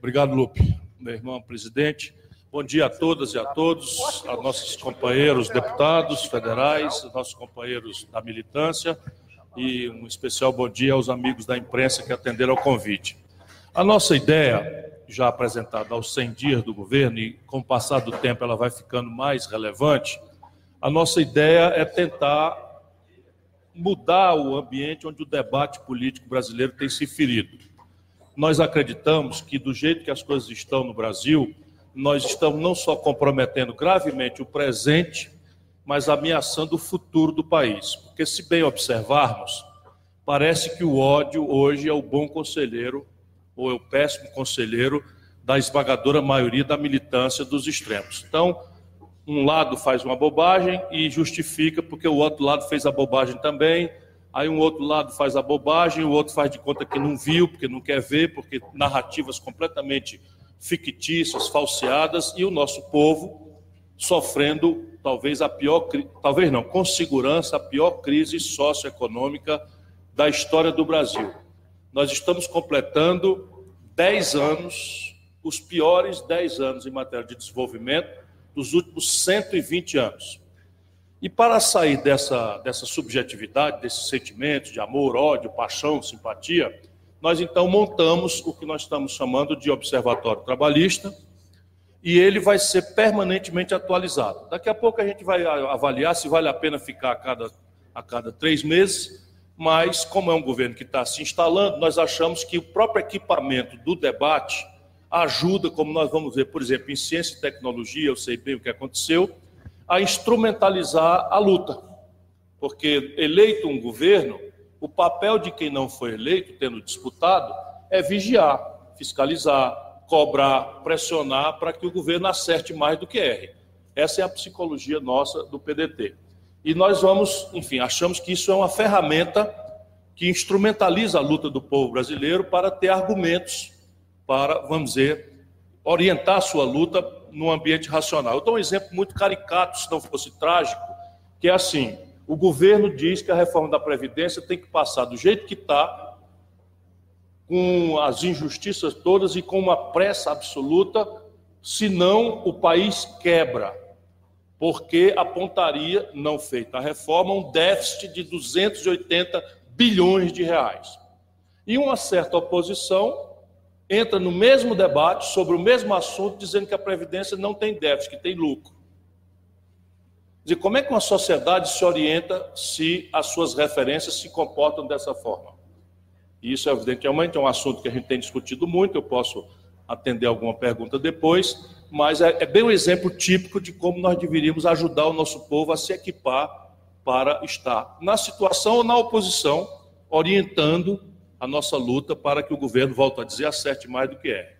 Obrigado, Lupe. Meu irmão presidente, bom dia a todas e a todos, a nossos companheiros deputados federais, nossos companheiros da militância e um especial bom dia aos amigos da imprensa que atenderam ao convite. A nossa ideia, já apresentada aos 100 dias do governo, e com o passar do tempo ela vai ficando mais relevante, a nossa ideia é tentar mudar o ambiente onde o debate político brasileiro tem se ferido. Nós acreditamos que, do jeito que as coisas estão no Brasil, nós estamos não só comprometendo gravemente o presente, mas ameaçando o futuro do país. Porque, se bem observarmos, parece que o ódio hoje é o bom conselheiro ou é o péssimo conselheiro da esmagadora maioria da militância dos extremos. Então, um lado faz uma bobagem e justifica porque o outro lado fez a bobagem também. Aí um outro lado faz a bobagem, o outro faz de conta que não viu, porque não quer ver, porque narrativas completamente fictícias, falseadas, e o nosso povo sofrendo talvez a pior, talvez não, com segurança, a pior crise socioeconômica da história do Brasil. Nós estamos completando 10 anos, os piores 10 anos em matéria de desenvolvimento dos últimos 120 anos. E para sair dessa, dessa subjetividade, desses sentimentos de amor, ódio, paixão, simpatia, nós então montamos o que nós estamos chamando de Observatório Trabalhista, e ele vai ser permanentemente atualizado. Daqui a pouco a gente vai avaliar se vale a pena ficar a cada, a cada três meses, mas como é um governo que está se instalando, nós achamos que o próprio equipamento do debate ajuda, como nós vamos ver, por exemplo, em ciência e tecnologia, eu sei bem o que aconteceu, a instrumentalizar a luta. Porque eleito um governo, o papel de quem não foi eleito, tendo disputado, é vigiar, fiscalizar, cobrar, pressionar para que o governo acerte mais do que erre. Essa é a psicologia nossa do PDT. E nós vamos, enfim, achamos que isso é uma ferramenta que instrumentaliza a luta do povo brasileiro para ter argumentos para, vamos dizer, orientar a sua luta no ambiente racional. Eu dou um exemplo muito caricato, se não fosse trágico, que é assim: o governo diz que a reforma da Previdência tem que passar do jeito que está, com as injustiças todas e com uma pressa absoluta, senão o país quebra, porque apontaria, não feita a reforma, um déficit de 280 bilhões de reais. E uma certa oposição entra no mesmo debate sobre o mesmo assunto, dizendo que a Previdência não tem déficit, que tem lucro. E como é que uma sociedade se orienta se as suas referências se comportam dessa forma? E isso, evidentemente, é um assunto que a gente tem discutido muito, eu posso atender alguma pergunta depois, mas é, é bem um exemplo típico de como nós deveríamos ajudar o nosso povo a se equipar para estar na situação ou na oposição, orientando a nossa luta para que o governo, volto a dizer, acerte mais do que é.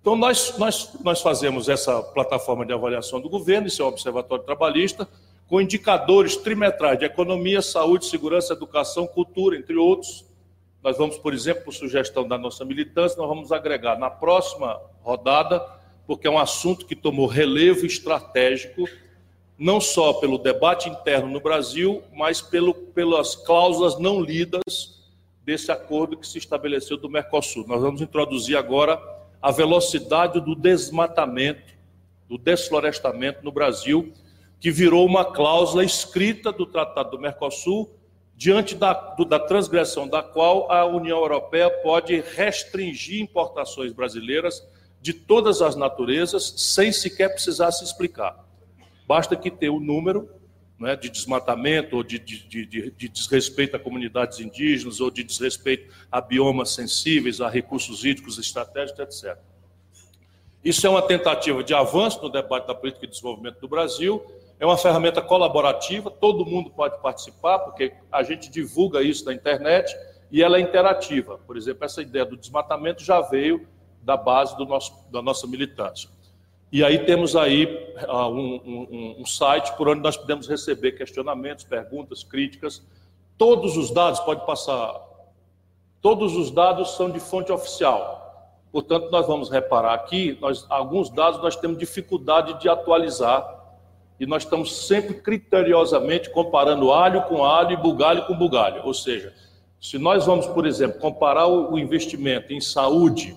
Então, nós, nós, nós fazemos essa plataforma de avaliação do governo, esse é o Observatório Trabalhista, com indicadores trimestrais de economia, saúde, segurança, educação, cultura, entre outros. Nós vamos, por exemplo, por sugestão da nossa militância, nós vamos agregar na próxima rodada, porque é um assunto que tomou relevo estratégico, não só pelo debate interno no Brasil, mas pelo, pelas cláusulas não lidas desse acordo que se estabeleceu do Mercosul. Nós vamos introduzir agora a velocidade do desmatamento, do desflorestamento no Brasil, que virou uma cláusula escrita do Tratado do Mercosul, diante da, do, da transgressão da qual a União Europeia pode restringir importações brasileiras de todas as naturezas, sem sequer precisar se explicar. Basta que tenha o número né, de desmatamento ou de, de, de, de, desrespeito a comunidades indígenas ou de desrespeito a biomas sensíveis, a recursos hídricos estratégicos, etc. Isso é uma tentativa de avanço no debate da política de desenvolvimento do Brasil, é uma ferramenta colaborativa, todo mundo pode participar, porque a gente divulga isso na internet e ela é interativa. Por exemplo, essa ideia do desmatamento já veio da base do nosso, da nossa militância. E aí temos aí uh, um, um, um, site por onde nós podemos receber questionamentos, perguntas, críticas. Todos os dados, pode passar, todos os dados são de fonte oficial. Portanto, nós vamos reparar aqui, nós, alguns dados nós temos dificuldade de atualizar e nós estamos sempre criteriosamente comparando alho com alho e bugalho com bugalho. Ou seja, se nós vamos, por exemplo, comparar o investimento em saúde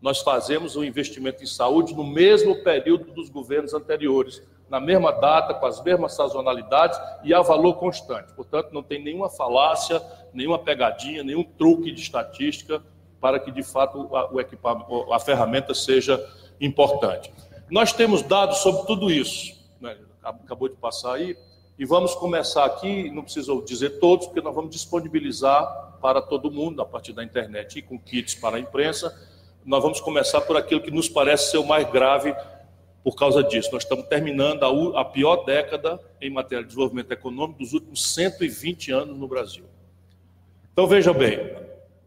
nós fazemos um investimento em saúde no mesmo período dos governos anteriores, na mesma data, com as mesmas sazonalidades e a valor constante. Portanto, não tem nenhuma falácia, nenhuma pegadinha, nenhum truque de estatística para que, de fato, o equipamento, a ferramenta seja importante. Nós temos dados sobre tudo isso, né? acabou de passar aí, e vamos começar aqui, não preciso dizer todos, porque nós vamos disponibilizar para todo mundo, a partir da internet e com kits para a imprensa. Nós vamos começar por aquilo que nos parece ser o mais grave por causa disso. Nós estamos terminando a, a pior década em matéria de desenvolvimento econômico dos últimos 120 anos no Brasil. Então, veja bem,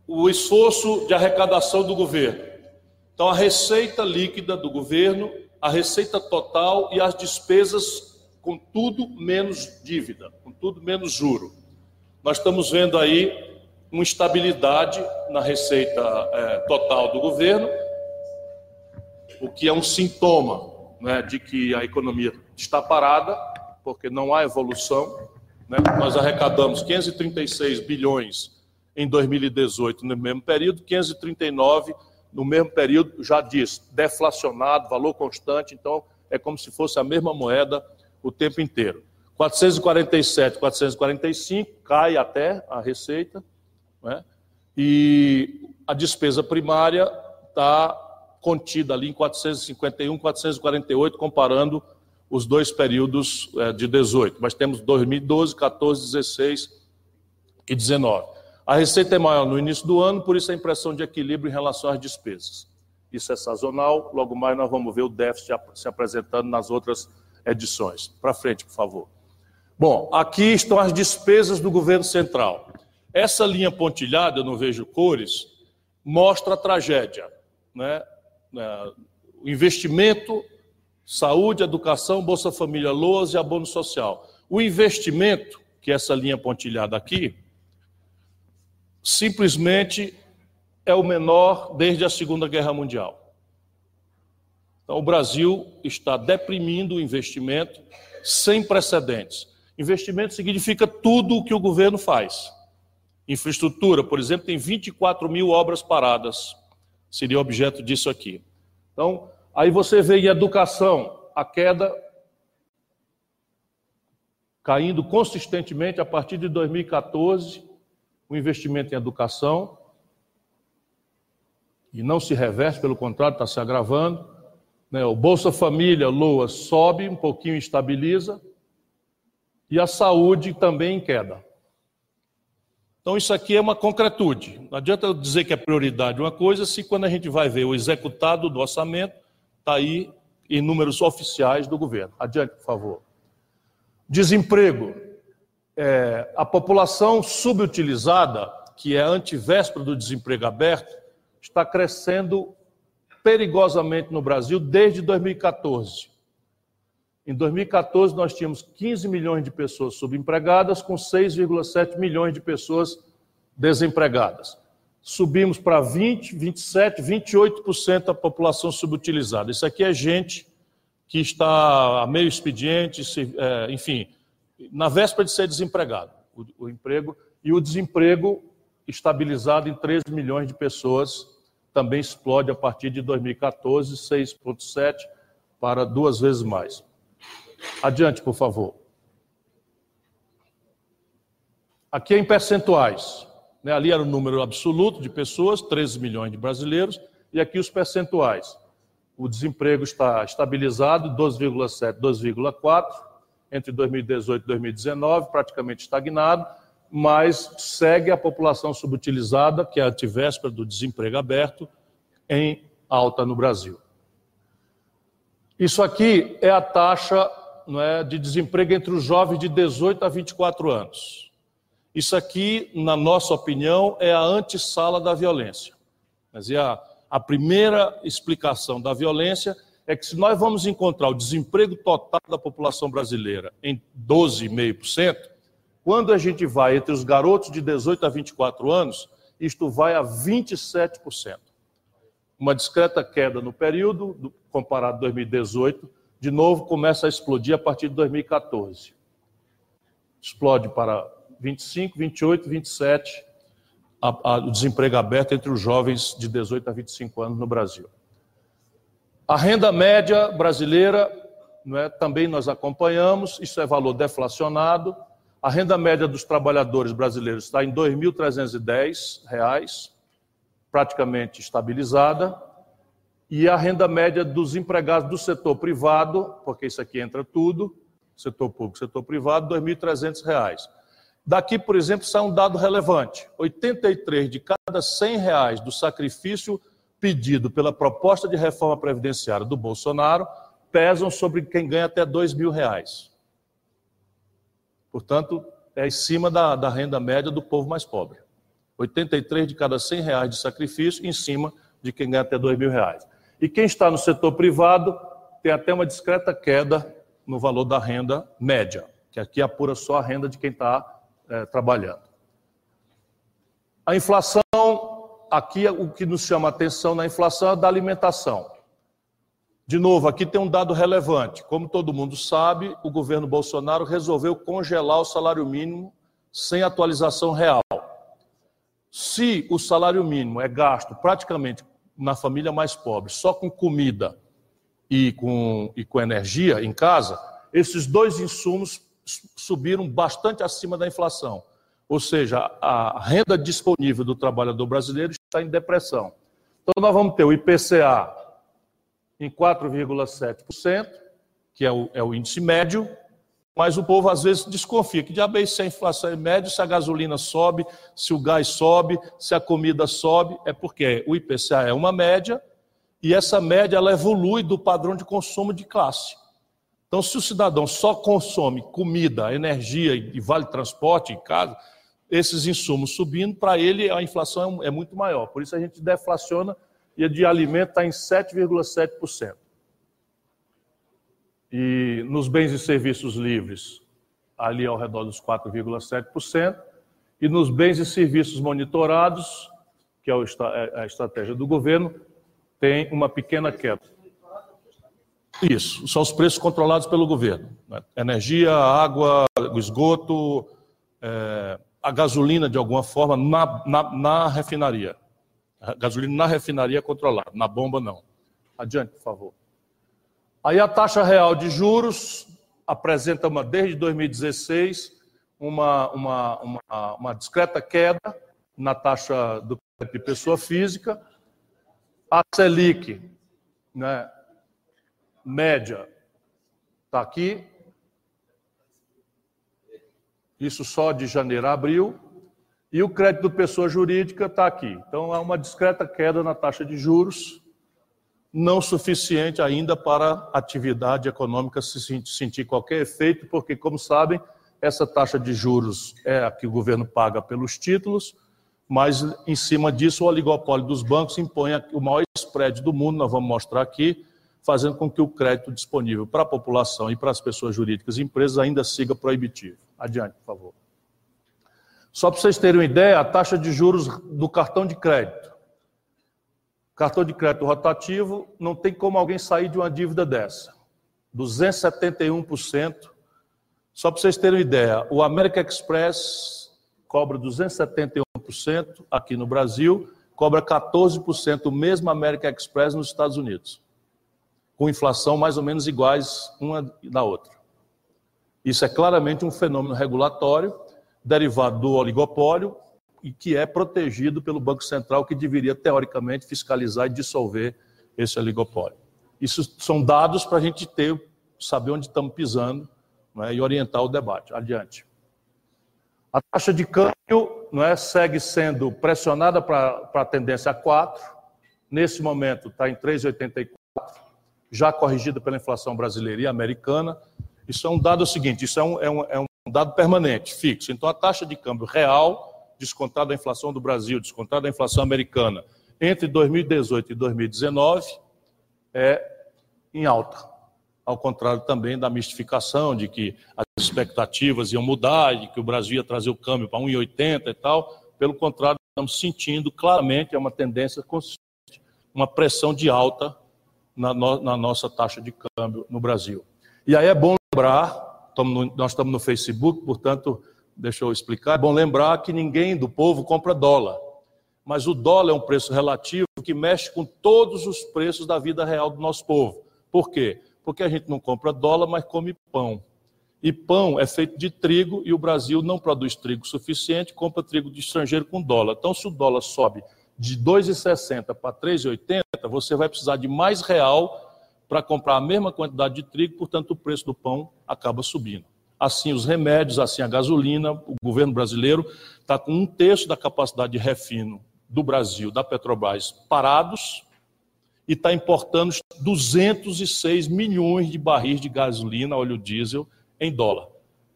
o esforço de arrecadação do governo. Então, a receita líquida do governo, a receita total e as despesas com tudo menos dívida, com tudo menos juro. Nós estamos vendo aí uma estabilidade na receita é, total do governo, o que é um sintoma né, de que a economia está parada, porque não há evolução. Né? Nós arrecadamos 536 bilhões em 2018, no mesmo período, 539 no mesmo período, já diz, deflacionado, valor constante, então é como se fosse a mesma moeda o tempo inteiro. 447, 445, cai até a receita, né? e a despesa primária está contida ali em 451, 448, comparando os dois períodos é, de 18. Mas temos 2012, 14, 16 e 19. A receita é maior no início do ano, por isso a impressão de equilíbrio em relação às despesas. Isso é sazonal, logo mais nós vamos ver o déficit se apresentando nas outras edições. Para frente, por favor. Bom, aqui estão as despesas do governo central. Essa linha pontilhada, eu não vejo cores, mostra a tragédia. Né? É, o investimento, saúde, educação, Bolsa Família, LOAS e abono social. O investimento, que é essa linha pontilhada aqui, simplesmente é o menor desde a Segunda Guerra Mundial. Então, o Brasil está deprimindo o investimento sem precedentes. Investimento significa tudo o que o governo faz. Infraestrutura, por exemplo, tem 24 mil obras paradas, seria objeto disso aqui. Então, aí você vê em educação a queda caindo consistentemente a partir de 2014, o investimento em educação, e não se reverte, pelo contrário, está se agravando. Né? O Bolsa Família, LOA, sobe um pouquinho, estabiliza, e a saúde também em queda. Então, isso aqui é uma concretude. Não adianta eu dizer que é prioridade uma coisa, se quando a gente vai ver o executado do orçamento, está aí em números oficiais do governo. Adiante, por favor. Desemprego. É, a população subutilizada, que é antivéspera do desemprego aberto, está crescendo perigosamente no Brasil desde 2014. Em 2014, nós tínhamos 15 milhões de pessoas subempregadas, com 6,7 milhões de pessoas desempregadas. Subimos para 20, 27, 28% da população subutilizada. Isso aqui é gente que está a meio expediente, é, enfim, na véspera de ser desempregado, o, o emprego, e o desemprego estabilizado em 13 milhões de pessoas também explode a partir de 2014, 6,7 para duas vezes mais. Adiante, por favor. Aqui é em percentuais. Né? Ali era o número absoluto de pessoas, 13 milhões de brasileiros, e aqui os percentuais. O desemprego está estabilizado, 12,7, 2,4, entre 2018 e 2019, praticamente estagnado mas segue a população subutilizada, que é a antivéspera do desemprego aberto, em alta no Brasil. Isso aqui é a taxa não é, de desemprego entre os jovens de 18 a 24 anos. Isso aqui, na nossa opinião, é a antessala da violência. Quer a, a primeira explicação da violência é que se nós vamos encontrar o desemprego total da população brasileira em 12,5%, quando a gente vai entre os garotos de 18 a 24 anos, isto vai a 27%. Uma discreta queda no período, comparado a 2018, de novo começa a explodir a partir de 2014. Explode para 25, 28, 27. a, a, o desemprego aberto entre os jovens de 18 a 25 anos no Brasil. A renda média brasileira, é, também nós acompanhamos, isso é valor deflacionado. A renda média dos trabalhadores brasileiros está em R$ 2.310, praticamente estabilizada. E a renda média dos empregados do setor privado, porque isso aqui entra tudo, setor público, setor privado, R$ 2.300. Daqui, por exemplo, sai um dado relevante: 83 de cada 100 reais do sacrifício pedido pela proposta de reforma previdenciária do Bolsonaro pesam sobre quem ganha até 2 mil reais. Portanto, é em cima da, da renda média do povo mais pobre. 83 de cada 100 reais de sacrifício em cima de quem ganha até 2 mil reais. E quem está no setor privado tem até uma discreta queda no valor da renda média, que aqui apura só a renda de quem está é, trabalhando. A inflação, aqui o que nos chama a atenção na inflação é da alimentação. De novo, aqui tem um dado relevante. Como todo mundo sabe, o governo Bolsonaro resolveu congelar o salário mínimo sem atualização real. Se o salário mínimo é gasto praticamente na família mais pobre só com comida e com, e com energia em casa, esses dois insumos subiram bastante acima da inflação. Ou seja, a renda disponível do trabalhador brasileiro está em depressão. Então, nós vamos ter o IPCA em 4,7%, que é o, é o, índice médio, mas o povo às vezes desconfia que diabo é se a inflação é média, se a gasolina sobe, se o gás sobe, se a comida sobe, é porque o IPCA é uma média e essa média ela evolui do padrão de consumo de classe. Então, se o cidadão só consome comida, energia e vale transporte em casa, esses insumos subindo, para ele a inflação é, é muito maior. Por isso a gente deflaciona e a de alimento está em 7,7%. E nos bens e serviços livres, ali ao redor dos 4,7%. E nos bens e serviços monitorados, que é, é a estratégia do governo, tem uma pequena queda. Isso, são os preços controlados pelo governo. Né? Energia, água, esgoto, é, a gasolina, de alguma forma, na, na, na refinaria. A gasolina na refinaria é controlada, na bomba não. Adiante, por favor. Aí a taxa real de juros apresenta uma, desde 2016 uma, uma, uma, uma discreta queda na taxa do de pessoa física. A Selic, né, média está aqui. Isso só de janeiro a abril. E o crédito pessoa jurídica está aqui. Então, há uma discreta queda na taxa de juros, não suficiente ainda para a atividade econômica se sentir qualquer efeito, porque, como sabem, essa taxa de juros é a que o governo paga pelos títulos, mas em cima disso o oligopólio dos bancos impõe o maior spread do mundo, nós vamos mostrar aqui, fazendo com que o crédito disponível para a população e para as pessoas jurídicas e empresas ainda siga proibitivo. Adiante, por favor. Só para vocês terem uma ideia, a taxa de juros do cartão de crédito. Cartão de crédito rotativo, não tem como alguém sair de uma dívida dessa. 271%. Só para vocês terem uma ideia, o American Express cobra 271% aqui no Brasil, cobra 14% o mesmo American Express nos Estados Unidos com inflação mais ou menos iguais uma da outra. Isso é claramente um fenômeno regulatório derivado do oligopólio e que é protegido pelo Banco Central, que deveria, teoricamente, fiscalizar e dissolver esse oligopólio. Isso são dados para a gente ter, saber onde estamos pisando né, e orientar o debate. Adiante. A taxa de câmbio não é, segue sendo pressionada para a tendência a 4. Nesse momento está em 3,84 já corrigida pela inflação brasileira e americana. Isso é um dado seguinte, isso é um, é um, é um dado permanente, fixo. Então, a taxa de câmbio real, descontada a inflação do Brasil, descontada a inflação americana, entre 2018 e 2019, é em alta. Ao contrário também da mistificação de que as expectativas iam mudar, de que o Brasil ia trazer o câmbio para 1,80 e tal. Pelo contrário, estamos sentindo claramente, é uma tendência consistente, uma pressão de alta na, no, na nossa taxa de câmbio no Brasil. E aí é bom lembrar, nós estamos no Facebook, portanto, deixa eu explicar, é bom lembrar que ninguém do povo compra dólar. mas o dólar é um preço relativo que mexe com todos os preços da vida real do nosso povo. Por quê? Porque a gente não compra dólar, mas come pão. E pão é feito de trigo e o Brasil não produz trigo suficiente, compra trigo de estrangeiro com dólar. Então, se o dólar sobe de 2,60 para 3,80, você vai precisar de mais real para comprar a mesma quantidade de trigo, portanto, o preço do pão acaba subindo. Assim, os remédios, assim, a gasolina, o governo brasileiro está com um terço da capacidade de refino do Brasil, da Petrobras, parados e está importando 206 milhões de barris de gasolina, óleo diesel, em dólar.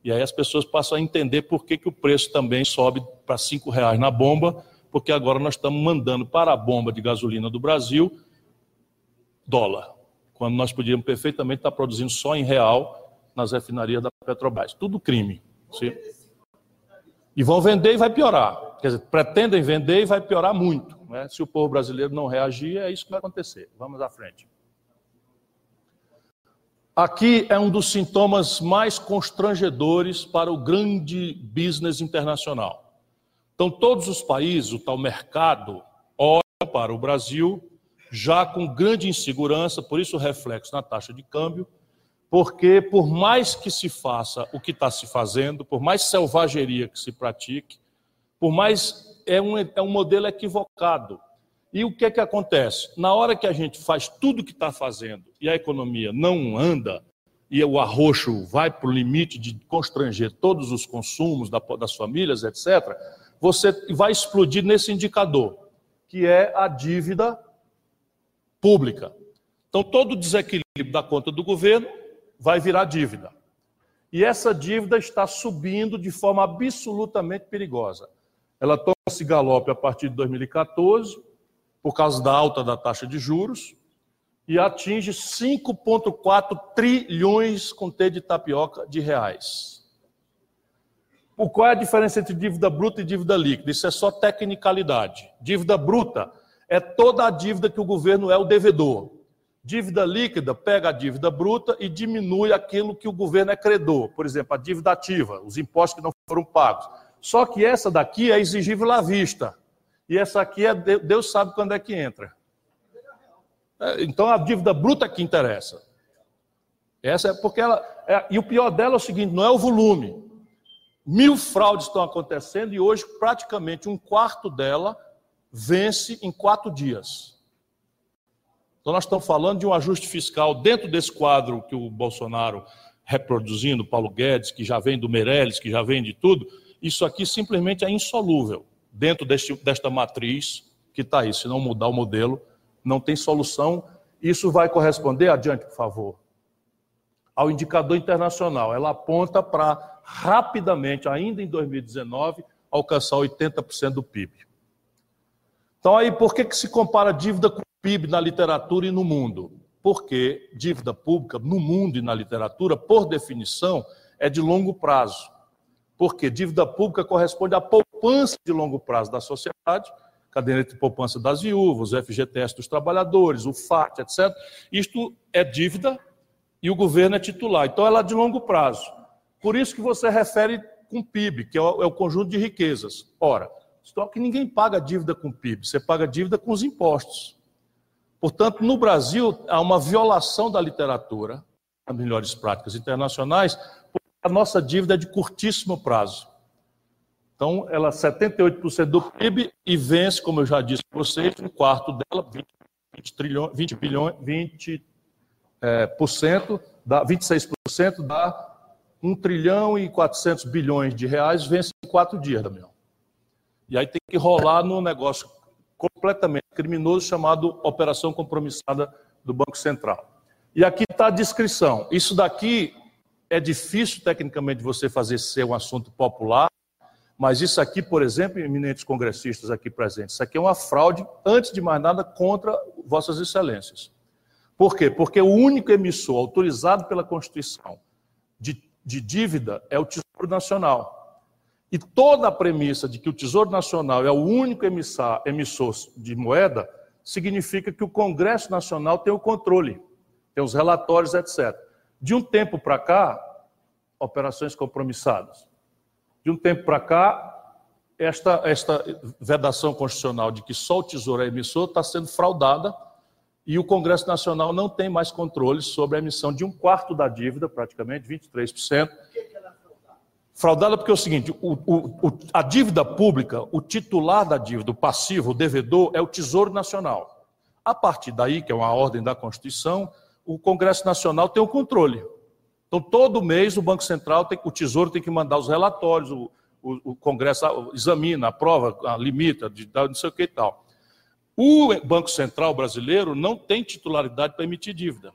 E aí as pessoas passam a entender por que, que o preço também sobe para cinco reais na bomba, porque agora nós estamos mandando para a bomba de gasolina do Brasil dólar, quando nós podíamos perfeitamente estar produzindo só em real nas refinarias da Petrobras. Tudo crime. Sim? E vão vender e vai piorar. Quer dizer, pretendem vender e vai piorar muito. Né? Se o povo brasileiro não reagir, é isso que vai acontecer. Vamos à frente. Aqui é um dos sintomas mais constrangedores para o grande business internacional. Então, todos os países, o tal mercado, olham para o Brasil já com grande insegurança, por isso o reflexo na taxa de câmbio, porque por mais que se faça o que está se fazendo, por mais selvageria que se pratique, por mais é um, é um modelo equivocado. E o que é que acontece? Na hora que a gente faz tudo o que está fazendo e a economia não anda, e o arroxo vai para o limite de constranger todos os consumos das famílias, etc., você vai explodir nesse indicador, que é a dívida pública. Então, todo o desequilíbrio da conta do governo vai virar dívida. E essa dívida está subindo de forma absolutamente perigosa. Ela toma esse galope a partir de 2014, por causa da alta da taxa de juros e atinge 5,4 trilhões com T de tapioca de reais. Qual é a diferença entre dívida bruta e dívida líquida? Isso é só tecnicalidade. Dívida bruta é toda a dívida que o governo é o devedor. Dívida líquida pega a dívida bruta e diminui aquilo que o governo é credor. Por exemplo, a dívida ativa, os impostos que não foram pagos. Só que essa daqui é exigível à vista. E essa aqui é Deus sabe quando é que entra. É, então a dívida bruta que interessa. Essa é porque ela. É, e o pior dela é o seguinte: não é o volume. Mil fraudes estão acontecendo e hoje praticamente um quarto dela vence em quatro dias. Então nós estamos falando de um ajuste fiscal dentro desse quadro que o Bolsonaro reproduzindo, Paulo Guedes, que já vem do Meirelles, que já vem de tudo, isso aqui simplesmente é insolúvel dentro deste, desta matriz que está aí. Se não mudar o modelo, não tem solução. Isso vai corresponder, adiante, por favor, ao indicador internacional. Ela aponta para rapidamente, ainda em 2019, alcançar 80% do PIB. Então, aí, por que, que se compara dívida com PIB na literatura e no mundo? Porque dívida pública no mundo e na literatura, por definição, é de longo prazo. Porque dívida pública corresponde à poupança de longo prazo da sociedade, caderneta de poupança das viúvas, FGTS dos trabalhadores, o FAT, etc. Isto é dívida e o governo é titular. Então, ela é de longo prazo. Por isso que você refere com PIB, que é é o conjunto de riquezas. Ora, só que ninguém paga dívida com PIB, você paga dívida com os impostos. Portanto, no Brasil, há uma violação da literatura, as melhores práticas internacionais, a nossa dívida é de curtíssimo prazo. Então, ela é 78% do PIB e vence, como eu já disse para vocês, um quarto dela, 20, 20 trilhões, 20 bilhões, 20 é, por cento, dá 26% dá 1 trilhão e 400 bilhões de reais, vence em quatro dias, Damião. E aí tem que rolar no negócio completamente criminoso chamado Operação Compromissada do Banco Central. E aqui está a descrição. Isso daqui é difícil tecnicamente você fazer ser um assunto popular, mas isso aqui, por exemplo, eminentes congressistas aqui presentes, isso aqui é uma fraude, antes de mais nada, contra Vossas Excelências. Por quê? Porque o único emissor autorizado pela Constituição de, de dívida é o Tesouro Nacional. E toda a premissa de que o Tesouro Nacional é o único emissor, emissor de moeda significa que o Congresso Nacional tem o controle, tem os relatórios, etc. De um tempo para cá, operações compromissadas. De um tempo para cá, esta, esta vedação constitucional de que só o Tesouro é emissor está sendo fraudada e o Congresso Nacional não tem mais controle sobre a emissão de um quarto da dívida, praticamente 23%. Fraudada porque é o seguinte: o, o, a dívida pública, o titular da dívida, o passivo, o devedor, é o Tesouro Nacional. A partir daí, que é uma ordem da Constituição, o Congresso Nacional tem o controle. Então, todo mês o Banco Central, tem, o Tesouro tem que mandar os relatórios, o, o, o Congresso examina, aprova, limita, não sei o que e tal. O Banco Central brasileiro não tem titularidade para emitir dívida.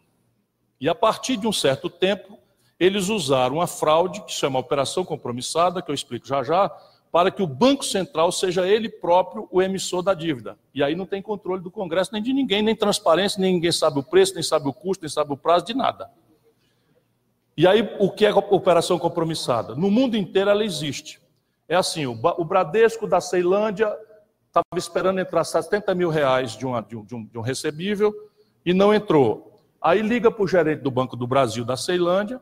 E a partir de um certo tempo, eles usaram a fraude, que chama Operação Compromissada, que eu explico já já, para que o Banco Central seja ele próprio o emissor da dívida. E aí não tem controle do Congresso, nem de ninguém, nem transparência, nem ninguém sabe o preço, nem sabe o custo, nem sabe o prazo, de nada. E aí, o que é operação compromissada? No mundo inteiro ela existe. É assim, o, Bradesco da Ceilândia estava esperando entrar 70 mil reais de, uma, de, um, de, um, recebível e não entrou. Aí liga para o gerente do Banco do Brasil da Ceilândia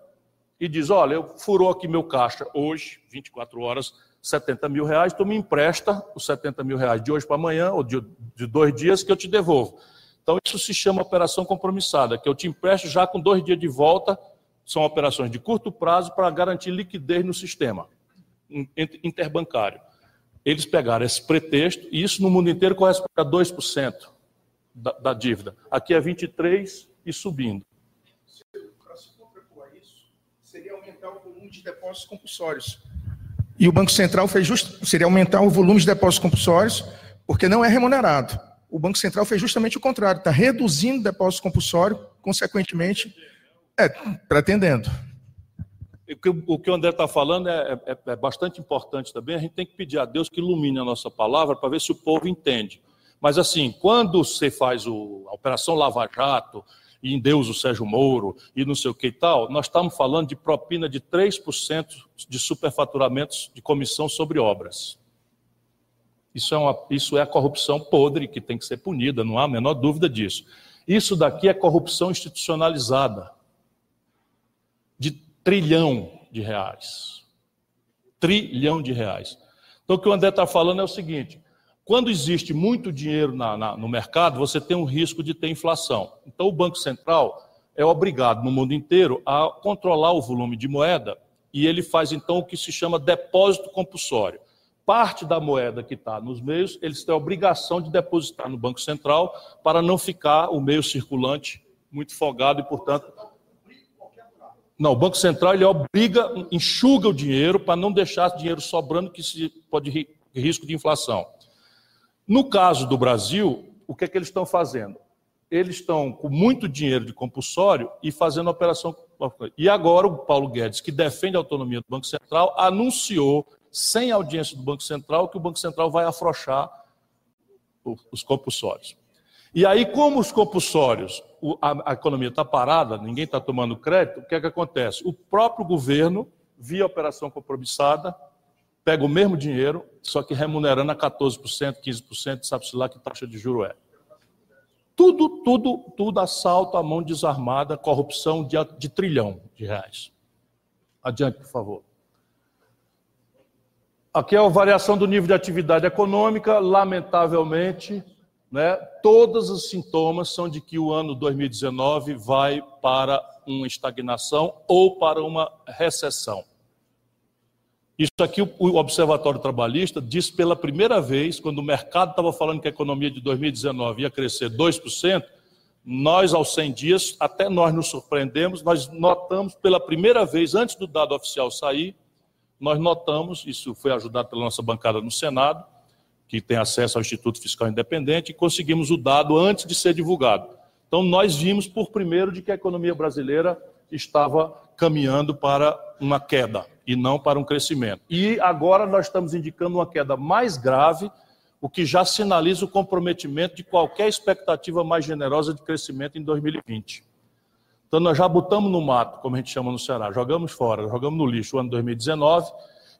e diz, olha, eu furou aqui meu caixa hoje, 24 horas, 70 mil reais, tu me empresta os 70 mil reais de hoje para amanhã, ou de, de dois dias, que eu te devolvo. Então, isso se chama operação compromissada, que eu te empresto já com dois dias de volta, são operações de curto prazo para garantir liquidez no sistema interbancário. Eles pegaram esse pretexto, e isso no mundo inteiro corresponde a 2% da, da dívida. Aqui é 23% e subindo. Para se contrapor isso, seria aumentar o volume de depósitos compulsórios. E o Banco Central fez just, seria aumentar o volume de depósitos compulsórios, porque não é remunerado. O Banco Central fez justamente o contrário, está reduzindo o depósito compulsório, consequentemente, é, pretendendo o que o André está falando é, é, é, bastante importante também. A gente tem que pedir a Deus que ilumine a nossa palavra para ver se o povo entende. Mas, assim, quando você faz o, a Operação Lava Jato, e em Deus o Sérgio Moro, e não sei o que e tal, nós estamos falando de propina de 3% de superfaturamentos de comissão sobre obras. Isso é, uma, isso é a corrupção podre que tem que ser punida, não há a menor dúvida disso. Isso daqui é corrupção institucionalizada. De trilhão de reais. Trilhão de reais. Então, o que o André está falando é o seguinte: quando existe muito dinheiro na, na, no mercado, você tem um risco de ter inflação. Então, o Banco Central é obrigado no mundo inteiro a controlar o volume de moeda e ele faz então o que se chama depósito compulsório. Parte da moeda que está nos meios, eles têm a obrigação de depositar no Banco Central para não ficar o meio circulante muito folgado e, portanto, não, o Banco Central ele obriga, enxuga o dinheiro para não deixar dinheiro sobrando que se pode risco de inflação. No caso do Brasil, o que é que eles estão fazendo? Eles estão com muito dinheiro de compulsório e fazendo operação. E agora o Paulo Guedes, que defende a autonomia do Banco Central, anunciou, sem audiência do Banco Central, que o Banco Central vai afrouxar os compulsórios. E aí, como os compulsórios, a, economia está parada, ninguém está tomando crédito, o que é que acontece? O próprio governo, via operação compromissada, pega o mesmo dinheiro, só que remunerando a 14%, 15%, sabe-se lá que taxa de juro é. Tudo, tudo, tudo assalto à mão desarmada, corrupção de, de trilhão de reais. Adiante, por favor. Aqui é a variação do nível de atividade econômica, lamentavelmente, né, todos os sintomas são de que o ano 2019 vai para uma estagnação ou para uma recessão. Isso aqui o Observatório Trabalhista diz pela primeira vez, quando o mercado estava falando que a economia de 2019 ia crescer 2%, nós, aos 100 dias, até nós nos surpreendemos, nós notamos pela primeira vez, antes do dado oficial sair, nós notamos, isso foi ajudado pela nossa bancada no Senado, que tem acesso ao Instituto Fiscal Independente, e conseguimos o dado antes de ser divulgado. Então, nós vimos por primeiro de que a economia brasileira estava caminhando para uma queda e não para um crescimento. E agora nós estamos indicando uma queda mais grave, o que já sinaliza o comprometimento de qualquer expectativa mais generosa de crescimento em 2020. Então, nós já botamos no mato, como a gente chama no Ceará, jogamos fora, jogamos no lixo o ano 2019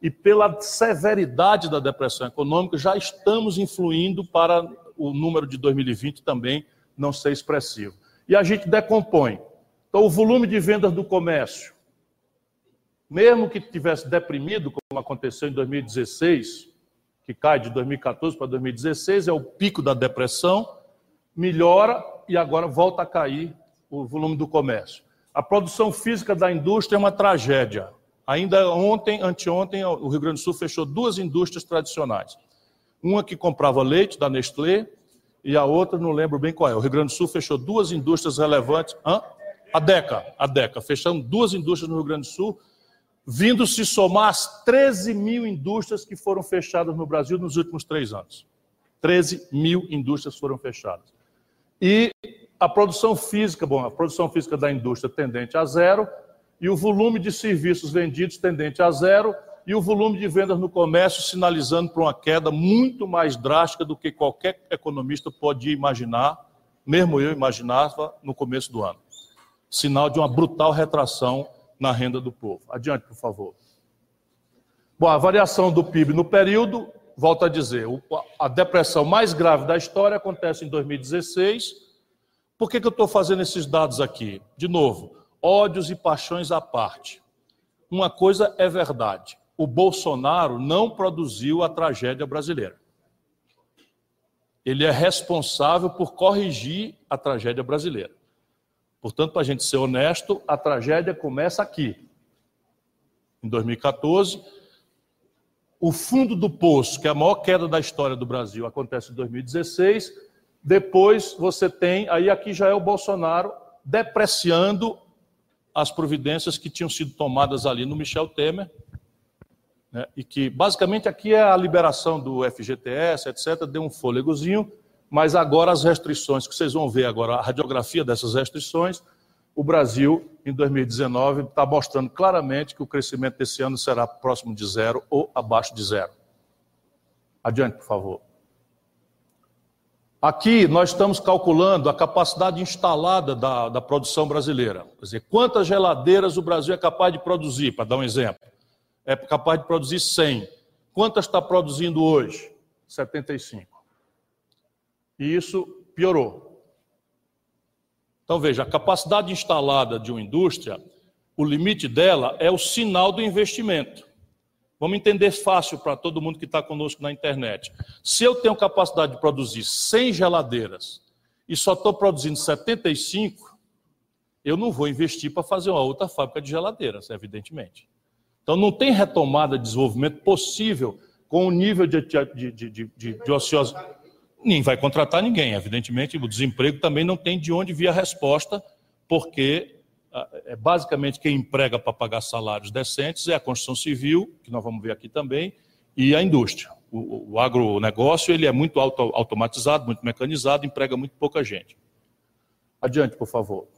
e pela severidade da depressão econômica, já estamos influindo para o número de 2020 também não ser expressivo. E a gente decompõe. Então, o volume de vendas do comércio, mesmo que tivesse deprimido, como aconteceu em 2016, que cai de 2014 para 2016, é o pico da depressão, melhora e agora volta a cair o volume do comércio. A produção física da indústria é uma tragédia. Ainda ontem, anteontem, o Rio Grande do Sul fechou duas indústrias tradicionais. Uma que comprava leite, da Nestlé, e a outra, não lembro bem qual é. O Rio Grande do Sul fechou duas indústrias relevantes. Hã? A DECA, a DECA. Fechamos duas indústrias no Rio Grande do Sul, vindo se somar as 13 mil indústrias que foram fechadas no Brasil nos últimos três anos. 13 mil indústrias foram fechadas. E a produção física, bom, a produção física da indústria tendente a zero, e o volume de serviços vendidos tendente a zero, e o volume de vendas no comércio sinalizando para uma queda muito mais drástica do que qualquer economista podia imaginar, mesmo eu imaginava no começo do ano. Sinal de uma brutal retração na renda do povo. Adiante, por favor. Bom, a variação do PIB no período, volto a dizer, a depressão mais grave da história acontece em 2016. Por que, que eu estou fazendo esses dados aqui? De novo, ódios e paixões à parte. Uma coisa é verdade: o Bolsonaro não produziu a tragédia brasileira. Ele é responsável por corrigir a tragédia brasileira. Portanto, para a gente ser honesto, a tragédia começa aqui. Em 2014, o fundo do poço, que é a maior queda da história do Brasil, acontece em 2016. Depois você tem, aí aqui já é o Bolsonaro depreciando as providências que tinham sido tomadas ali no Michel Temer, né, e que basicamente aqui é a liberação do FGTS, etc., deu um fôlegozinho, mas agora as restrições, que vocês vão ver agora, a radiografia dessas restrições, o Brasil, em 2019, está mostrando claramente que o crescimento desse ano será próximo de zero ou abaixo de zero. Adiante, por favor. Aqui nós estamos calculando a capacidade instalada da, da produção brasileira. Quer dizer, quantas geladeiras o Brasil é capaz de produzir, para dar um exemplo. É capaz de produzir 100. Quantas está produzindo hoje? 75 e isso piorou. Então veja, a capacidade instalada de uma indústria, o limite dela é o sinal do investimento. Vamos entender fácil para todo mundo que está conosco na internet. Se eu tenho capacidade de produzir 100 geladeiras e só estou produzindo 75, eu não vou investir para fazer uma outra fábrica de geladeiras, evidentemente. Então não tem retomada de desenvolvimento possível com o nível de, de, de, de, de ociosidade nem vai contratar ninguém. Evidentemente, o desemprego também não tem de onde vir a resposta, porque ah, é basicamente quem emprega para pagar salários decentes é a construção civil, que nós vamos ver aqui também, e a indústria. O, o agronegócio ele é muito auto, automatizado, muito mecanizado, emprega muito pouca gente. Adiante, por favor.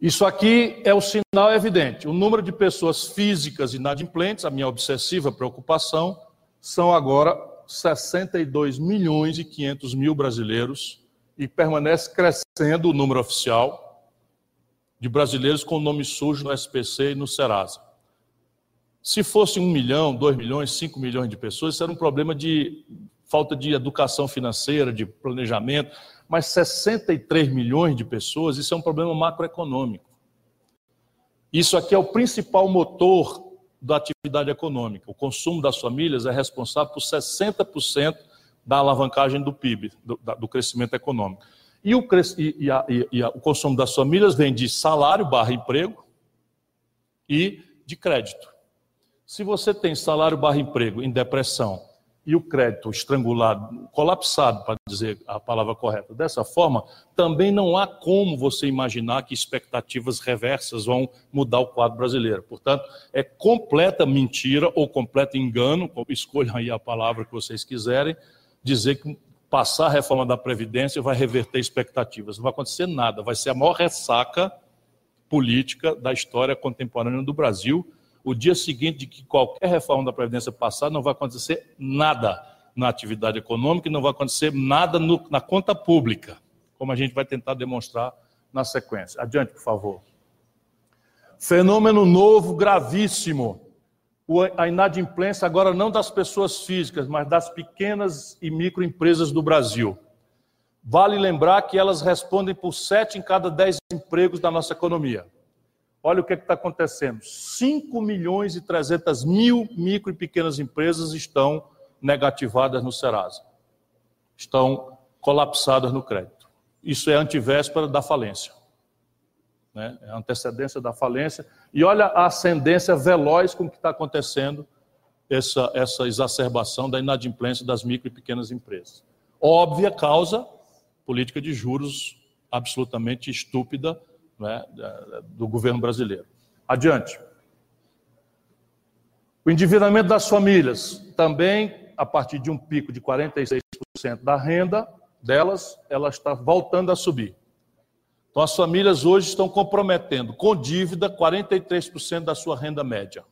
Isso aqui é o sinal evidente. O número de pessoas físicas inadimplentes, a minha obsessiva preocupação, são agora 62 milhões e 500 mil brasileiros e permanece crescendo o número oficial de brasileiros com nome sujo no SPC e no Serasa. Se fosse um milhão, dois milhões, cinco milhões de pessoas, isso era um problema de falta de educação financeira, de planejamento, mas 63 milhões de pessoas, isso é um problema macroeconômico. Isso aqui é o principal motor da atividade econômica. O consumo das famílias é responsável por 60% da alavancagem do PIB, do, do crescimento econômico. E o, e, a, e a, o consumo das famílias vem de salário barra emprego e de crédito. Se você tem salário barra emprego em depressão e o crédito estrangulado, colapsado, para dizer a palavra correta, dessa forma, também não há como você imaginar que expectativas reversas vão mudar o quadro brasileiro. Portanto, é completa mentira ou completo engano, escolham aí a palavra que vocês quiserem, dizer que passar a reforma da Previdência vai reverter expectativas. Não vai acontecer nada, vai ser a maior ressaca política da história contemporânea do Brasil o dia seguinte de que qualquer reforma da Previdência passar, não vai acontecer nada na atividade econômica e não vai acontecer nada no, na conta pública, como a gente vai tentar demonstrar na sequência. Adiante, por favor. Fenômeno novo, gravíssimo. A inadimplência agora não das pessoas físicas, mas das pequenas e microempresas do Brasil. Vale lembrar que elas respondem por sete em cada dez empregos da nossa economia. Olha o que é está acontecendo. 5 milhões e 300 mil micro e pequenas empresas estão negativadas no Serasa. Estão colapsadas no crédito. Isso é antivéspera da falência. Né? É antecedência da falência. E olha a ascendência veloz com que está acontecendo essa, essa exacerbação da inadimplência das micro e pequenas empresas. Óbvia causa, política de juros absolutamente estúpida né, do governo brasileiro. Adiante. O endividamento das famílias, também a partir de um pico de 46% da renda delas, ela está voltando a subir. Então, as famílias hoje estão comprometendo com dívida 43% da sua renda média.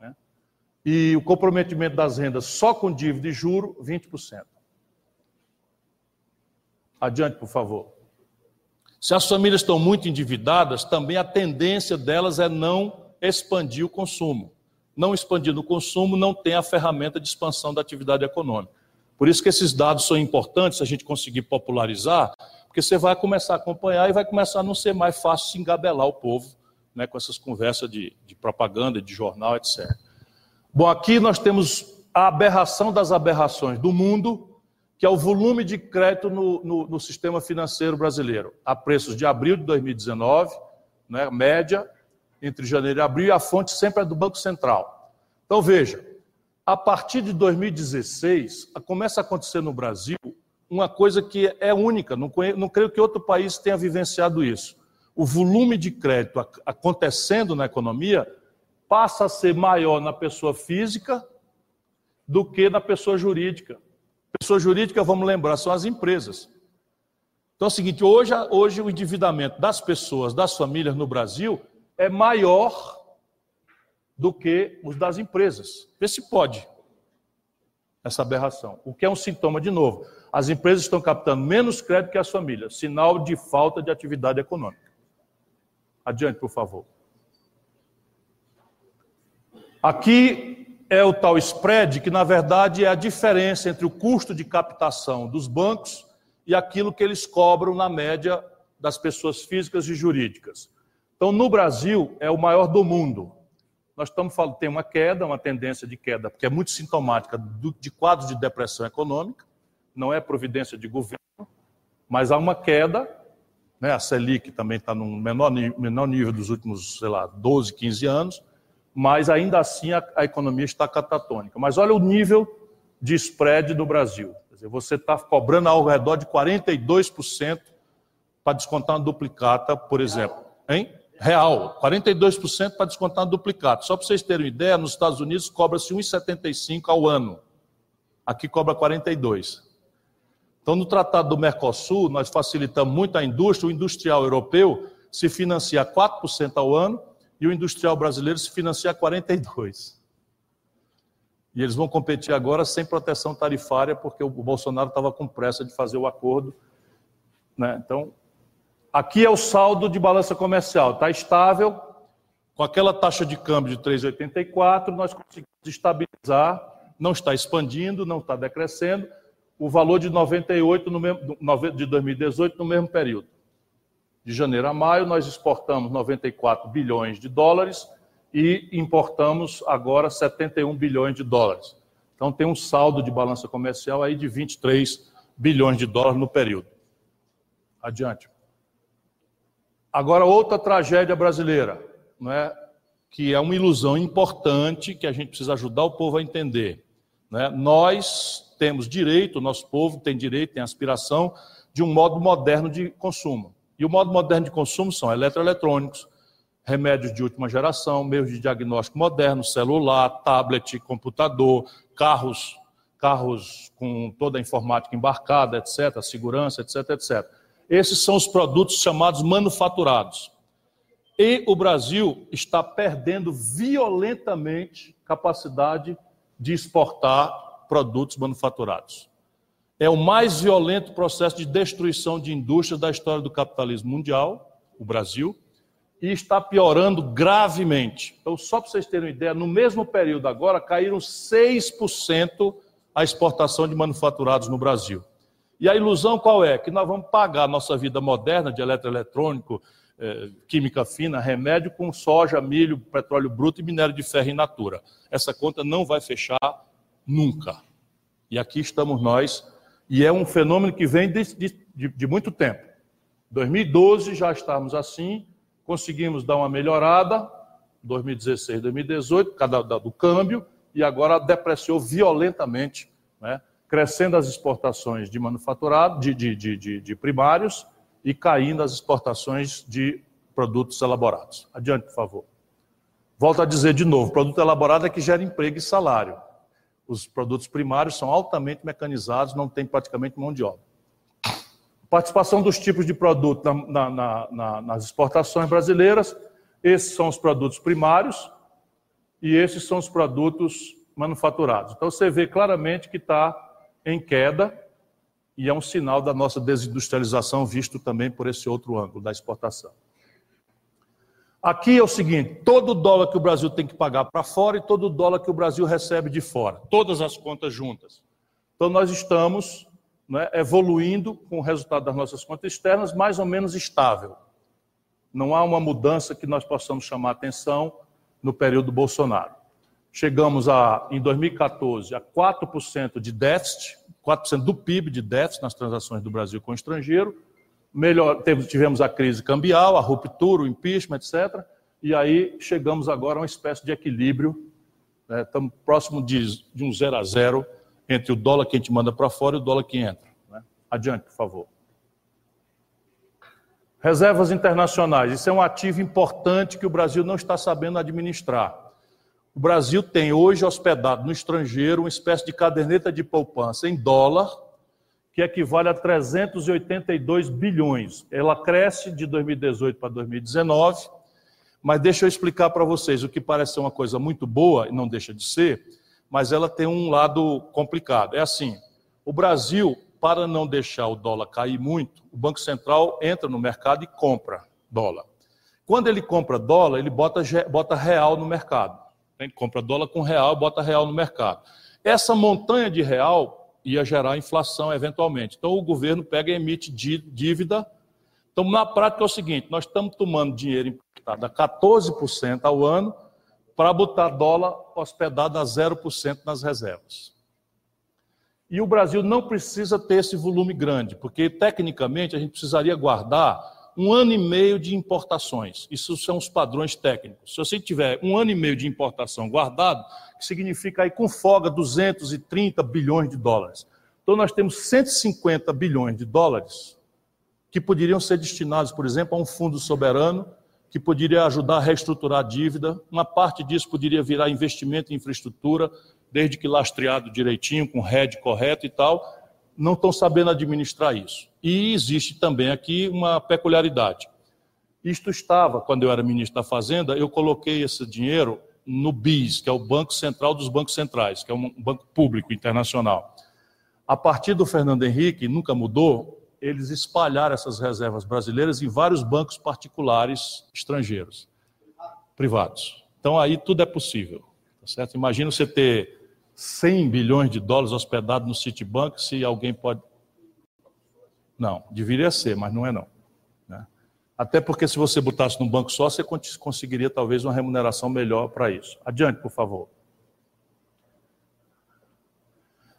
Né? E o comprometimento das rendas só com dívida e juro, 20%. Adiante, por favor. Se as famílias estão muito endividadas, também a tendência delas é não expandir o consumo. Não expandindo o consumo, não tem a ferramenta de expansão da atividade econômica. Por isso que esses dados são importantes, a gente conseguir popularizar, porque você vai começar a acompanhar e vai começar a não ser mais fácil se engabelar o povo né, com essas conversas de, de propaganda, de jornal, etc. Bom, aqui nós temos a aberração das aberrações do mundo, que é o volume de crédito no, no, no sistema financeiro brasileiro, a preços de abril de 2019, né, média entre janeiro e abril, e a fonte sempre é do Banco Central. Então, veja, a partir de 2016, começa a acontecer no Brasil uma coisa que é única, não, não creio que outro país tenha vivenciado isso. O volume de crédito acontecendo na economia passa a ser maior na pessoa física do que na pessoa jurídica. Pessoa jurídica, vamos lembrar, são as empresas. Então é o seguinte: hoje, hoje o endividamento das pessoas, das famílias no Brasil, é maior do que os das empresas. Vê se pode essa aberração. O que é um sintoma, de novo, as empresas estão captando menos crédito que as famílias, sinal de falta de atividade econômica. Adiante, por favor. Aqui é o tal spread, que na verdade é a diferença entre o custo de captação dos bancos e aquilo que eles cobram na média das pessoas físicas e jurídicas. Então, no Brasil, é o maior do mundo. Nós estamos falando, tem uma queda, uma tendência de queda, que é muito sintomática de quadros de depressão econômica, não é providência de governo, mas há uma queda, né? a Selic também está num menor, menor nível dos últimos, sei lá, 12, 15 anos, mas ainda assim a, a economia está catatônica. Mas olha o nível de spread do Brasil. Dizer, você está cobrando ao redor de 42% para descontar uma duplicata, por exemplo. Hein? Real. 42% para descontar uma duplicata. Só para vocês terem uma ideia, nos Estados Unidos cobra-se 1,75 ao ano. Aqui cobra 42. Então, no Tratado do Mercosul, nós facilitamos muito a indústria. O industrial europeu se financia 4% ao ano e o industrial brasileiro se financia a 42. E eles vão competir agora sem proteção tarifária, porque o Bolsonaro estava com pressa de fazer o acordo. Né? Então, aqui é o saldo de balança comercial, está estável, com aquela taxa de câmbio de 3,84, nós conseguimos estabilizar, não está expandindo, não está decrescendo, o valor de 98 no mesmo, de 2018 no mesmo período de janeiro a maio, nós exportamos 94 bilhões de dólares e importamos agora 71 bilhões de dólares. Então tem um saldo de balança comercial aí de 23 bilhões de dólares no período. Adiante. Agora outra tragédia brasileira, não é? que é uma ilusão importante que a gente precisa ajudar o povo a entender. Né? Nós temos direito, o nosso povo tem direito, tem aspiração de um modo moderno de consumo. E o modo moderno de consumo são eletroeletrônicos, remédios de última geração, meios de diagnóstico moderno, celular, tablet, computador, carros, carros com toda a informática embarcada, etc., segurança, etc., etc. Esses são os produtos chamados manufaturados. E o Brasil está perdendo violentamente capacidade de exportar produtos manufaturados é o mais violento processo de destruição de indústrias da história do capitalismo mundial, o Brasil, e está piorando gravemente. Então, só para vocês terem uma ideia, no mesmo período agora caíram 6% a exportação de manufaturados no Brasil. E a ilusão qual é? Que nós vamos pagar a nossa vida moderna de eletroeletrônico, eh, química fina, remédio com soja, milho, petróleo bruto e minério de ferro in natura. Essa conta não vai fechar Nunca. E aqui estamos nós, e é um fenômeno que vem de, de, de muito tempo. 2012 já estávamos assim, conseguimos dar uma melhorada, 2016, 2018, cada do câmbio, e agora depreciou violentamente, né? crescendo as exportações de manufaturado, de, de, de, de, primários e caindo as exportações de produtos elaborados. Adiante, por favor. Volto a dizer de novo: produto elaborado é que gera emprego e salário. Os produtos primários são altamente mecanizados, não tem praticamente mão de obra. Participação dos tipos de produto na, na, na, nas exportações brasileiras. Esses são os produtos primários e esses são os produtos manufaturados. Então você vê claramente que está em queda e é um sinal da nossa desindustrialização, visto também por esse outro ângulo da exportação. Aqui é o seguinte: todo dólar que o Brasil tem que pagar para fora e todo dólar que o Brasil recebe de fora, todas as contas juntas. Então nós estamos né, evoluindo com o resultado das nossas contas externas mais ou menos estável. Não há uma mudança que nós possamos chamar atenção no período Bolsonaro. Chegamos a, em 2014 a 4% de déficit, 4% do PIB de déficit nas transações do Brasil com o estrangeiro. Melhor, tivemos a crise cambial, a ruptura, o impeachment, etc. E aí chegamos agora a uma espécie de equilíbrio. Né, estamos próximo de, de um zero a zero entre o dólar que a gente manda para fora e o dólar que entra. Né? Adiante, por favor. Reservas internacionais. Isso é um ativo importante que o Brasil não está sabendo administrar. O Brasil tem hoje hospedado no estrangeiro uma espécie de caderneta de poupança em dólar, que equivale a 382 bilhões. Ela cresce de 2018 para 2019, mas deixa eu explicar para vocês o que parece ser uma coisa muito boa, e não deixa de ser, mas ela tem um lado complicado. É assim: o Brasil, para não deixar o dólar cair muito, o Banco Central entra no mercado e compra dólar. Quando ele compra dólar, ele bota, bota real no mercado. Ele compra dólar com real, bota real no mercado. Essa montanha de real ia gerar inflação eventualmente. Então o governo pega e emite dívida. Então, na prática é o seguinte: nós estamos tomando dinheiro emprestado a 14% ao ano para botar dólar hospedado a 0% nas reservas. E o Brasil não precisa ter esse volume grande, porque tecnicamente a gente precisaria guardar um ano e meio de importações. Isso são os padrões técnicos. Se você tiver um ano e meio de importação guardado, significa aí com folga 230 bilhões de dólares. Então nós temos 150 bilhões de dólares que poderiam ser destinados, por exemplo, a um fundo soberano que poderia ajudar a reestruturar a dívida. Uma parte disso poderia virar investimento em infraestrutura, desde que lastreado direitinho, com rede correto e tal. Não estão sabendo administrar isso. E existe também aqui uma peculiaridade. Isto estava, quando eu era ministro da Fazenda, eu coloquei esse dinheiro no BIS, que é o Banco Central dos Bancos Centrais, que é um banco público internacional. A partir do Fernando Henrique, nunca mudou, eles espalharam essas reservas brasileiras em vários bancos particulares estrangeiros, privados. Então aí tudo é possível, tá certo? Imagina você ter 100 bilhões de dólares hospedados no Citibank, se alguém pode... Não, deveria ser, mas não é não. Né? Até porque se você botasse num banco só, você conseguiria talvez uma remuneração melhor para isso. Adiante, por favor.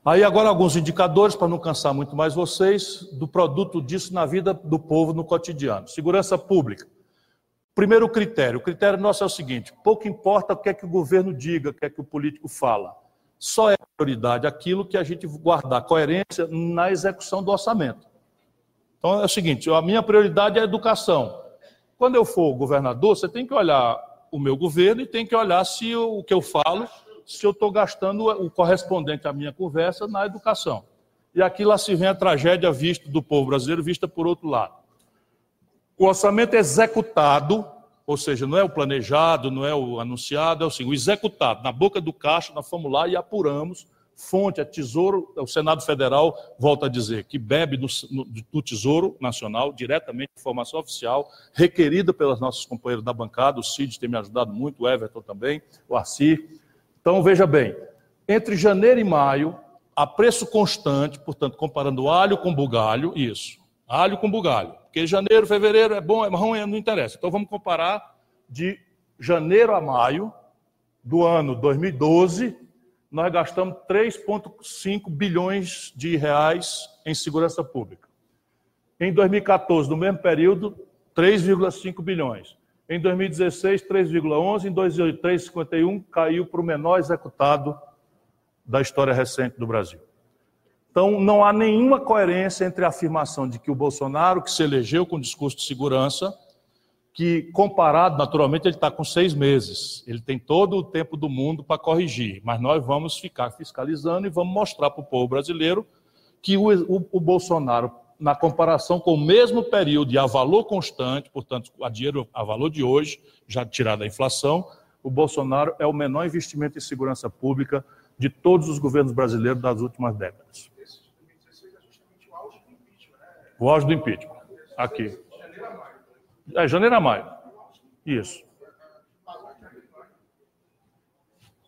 Aí agora alguns indicadores para não cansar muito mais vocês do produto disso na vida do povo no cotidiano. Segurança pública. Primeiro critério, o critério nosso é o seguinte: pouco importa o que é que o governo diga, o que é que o político fala. Só é prioridade aquilo que a gente guardar coerência na execução do orçamento. Então é o seguinte, a minha prioridade é a educação. Quando eu for governador, você tem que olhar o meu governo e tem que olhar se o que eu falo se eu estou gastando o correspondente à minha conversa na educação. E aqui lá se vem a tragédia vista do povo brasileiro, vista por outro lado. O orçamento executado, ou seja, não é o planejado, não é o anunciado, é o, assim, o executado. Na boca do caixa, nós fomos lá e apuramos. Fonte é Tesouro, o Senado Federal volta a dizer que bebe do, do Tesouro Nacional, diretamente informação oficial, requerida pelos nossos companheiros da bancada, o Cid tem me ajudado muito, o Everton também, o Arcir, então, veja bem, entre janeiro e maio, a preço constante, portanto, comparando alho com bugalho, isso, alho com bugalho, porque janeiro, fevereiro é bom, é ruim, não interessa. Então, vamos comparar de janeiro a maio do ano 2012, nós gastamos 3,5 bilhões de reais em segurança pública. Em 2014, no mesmo período, 3,5 bilhões. Em 2016, 3,11. Em 2003, 51, caiu para o menor executado da história recente do Brasil. Então, não há nenhuma coerência entre a afirmação de que o Bolsonaro, que se elegeu com discurso de segurança, que comparado, naturalmente, ele está com seis meses. Ele tem todo o tempo do mundo para corrigir, mas nós vamos ficar fiscalizando e vamos mostrar para o povo brasileiro que o, o, o, Bolsonaro, na comparação com o mesmo período e a valor constante, portanto, a dinheiro a valor de hoje, já tirado a inflação, o Bolsonaro é o menor investimento em segurança pública de todos os governos brasileiros das últimas décadas. O auge do impeachment. Aqui. É, janeiro a maio. Isso.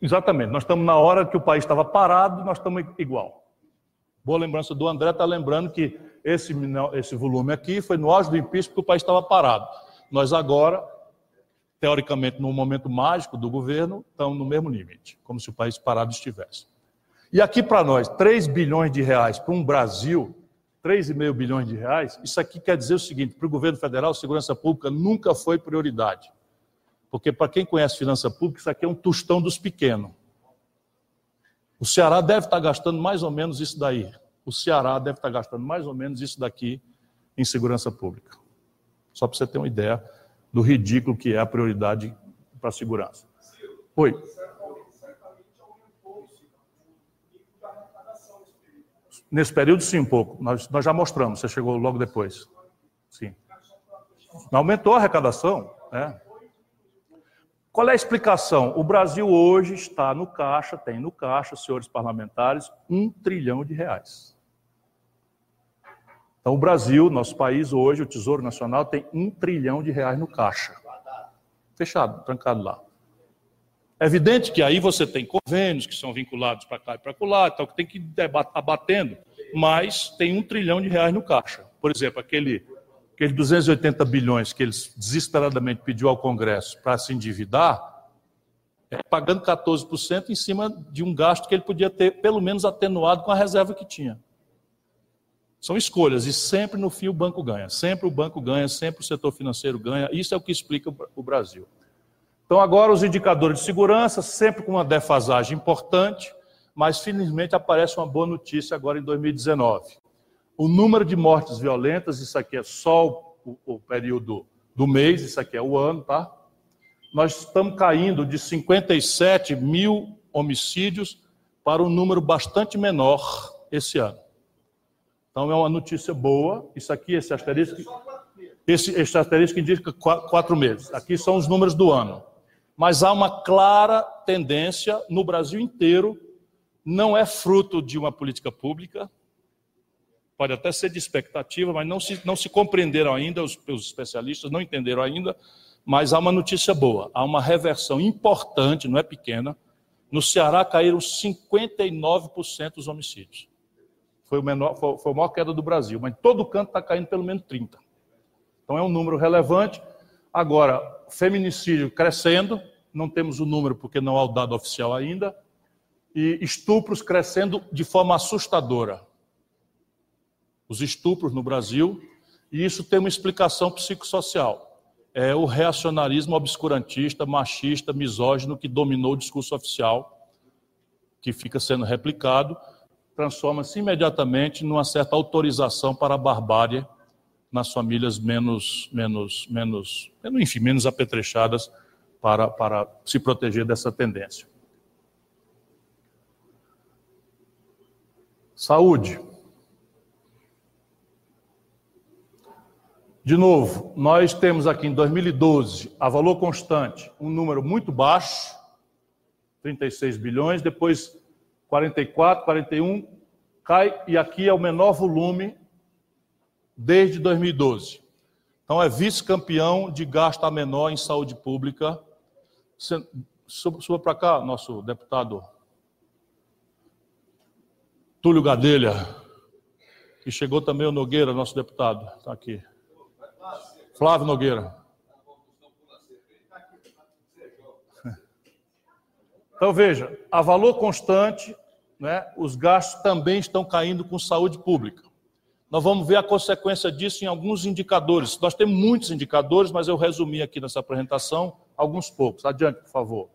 Exatamente. Nós estamos na hora que o país estava parado, nós estamos igual. Boa lembrança do André, está lembrando que esse, esse volume aqui foi no auge do impeachment porque o país estava parado. Nós agora, teoricamente, no momento mágico do governo, estamos no mesmo limite, como se o país parado estivesse. E aqui para nós, 3 bilhões de reais para um Brasil 3,5 bilhões de reais, isso aqui quer dizer o seguinte: para o governo federal, segurança pública nunca foi prioridade. Porque, para quem conhece finança pública, isso aqui é um tostão dos pequenos. O Ceará deve estar gastando mais ou menos isso daí. O Ceará deve estar gastando mais ou menos isso daqui em segurança pública. Só para você ter uma ideia do ridículo que é a prioridade para a segurança. Oi. Nesse período, sim, um pouco. Nós, nós já mostramos, você chegou logo depois. Sim. Aumentou a arrecadação. Né? Qual é a explicação? O Brasil hoje está no caixa, tem no caixa, senhores parlamentares, um trilhão de reais. Então, o Brasil, nosso país hoje, o Tesouro Nacional, tem um trilhão de reais no caixa. Fechado, trancado lá. É evidente que aí você tem convênios que são vinculados para cá e para lá, então que tem que estar batendo, mas tem um trilhão de reais no caixa. Por exemplo, aquele, aquele 280 bilhões que eles desesperadamente pediu ao Congresso para se endividar, é pagando 14% em cima de um gasto que ele podia ter pelo menos atenuado com a reserva que tinha. São escolhas, e sempre no fim o banco ganha. Sempre o banco ganha, sempre o setor financeiro ganha. Isso é o que explica o Brasil. Então, agora os indicadores de segurança, sempre com uma defasagem importante, mas felizmente aparece uma boa notícia agora em 2019. O número de mortes violentas, isso aqui é só o, o período do mês, isso aqui é o ano, tá? Nós estamos caindo de 57 mil homicídios para um número bastante menor esse ano. Então é uma notícia boa. Isso aqui, esse asterisco, esse, esse asterisco indica quatro meses. Aqui são os números do ano mas há uma clara tendência no Brasil inteiro, não é fruto de uma política pública, pode até ser de expectativa, mas não se, não se compreenderam ainda, os, os especialistas não entenderam ainda, mas há uma notícia boa, há uma reversão importante, não é pequena. No Ceará caíram 59% dos homicídios. Foi, o menor, foi, foi a maior queda do Brasil, mas todo canto está caindo pelo menos 30%. Então é um número relevante. Agora, feminicídio crescendo, não temos o número porque não há o dado oficial ainda, e estupros crescendo de forma assustadora. Os estupros no Brasil, e isso tem uma explicação psicossocial. É o reacionarismo obscurantista, machista, misógino que dominou o discurso oficial, que fica sendo replicado, transforma-se imediatamente numa certa autorização para a barbárie nas famílias menos, menos, menos, enfim, menos apetrechadas para, para se proteger dessa tendência. Saúde. De novo, nós temos aqui em 2012, a valor constante, um número muito baixo, 36 bilhões, depois 44, 41, cai, e aqui é o menor volume desde 2012. Então, é vice-campeão de gasto a menor em saúde pública. Suba para cá, nosso deputado Túlio Gadelha, que chegou também o Nogueira, nosso deputado, está aqui. Flávio Nogueira. Então, veja, a valor constante, né, os gastos também estão caindo com saúde pública. Nós vamos ver a consequência disso em alguns indicadores. Nós temos muitos indicadores, mas eu resumi aqui nessa apresentação alguns poucos. Adiante, por favor.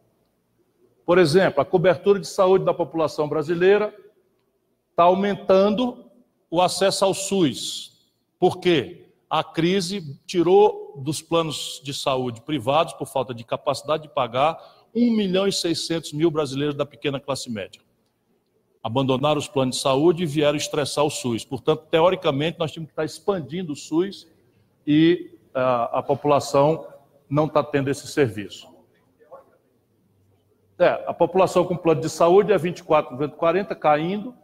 Por exemplo, a cobertura de saúde da população brasileira está aumentando o acesso ao SUS. Por quê? A crise tirou dos planos de saúde privados, por falta de capacidade de pagar, 1 milhão e 600 mil brasileiros da pequena classe média. Abandonaram os planos de saúde e vieram estressar o SUS. Portanto, teoricamente, nós temos que estar expandindo o SUS e a, ah, a população não está tendo esse serviço. É, a população com plano de saúde é 24, 40, caindo,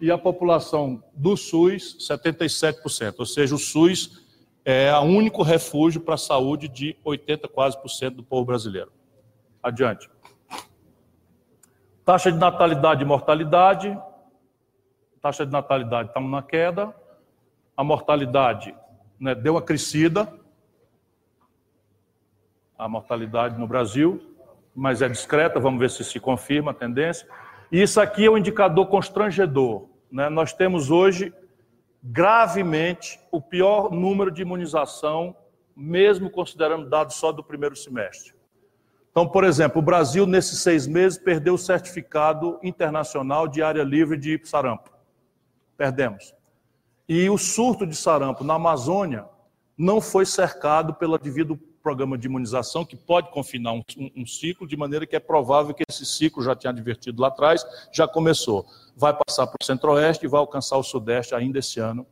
e a população do SUS, 77%. Ou seja, o SUS é o único refúgio para a saúde de 80 quase por cento do povo brasileiro. Adiante. Taxa de natalidade e mortalidade. Taxa de natalidade estamos na queda. A mortalidade né, deu uma crescida. A mortalidade no Brasil, mas é discreta, vamos ver se se confirma a tendência. E isso aqui é um indicador constrangedor. Né? Nós temos hoje gravemente o pior número de imunização, mesmo considerando dados só do primeiro semestre. Então, por exemplo, o Brasil, nesses seis meses, perdeu o certificado internacional de área livre de sarampo. Perdemos. E o surto de sarampo na Amazônia não foi cercado pelo devido programa de imunização que pode confinar um, um, ciclo, de maneira que é provável que esse ciclo, já tinha advertido lá atrás, já começou. Vai passar para o centro-oeste e vai alcançar o sudeste ainda esse ano,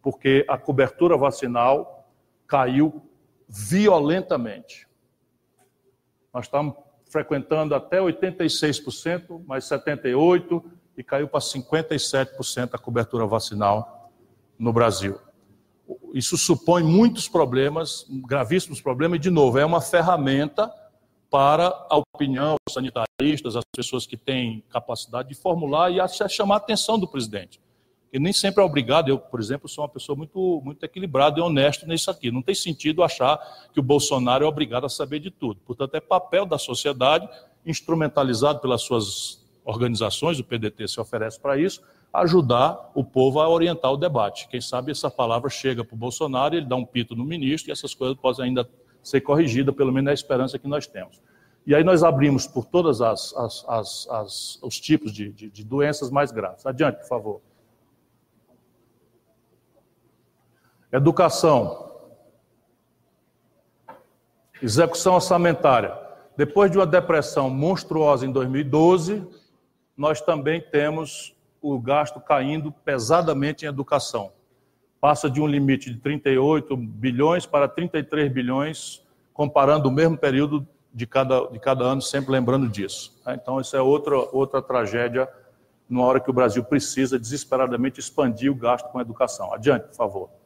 porque a cobertura vacinal caiu violentamente. Nós estamos frequentando até 86%, mais 78%, e caiu para 57% a cobertura vacinal no Brasil isso supõe muitos problemas, gravíssimos problemas, e, de novo, é uma ferramenta para a opinião, os sanitaristas, as pessoas que têm capacidade de formular e chamar a atenção do presidente. Que nem sempre é obrigado, eu, por exemplo, sou uma pessoa muito, muito equilibrada e honesta nisso aqui. Não tem sentido achar que o Bolsonaro é obrigado a saber de tudo. Portanto, é papel da sociedade, instrumentalizado pelas suas organizações, o PDT se oferece para isso, ajudar o povo a orientar o debate. Quem sabe essa palavra chega para o Bolsonaro, ele dá um pito no ministro e essas coisas podem ainda ser corrigidas, pelo menos é a esperança que nós temos. E aí nós abrimos por todos as, as, as, os tipos de, de, de doenças mais graves. Adiante, por favor. Educação. Execução orçamentária. Depois de uma depressão monstruosa em 2012, nós também temos o gasto caindo pesadamente em educação. Passa de um limite de 38 bilhões para 33 bilhões, comparando o mesmo período de cada, de cada ano, sempre lembrando disso. Né? Então, isso é outra, outra tragédia, numa hora que o Brasil precisa desesperadamente expandir o gasto com a educação. Adiante, por favor.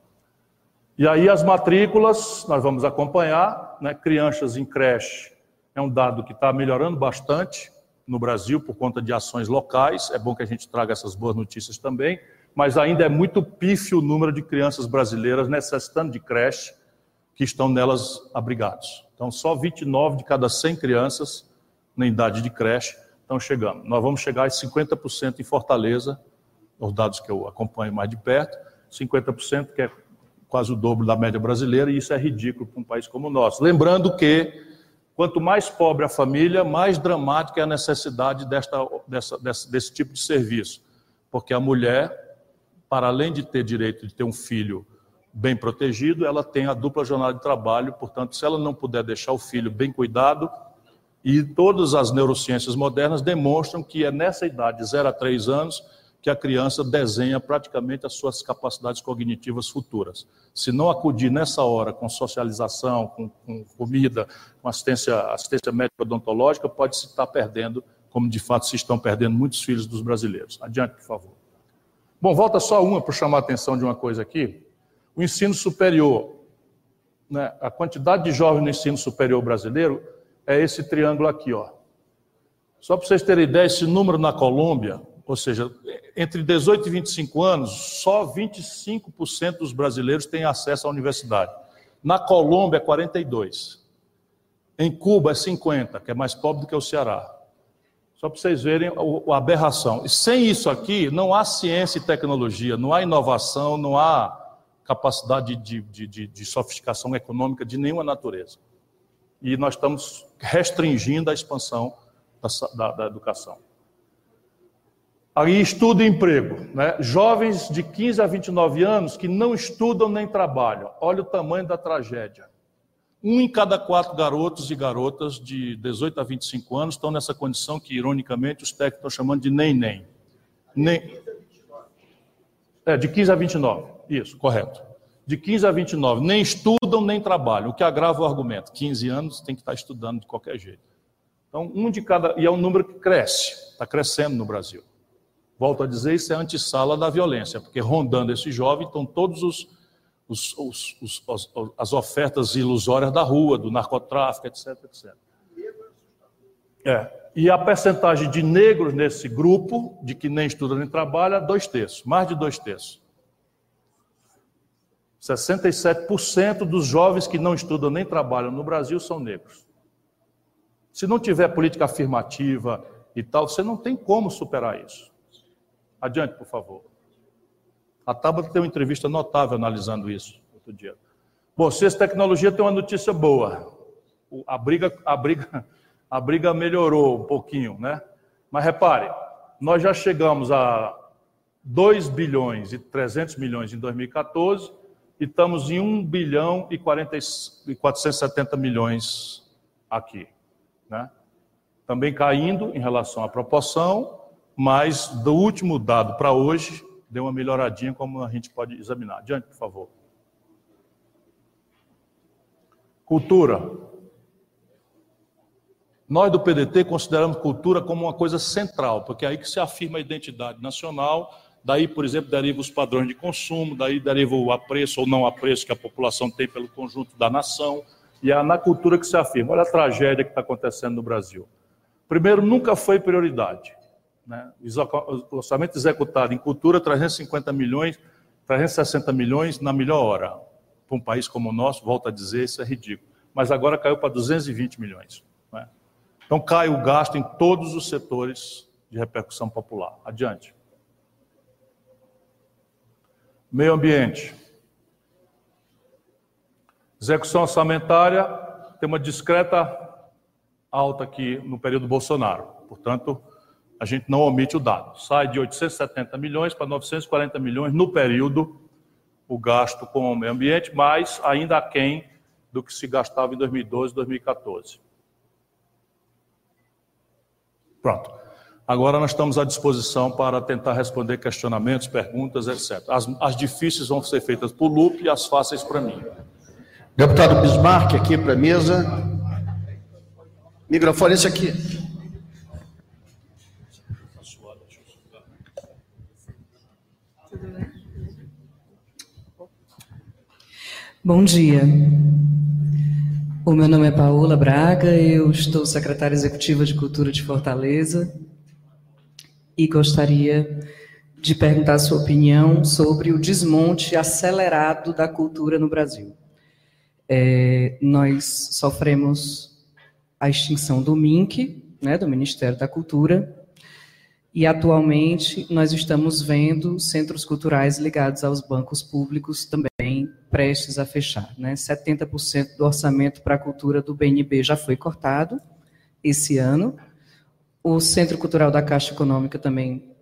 E aí, as matrículas, nós vamos acompanhar, né? crianças em creche, é um dado que está melhorando bastante, no Brasil por conta de ações locais. É bom que a gente traga essas boas notícias também, mas ainda é muito pífio o número de crianças brasileiras necessitando de creche que estão nelas abrigados. Então, só 29 de cada 100 crianças na idade de creche estão chegando. Nós vamos chegar a 50% em Fortaleza, os dados que eu acompanho mais de perto, 50% que é quase o dobro da média brasileira, e isso é ridículo para um país como o nosso. Lembrando que Quanto mais pobre a família, mais dramática é a necessidade desta, dessa, desse, desse tipo de serviço. Porque a mulher, para além de ter direito de ter um filho bem protegido, ela tem a dupla jornada de trabalho, portanto, se ela não puder deixar o filho bem cuidado, e todas as neurociências modernas demonstram que é nessa idade, 0 a 3 anos, que a criança desenha praticamente as suas capacidades cognitivas futuras. Se não acudir nessa hora com socialização, com, com comida, com assistência, assistência médica odontológica, pode se estar perdendo, como de fato se estão perdendo muitos filhos dos brasileiros. Adiante, por favor. Bom, volta só uma para chamar a atenção de uma coisa aqui. O ensino superior. Né? A quantidade de jovens no ensino superior brasileiro é esse triângulo aqui, ó. Só para vocês terem ideia, esse número na Colômbia ou seja, entre 18 e 25 anos, só 25% dos brasileiros têm acesso à universidade. Na Colômbia, é 42. Em Cuba, é 50, que é mais pobre do que o Ceará. Só para vocês verem a aberração. E sem isso aqui, não há ciência e tecnologia, não há inovação, não há capacidade de, de, de, de sofisticação econômica de nenhuma natureza. E nós estamos restringindo a expansão da, da, da educação. Aí estudo e emprego, né? Jovens de 15 a 29 anos que não estudam nem trabalham. Olha o tamanho da tragédia. Um em cada quatro garotos e garotas de 18 a 25 anos estão nessa condição que, ironicamente, os técnicos estão chamando de nem-nem. Nem... É, de 15 a 29. Isso, correto. De 15 a 29. Nem estudam, nem trabalham. O que agrava o argumento. 15 anos tem que estar estudando de qualquer jeito. Então, um de cada. E é um número que cresce. Está crescendo no Brasil. Volto a dizer, isso é antessala da violência, porque rondando esse jovem estão todos os, os, os, os, as ofertas ilusórias da rua, do narcotráfico, etc, etc. É. E a percentagem de negros nesse grupo, de que nem estuda nem trabalha, dois terços, mais de dois terços. 67% dos jovens que não estudam nem trabalham no Brasil são negros. Se não tiver política afirmativa e tal, você não tem como superar isso. Adiante, por favor. A Tábua tem uma entrevista notável analisando isso outro dia. Bom, ciência tecnologia tem uma notícia boa. A briga, a briga, a briga melhorou um pouquinho, né? Mas repare, nós já chegamos a 2 bilhões e 300 milhões em 2014 e estamos em 1 bilhão e, 40, e 470 milhões aqui, né? Também caindo em relação à proporção, mas do último dado para hoje, deu uma melhoradinha, como a gente pode examinar. Adiante, por favor. Cultura. Nós do PDT consideramos cultura como uma coisa central, porque é aí que se afirma a identidade nacional, daí, por exemplo, deriva os padrões de consumo, daí deriva o apreço ou não apreço que a população tem pelo conjunto da nação, e é na cultura que se afirma. Olha a tragédia que está acontecendo no Brasil. Primeiro, nunca foi prioridade. Né? O orçamento executado em cultura, 350 milhões, 360 milhões na melhor hora. Para um país como o nosso, volto a dizer, isso é ridículo. Mas agora caiu para 220 milhões. Né? Então cai o gasto em todos os setores de repercussão popular. Adiante. Meio ambiente. Execução orçamentária tem uma discreta alta aqui no período Bolsonaro. Portanto, a gente não omite o dado. Sai de 870 milhões para 940 milhões no período o gasto com o meio ambiente, mas ainda aquém do que se gastava em 2012 2014. Pronto. Agora nós estamos à disposição para tentar responder questionamentos, perguntas, etc. As, as difíceis vão ser feitas por Lupe e as fáceis para mim. Deputado Bismarck, aqui para a mesa. Microfone esse aqui. Bom dia. O meu nome é Paola Braga, eu estou secretária executiva de Cultura de Fortaleza e gostaria de perguntar a sua opinião sobre o desmonte acelerado da cultura no Brasil. É, nós sofremos a extinção do MINC, né, do Ministério da Cultura, e atualmente nós estamos vendo centros culturais ligados aos bancos públicos também prestes a fechar. Né? 70% do orçamento para a cultura do BNB já foi cortado esse ano. O Centro Cultural da Caixa Econômica também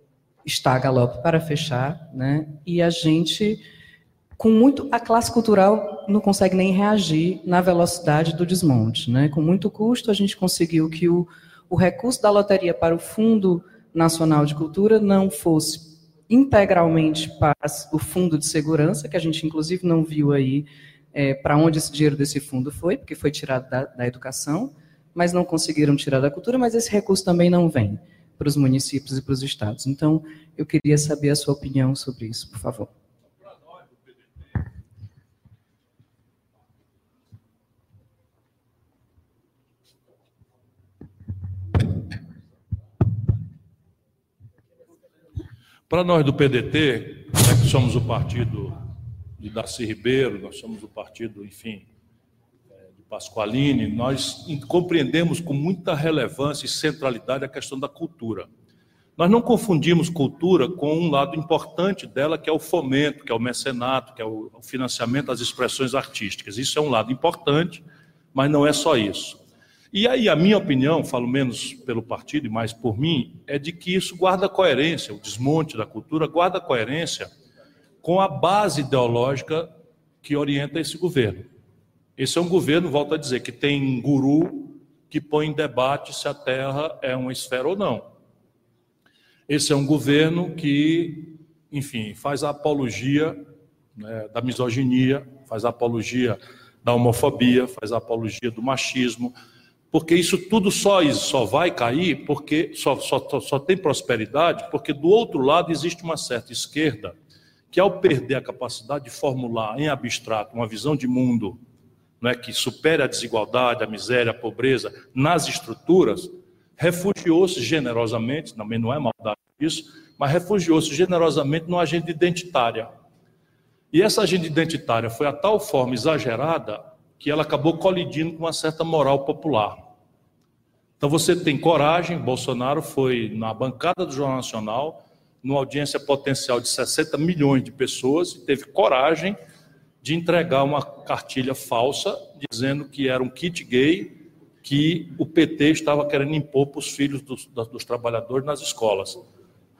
está a galope para fechar, né? E a gente, com muito, a classe cultural não consegue nem reagir na velocidade do desmonte, né? Com muito custo, a gente conseguiu que o, o recurso da loteria para o Fundo Nacional de Cultura não fosse integralmente para o fundo de segurança, que a gente inclusive não viu aí é, para onde esse dinheiro desse fundo foi, porque foi tirado da, da educação, mas não conseguiram tirar da cultura, mas esse recurso também não vem para os municípios e para os estados. Então, eu queria saber a sua opinião sobre isso, por favor. Para nós do PDT, é que somos o partido de Darcy Ribeiro, nós somos o partido, enfim, é, de Pasqualini, nós compreendemos com muita relevância e centralidade a questão da cultura. Nós não confundimos cultura com um lado importante dela, que é o fomento, que é o mecenato, que é o financiamento das expressões artísticas. Isso é um lado importante, mas não é só isso. E aí, a minha opinião, falo menos pelo partido e mais por mim, é de que isso guarda coerência, o desmonte da cultura guarda coerência com a base ideológica que orienta esse governo. Esse é um governo, volto a dizer, que tem guru que põe em debate se a Terra é uma esfera ou não. Esse é um governo que, enfim, faz a apologia né, da misoginia, faz a apologia da homofobia, faz a apologia do machismo, porque isso tudo só, só vai cair, porque só, só, só tem prosperidade, porque do outro lado existe uma certa esquerda que, ao perder a capacidade de formular em abstrato uma visão de mundo é que supere a desigualdade, a miséria, a pobreza nas estruturas, refugiou-se generosamente, também não é maldade isso, mas refugiou-se generosamente numa agenda identitária. E essa agenda identitária foi a tal forma exagerada que ela acabou colidindo com uma certa moral popular. Então você tem coragem, Bolsonaro foi na bancada do Jornal Nacional, numa audiência potencial de 60 milhões de pessoas, e teve coragem de entregar uma cartilha falsa, dizendo que era um kit gay que o PT estava querendo impor para os filhos dos, dos, trabalhadores nas escolas.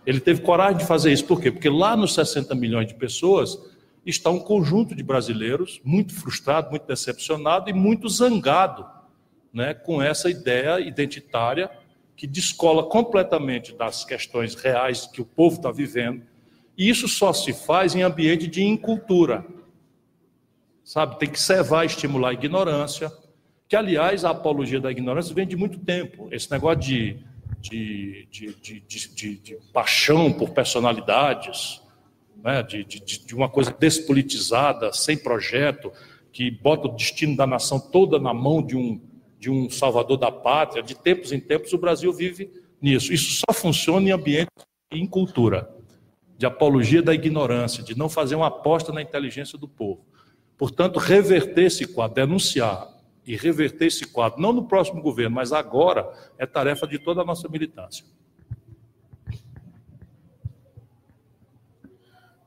Ele teve coragem de fazer isso, por quê? Porque lá nos 60 milhões de pessoas está um conjunto de brasileiros muito frustrado, muito decepcionado e muito zangado né, com essa ideia identitária que descola completamente das questões reais que o povo está vivendo. E isso só se faz em ambiente de incultura. Sabe, tem que servar, estimular a ignorância, que, aliás, a apologia da ignorância vem de muito tempo. Esse negócio de, de, de, de, de paixão por personalidades, né? de, de uma coisa despolitizada, sem projeto, que bota o destino da nação toda na mão de um, de um salvador da pátria. De tempos em tempos, o Brasil vive nisso. Isso só funciona em ambiente em cultura, de apologia da ignorância, de não fazer uma aposta na inteligência do povo. Portanto, reverter esse quadro, denunciar e reverter esse quadro, não no próximo governo, mas agora, é tarefa de toda a nossa militância.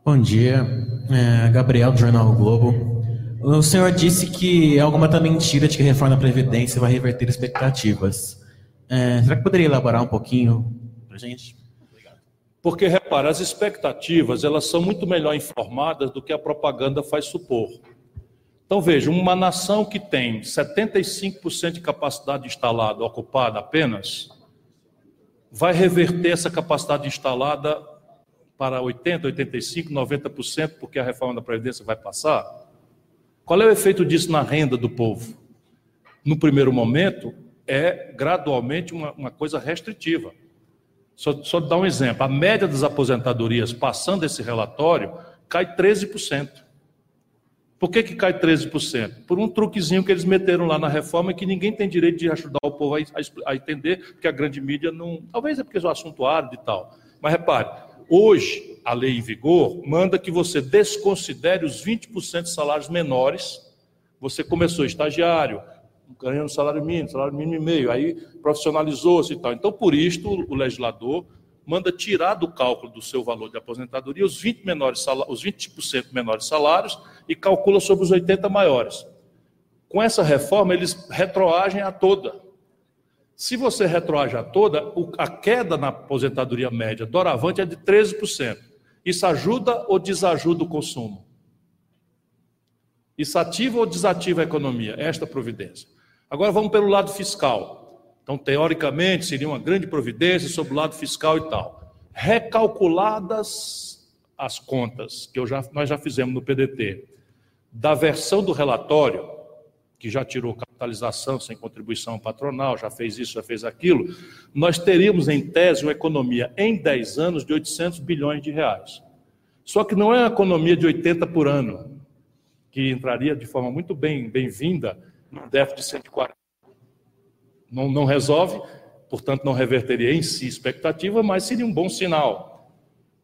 Bom dia, é, Gabriel do Jornal o Globo. O senhor disse que é alguma mentira de que a reforma da Previdência vai reverter expectativas. É, será que poderia elaborar um pouquinho para gente? Obrigado. Porque, repara, as expectativas elas são muito melhor informadas do que a propaganda faz supor. Então veja, uma nação que tem 75% de capacidade instalada ocupada apenas, vai reverter essa capacidade instalada para 80, 85, 90%, porque a reforma da previdência vai passar. Qual é o efeito disso na renda do povo? No primeiro momento, é gradualmente uma, uma coisa restritiva. Só, só dar um exemplo: a média das aposentadorias, passando esse relatório, cai 13%. Por que, que cai 13%? Por um truquezinho que eles meteram lá na reforma que ninguém tem direito de ajudar o povo a, a, a entender, porque a grande mídia não. Talvez é porque é um assunto árido e tal. Mas repare, hoje a lei em vigor manda que você desconsidere os 20% de salários menores. Você começou estagiário, ganhando salário mínimo, salário mínimo e meio, aí profissionalizou-se e tal. Então, por isto, o legislador manda tirar do cálculo do seu valor de aposentadoria os 20%, menores, os 20 menores salários e calcula sobre os 80 maiores. Com essa reforma, eles retroagem a toda. Se você retroage a toda, a queda na aposentadoria média doravante é de 13%. Isso ajuda ou desajuda o consumo? Isso ativa ou desativa a economia? Esta providência. Agora vamos pelo lado fiscal. Então, teoricamente, seria uma grande providência sobre o lado fiscal e tal. Recalculadas as contas, que já, nós já fizemos no PDT, da versão do relatório, que já tirou capitalização sem contribuição patronal, já fez isso, já fez aquilo, nós teríamos, em tese, uma economia em 10 anos de 800 bilhões de reais. Só que não é uma economia de 80 por ano, que entraria de forma muito bem bem-vinda no déficit de 140 não, não resolve, portanto, não reverteria em si expectativa, mas seria um bom sinal.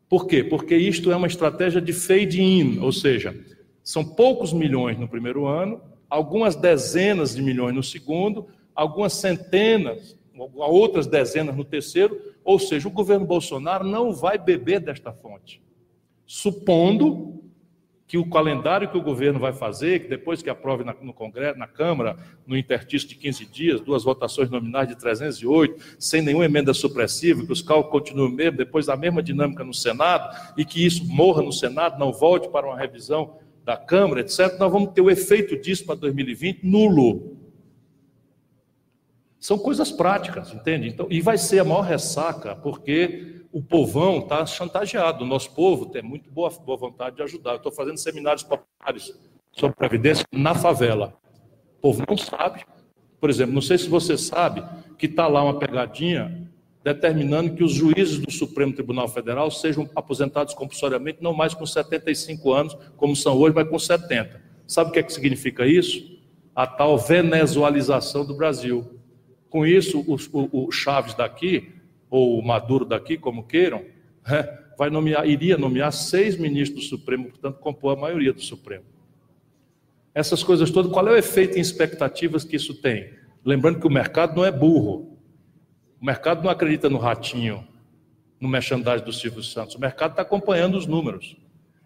Por quê? Porque isto é uma estratégia de fade-in, ou seja, são poucos milhões no primeiro ano, algumas dezenas de milhões no segundo, algumas centenas, outras dezenas no terceiro, ou seja, o governo Bolsonaro não vai beber desta fonte. Supondo que o calendário que o governo vai fazer, que depois que aprove no Congresso, na Câmara, no interstício de 15 dias, duas votações nominais de 308, sem nenhuma emenda supressiva, que os cálculos continuem mesmo, depois a mesma dinâmica no Senado, e que isso morra no Senado, não volte para uma revisão da Câmara, etc., nós vamos ter o efeito disso para 2020 nulo. São coisas práticas, entende? Então, e vai ser a maior ressaca, porque o povão está chantageado. O nosso povo tem muito boa, boa vontade de ajudar. Estou fazendo seminários populares sobre previdência na favela. O povo não sabe. Por exemplo, não sei se você sabe que está lá uma pegadinha determinando que os juízes do Supremo Tribunal Federal sejam aposentados compulsoriamente, não mais com 75 anos, como são hoje, mas com 70. Sabe o que, é que significa isso? A tal venezualização do Brasil. Com isso, o, o, o Chaves daqui, ou o Maduro daqui, como queiram, é, vai nomear, iria nomear seis ministros do Supremo, portanto, compor a maioria do Supremo. Essas coisas todas, qual é o efeito em expectativas que isso tem? Lembrando que o mercado não é burro. O mercado não acredita no ratinho, no merchandising do Silvio Santos. O mercado está acompanhando os números.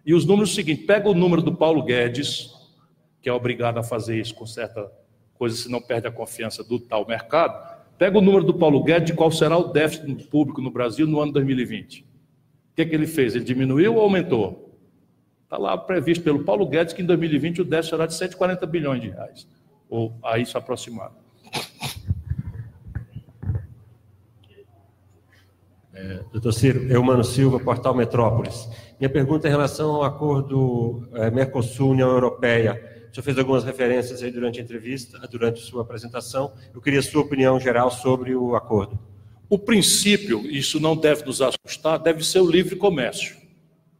E os números seguintes: seguinte: pega o número do Paulo Guedes, que é obrigado a fazer isso com certa coisa, se não perde a confiança do tal mercado. Pega o número do Paulo Guedes de qual será o déficit público no Brasil no ano 2020. O que, é que ele fez? Ele diminuiu ou aumentou? Está lá previsto pelo Paulo Guedes que em 2020 o déficit será de 140 bilhões de reais, ou a isso aproximado. É, doutor Ciro, Eumano Silva, Portal Metrópolis. Minha pergunta é em relação ao acordo é, Mercosul-União Europeia senhor fez algumas referências aí durante a entrevista, durante sua apresentação. Eu queria sua opinião geral sobre o acordo. O princípio, isso não deve nos assustar, deve ser o livre comércio.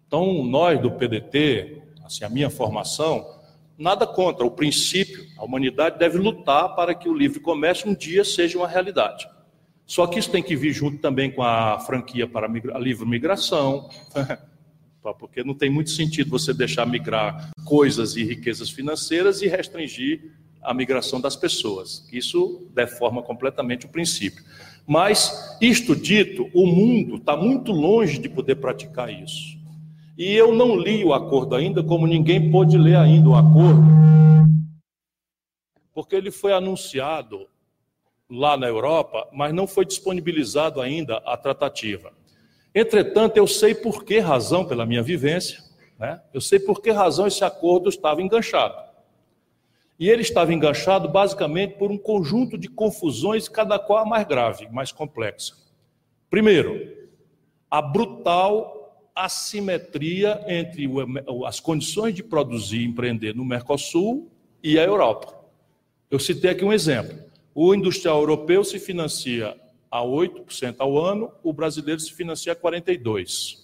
Então, nós do PDT, assim, a minha formação, nada contra. O princípio, a humanidade deve lutar para que o livre comércio um dia seja uma realidade. Só que isso tem que vir junto também com a franquia para a livre migração, porque não tem muito sentido você deixar migrar coisas e riquezas financeiras e restringir a migração das pessoas. Isso deforma completamente o princípio. Mas, isto dito, o mundo está muito longe de poder praticar isso. E eu não li o acordo ainda, como ninguém pôde ler ainda o acordo, porque ele foi anunciado lá na Europa, mas não foi disponibilizado ainda a tratativa. Entretanto, eu sei por que razão, pela minha vivência, né? eu sei por que razão esse acordo estava enganchado. E ele estava enganchado basicamente por um conjunto de confusões, cada qual mais grave, mais complexa. Primeiro, a brutal assimetria entre as condições de produzir e empreender no Mercosul e a Europa. Eu citei aqui um exemplo. O industrial europeu se financia a 8% ao ano, o brasileiro se financia a 42%.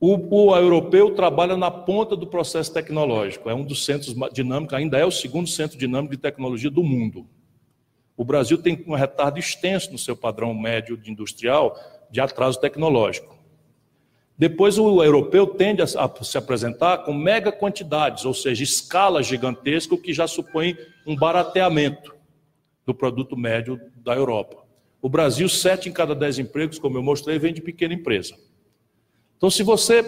O, o, europeu trabalha na ponta do processo tecnológico, é um dos centros dinâmicos, ainda é o segundo centro dinâmico de tecnologia do mundo. O Brasil tem um retardo extenso no seu padrão médio de industrial de atraso tecnológico. Depois, o europeu tende a, se apresentar com mega quantidades, ou seja, escala gigantesca, o que já supõe um barateamento do produto médio da Europa. O Brasil, sete em cada dez empregos, como eu mostrei, vem de pequena empresa. Então, se você,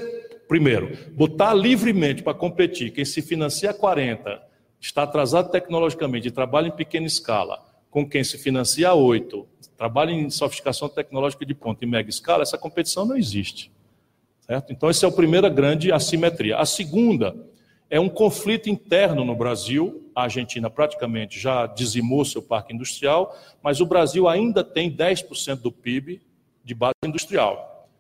primeiro, botar livremente para competir, quem se financia a 40, está atrasado tecnologicamente e trabalha em pequena escala, com quem se financia a 8, trabalha em sofisticação tecnológica de ponta em mega escala, essa competição não existe. Certo? Então, essa é a primeira grande assimetria. A segunda é um conflito interno no Brasil. A Argentina praticamente já dizimou seu parque industrial, mas o Brasil ainda tem 10% do PIB de base industrial.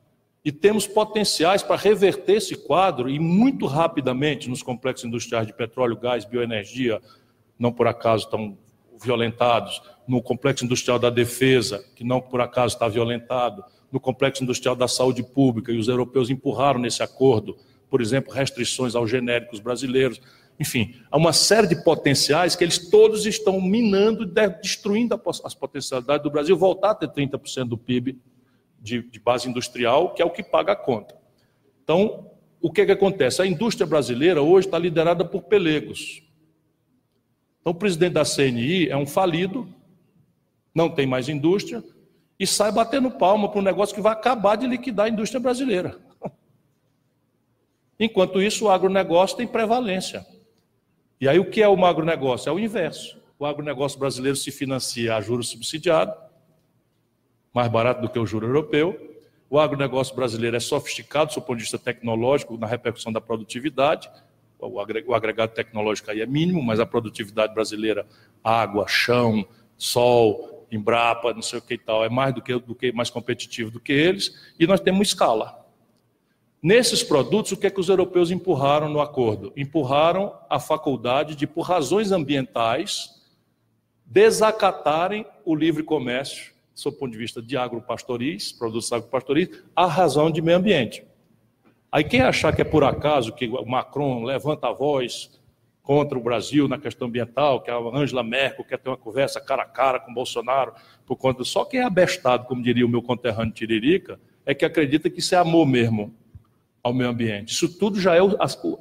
E temos potenciais para reverter esse quadro e muito rapidamente nos complexos industriais de petróleo, gás, bioenergia, não por acaso estão violentados, no complexo industrial da defesa, que não por acaso está violentado, no complexo industrial da saúde pública, e os europeus empurraram nesse acordo por exemplo, restrições aos genéricos brasileiros. Enfim, há uma série de potenciais que eles todos estão minando, destruindo as potencialidades do Brasil voltar a ter 30% do PIB de, de base industrial, que é o que paga a conta. Então, o que, que acontece? A indústria brasileira hoje está liderada por pelegos. Então, o presidente da CNI é um falido, não tem mais indústria, e sai batendo palma para um negócio que vai acabar de liquidar a indústria brasileira. Enquanto isso, o agronegócio tem prevalência. E aí, o que é o agronegócio? É o inverso. O agronegócio brasileiro se financia a juros subsidiados, mais barato do que o juro europeu. O agronegócio brasileiro é sofisticado do ponto de vista tecnológico, na repercussão da produtividade. O agregado tecnológico aí é mínimo, mas a produtividade brasileira, água, chão, sol, Embrapa, não sei o que e tal, é mais do que, do que mais competitivo do que eles, e nós temos escala. Nesses produtos, o que é que os europeus empurraram no acordo? Empurraram a faculdade de, por razões ambientais, desacatarem o livre comércio, do ponto de vista de agropastoris, produtos agropastoris, a razão de meio ambiente. Aí quem achar que é por acaso que o Macron levanta a voz contra o Brasil na questão ambiental, que a Angela Merkel quer ter uma conversa cara a cara com o Bolsonaro, por conta só quem é abestado, como diria o meu conterrâneo Tiririca, é que acredita que isso é amor mesmo ao meio ambiente. Isso tudo já é o,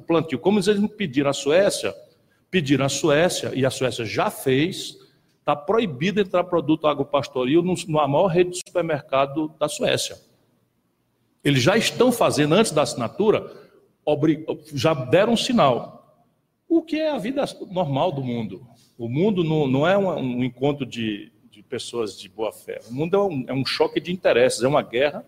plantio. Como eles pediram à Suécia, pediram à Suécia, e a Suécia já fez, está proibido entrar produto agropastoril na maior rede de supermercado da Suécia. Eles já estão fazendo, antes da assinatura, já deram um sinal o que é a vida normal do mundo. O mundo não, não é um, um encontro de, de, pessoas de boa fé. O mundo é um, é um, choque de interesses, é uma guerra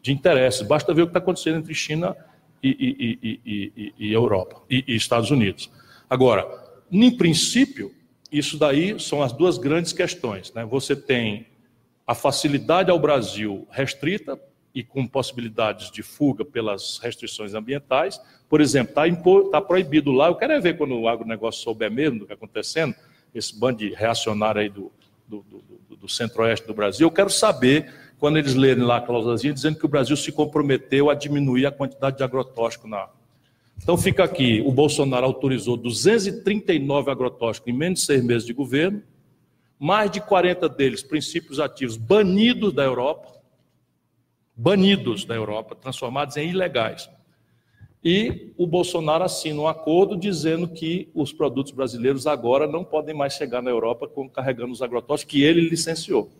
de interesses. Basta ver o que está acontecendo entre China e, e, e, e Europa e, Estados Unidos. Agora, em princípio, isso daí são as duas grandes questões. Né? Você tem a facilidade ao Brasil restrita e com possibilidades de fuga pelas restrições ambientais. Por exemplo, está tá proibido lá, eu quero é ver quando o agronegócio souber mesmo do que está acontecendo, esse bando de reacionário aí do, do, do, do centro-oeste do Brasil, eu quero saber, quando eles lerem lá a cláusulazinha, dizendo que o Brasil se comprometeu a diminuir a quantidade de agrotóxico na... Então fica aqui, o Bolsonaro autorizou 239 agrotóxicos em menos de seis meses de governo, mais de 40 deles, princípios ativos, banidos da Europa, banidos da Europa, transformados em ilegais. E o Bolsonaro assina um acordo dizendo que os produtos brasileiros agora não podem mais chegar na Europa carregando os agrotóxicos que ele licenciou.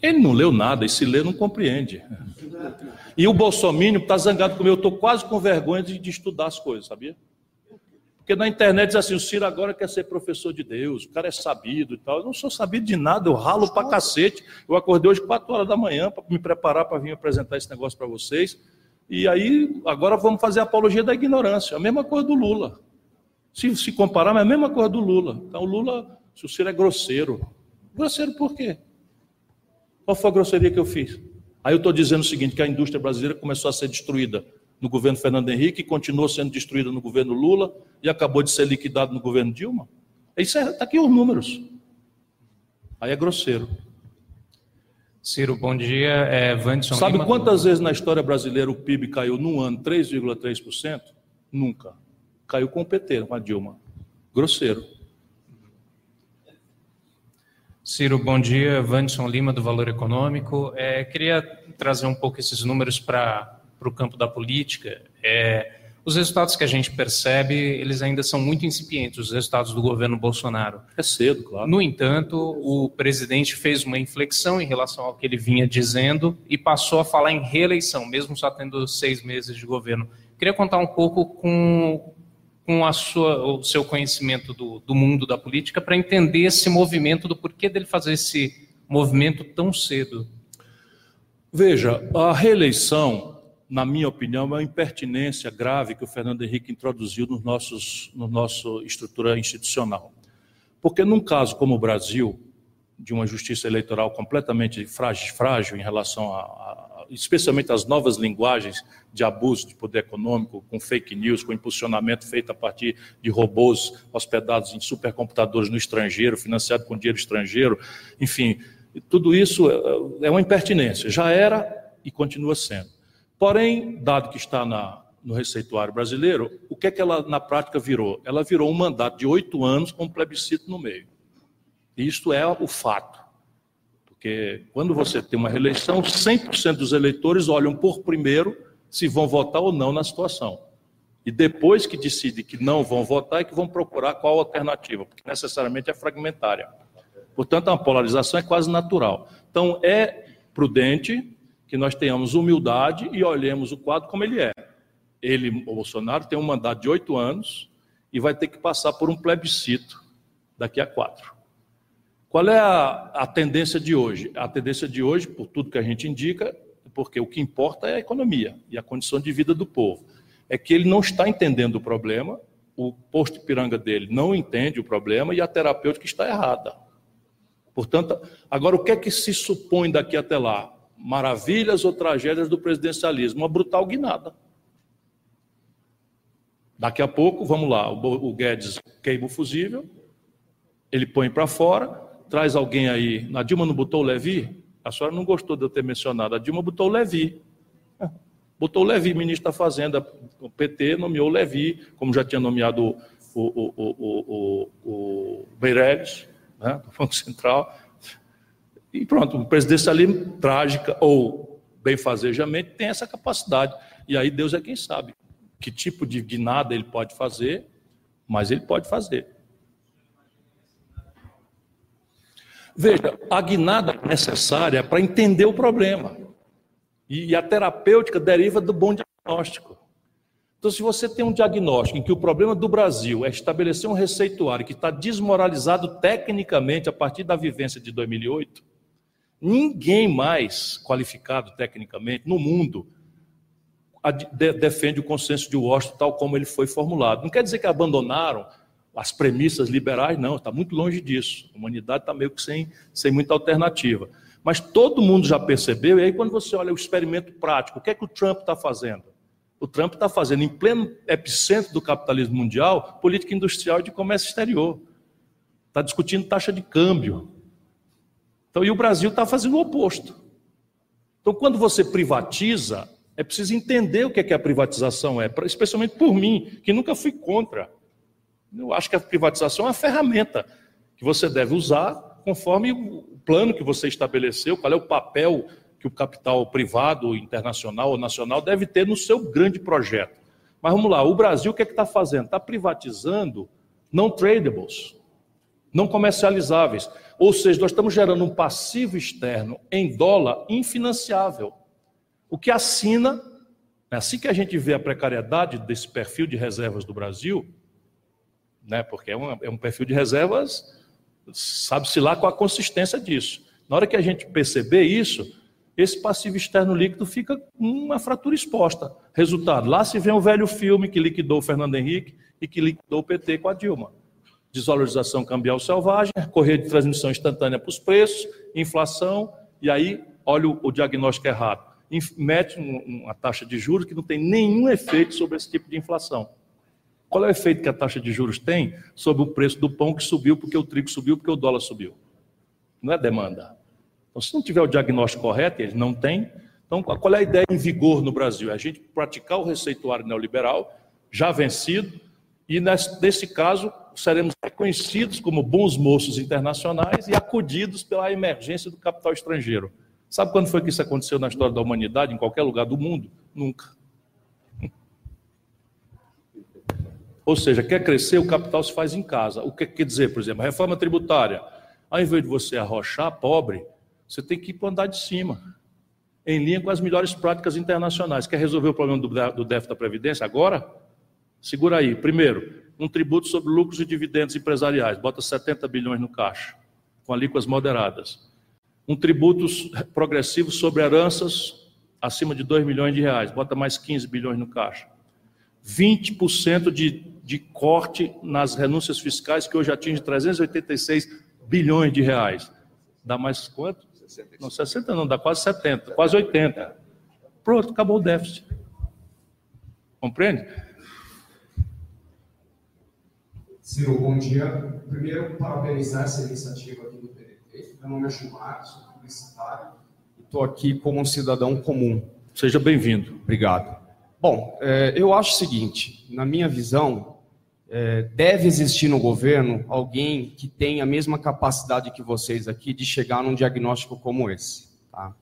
Ele não leu nada, e se lê não compreende. E o Bolsonaro está zangado comigo, eu estou quase com vergonha de, de estudar as coisas, sabia? Porque na internet diz assim, o Ciro agora quer ser professor de Deus, o cara é sabido e tal. Eu não sou sabido de nada, eu ralo pra cacete. Eu acordei hoje 4 horas da manhã para me preparar para vir apresentar esse negócio para vocês. E aí, agora vamos fazer a apologia da ignorância. A mesma coisa do Lula. Se, se comparar, mas é a mesma coisa do Lula. Então, o Lula, se o Ciro é grosseiro. Grosseiro por quê? Qual foi a grosseria que eu fiz? Aí eu estou dizendo o seguinte, que a indústria brasileira começou a ser destruída no governo Fernando Henrique, continuou sendo destruída no governo Lula e acabou de ser liquidado no governo Dilma. Isso está é, aqui os números. Aí é grosseiro. Ciro, bom dia. É Vanderson Sabe Lima quantas vezes na história brasileira o PIB caiu num ano 3,3%? Nunca. Caiu com o PT, com a Dilma. Grosseiro. Ciro, bom dia. Vanderson Lima, do Valor Econômico. É, queria trazer um pouco esses números para para o campo da política, é, os resultados que a gente percebe, eles ainda são muito incipientes, os resultados do governo Bolsonaro. É cedo, claro. No entanto, o presidente fez uma inflexão em relação ao que ele vinha dizendo e passou a falar em reeleição, mesmo só tendo seis meses de governo. Queria contar um pouco com, com a sua, o seu conhecimento do, do mundo da política para entender esse movimento, do porquê dele fazer esse movimento tão cedo. Veja, a reeleição na minha opinião, é uma impertinência grave que o Fernando Henrique introduziu no, no nosso estrutura institucional. Porque num caso como o Brasil, de uma justiça eleitoral completamente frágil, frágil em relação a, a, especialmente às novas linguagens de abuso de poder econômico, com fake news, com impulsionamento feito a partir de robôs hospedados em supercomputadores no estrangeiro, financiado com dinheiro estrangeiro, enfim, tudo isso é, é uma impertinência. Já era e continua sendo. Porém, dado que está na, no receituário brasileiro, o que é que ela na prática virou? Ela virou um mandato de oito anos com um plebiscito no meio. Isto é o fato. Porque quando você tem uma reeleição, 100% dos eleitores olham por primeiro se vão votar ou não na situação. E depois que decidem que não vão votar, é que vão procurar qual alternativa, porque necessariamente é fragmentária. Portanto, a polarização é quase natural. Então, é prudente que nós tenhamos humildade e olhemos o quadro como ele é. Ele, o Bolsonaro, tem um mandato de oito anos e vai ter que passar por um plebiscito daqui a quatro. Qual é a, a tendência de hoje? A tendência de hoje, por tudo que a gente indica, porque o que importa é a economia e a condição de vida do povo, é que ele não está entendendo o problema, o posto Piranga dele não entende o problema e a terapêutica está errada. Portanto, agora o que é que se supõe daqui até lá? Maravilhas ou tragédias do presidencialismo? Uma brutal guinada. Daqui a pouco, vamos lá, o Guedes queima o fusível, ele põe para fora, traz alguém aí. A Dilma não botou o Levi? A senhora não gostou de eu ter mencionado. A Dilma botou o Levi. Botou o Levi, ministro da Fazenda. O PT nomeou o Levi, como já tinha nomeado o, o, o, o, o Meirelles né, do Banco Central. E pronto, o presidencialismo trágica ou benfazejamente tem essa capacidade. E aí Deus é quem sabe que tipo de guinada ele pode fazer, mas ele pode fazer. Veja, a guinada necessária é para entender o problema. E a terapêutica deriva do bom diagnóstico. Então, se você tem um diagnóstico em que o problema do Brasil é estabelecer um receituário que está desmoralizado tecnicamente a partir da vivência de 2008, ninguém mais qualificado tecnicamente no mundo defende o consenso de Washington tal como ele foi formulado. Não quer dizer que abandonaram as premissas liberais, não, está muito longe disso. A humanidade está meio que sem, sem muita alternativa. Mas todo mundo já percebeu, e aí quando você olha o experimento prático, o que é que o Trump está fazendo? O Trump está fazendo, em pleno epicentro do capitalismo mundial, política industrial e de comércio exterior. Está discutindo taxa de câmbio. Então, e o Brasil está fazendo o oposto. Então, quando você privatiza, é preciso entender o que, é que a privatização é, especialmente por mim, que nunca fui contra. Eu acho que a privatização é uma ferramenta que você deve usar conforme o plano que você estabeleceu, qual é o papel que o capital privado, internacional ou nacional deve ter no seu grande projeto. Mas vamos lá, o Brasil o que é está fazendo? Está privatizando não tradables, não comercializáveis. Ou seja, nós estamos gerando um passivo externo em dólar infinanciável. O que assina, é assim que a gente vê a precariedade desse perfil de reservas do Brasil, né, porque é um, é um perfil de reservas, sabe-se lá qual a consistência disso. Na hora que a gente perceber isso, esse passivo externo líquido fica uma fratura exposta. Resultado, lá se vê um velho filme que liquidou o Fernando Henrique e que liquidou o PT com a Dilma. Desvalorização cambial selvagem, correio de transmissão instantânea para os preços, inflação, e aí, olha o, o diagnóstico errado. Mete uma taxa de juros que não tem nenhum efeito sobre esse tipo de inflação. Qual é o efeito que a taxa de juros tem sobre o preço do pão que subiu porque o trigo subiu, porque o dólar subiu? Não é demanda. Então, se não tiver o diagnóstico correto, ele não tem. Então, qual é a ideia em vigor no Brasil? É a gente praticar o receituário neoliberal, já vencido, e nesse caso seremos reconhecidos como bons moços internacionais e acudidos pela emergência do capital estrangeiro. Sabe quando foi que isso aconteceu na história da humanidade, em qualquer lugar do mundo? Nunca. Ou seja, quer crescer, o capital se faz em casa. O que quer dizer, por exemplo, reforma tributária? Ao invés de você arrochar pobre, você tem que ir para andar de cima, em linha com as melhores práticas internacionais. Quer resolver o problema do, déficit da Previdência agora? Segura aí. Primeiro, um tributo sobre lucros e dividendos empresariais. Bota 70 bilhões no caixa, com alíquotas moderadas. Um tributo progressivo sobre heranças acima de 2 milhões de reais. Bota mais 15 bilhões no caixa. 20% de, de corte nas renúncias fiscais, que hoje atinge 386 bilhões de reais. Dá mais quanto? 65. Não, 60 não, dá quase 70, quase 80. Pronto, acabou o déficit. Compreende? Ciro, bom dia. Primeiro, parabenizar essa iniciativa aqui do PDT. Meu nome é Gilmar, sou publicitário e estou aqui como um cidadão comum. Seja bem-vindo. Obrigado. Bom, é, eu acho o seguinte, na minha visão, é, deve existir no governo alguém que tenha a mesma capacidade que vocês aqui de chegar num diagnóstico como esse. Tá?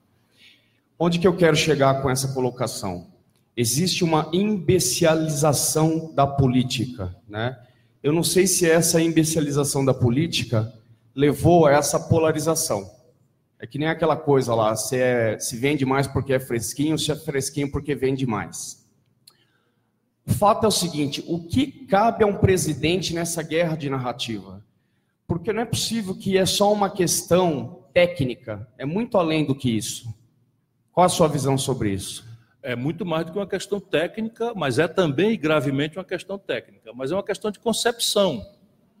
Onde que eu quero chegar com essa colocação? Existe uma imbecilização da política, né? Eu não sei se essa imbecilização da política levou a essa polarização. É que nem aquela coisa lá, se, é, se vende mais porque é fresquinho, se é fresquinho porque vende mais. O fato é o seguinte: o que cabe a um presidente nessa guerra de narrativa? Porque não é possível que é só uma questão técnica, é muito além do que isso. Qual a sua visão sobre isso? É muito mais do que uma questão técnica, mas é também gravemente uma questão técnica, mas é uma questão de concepção.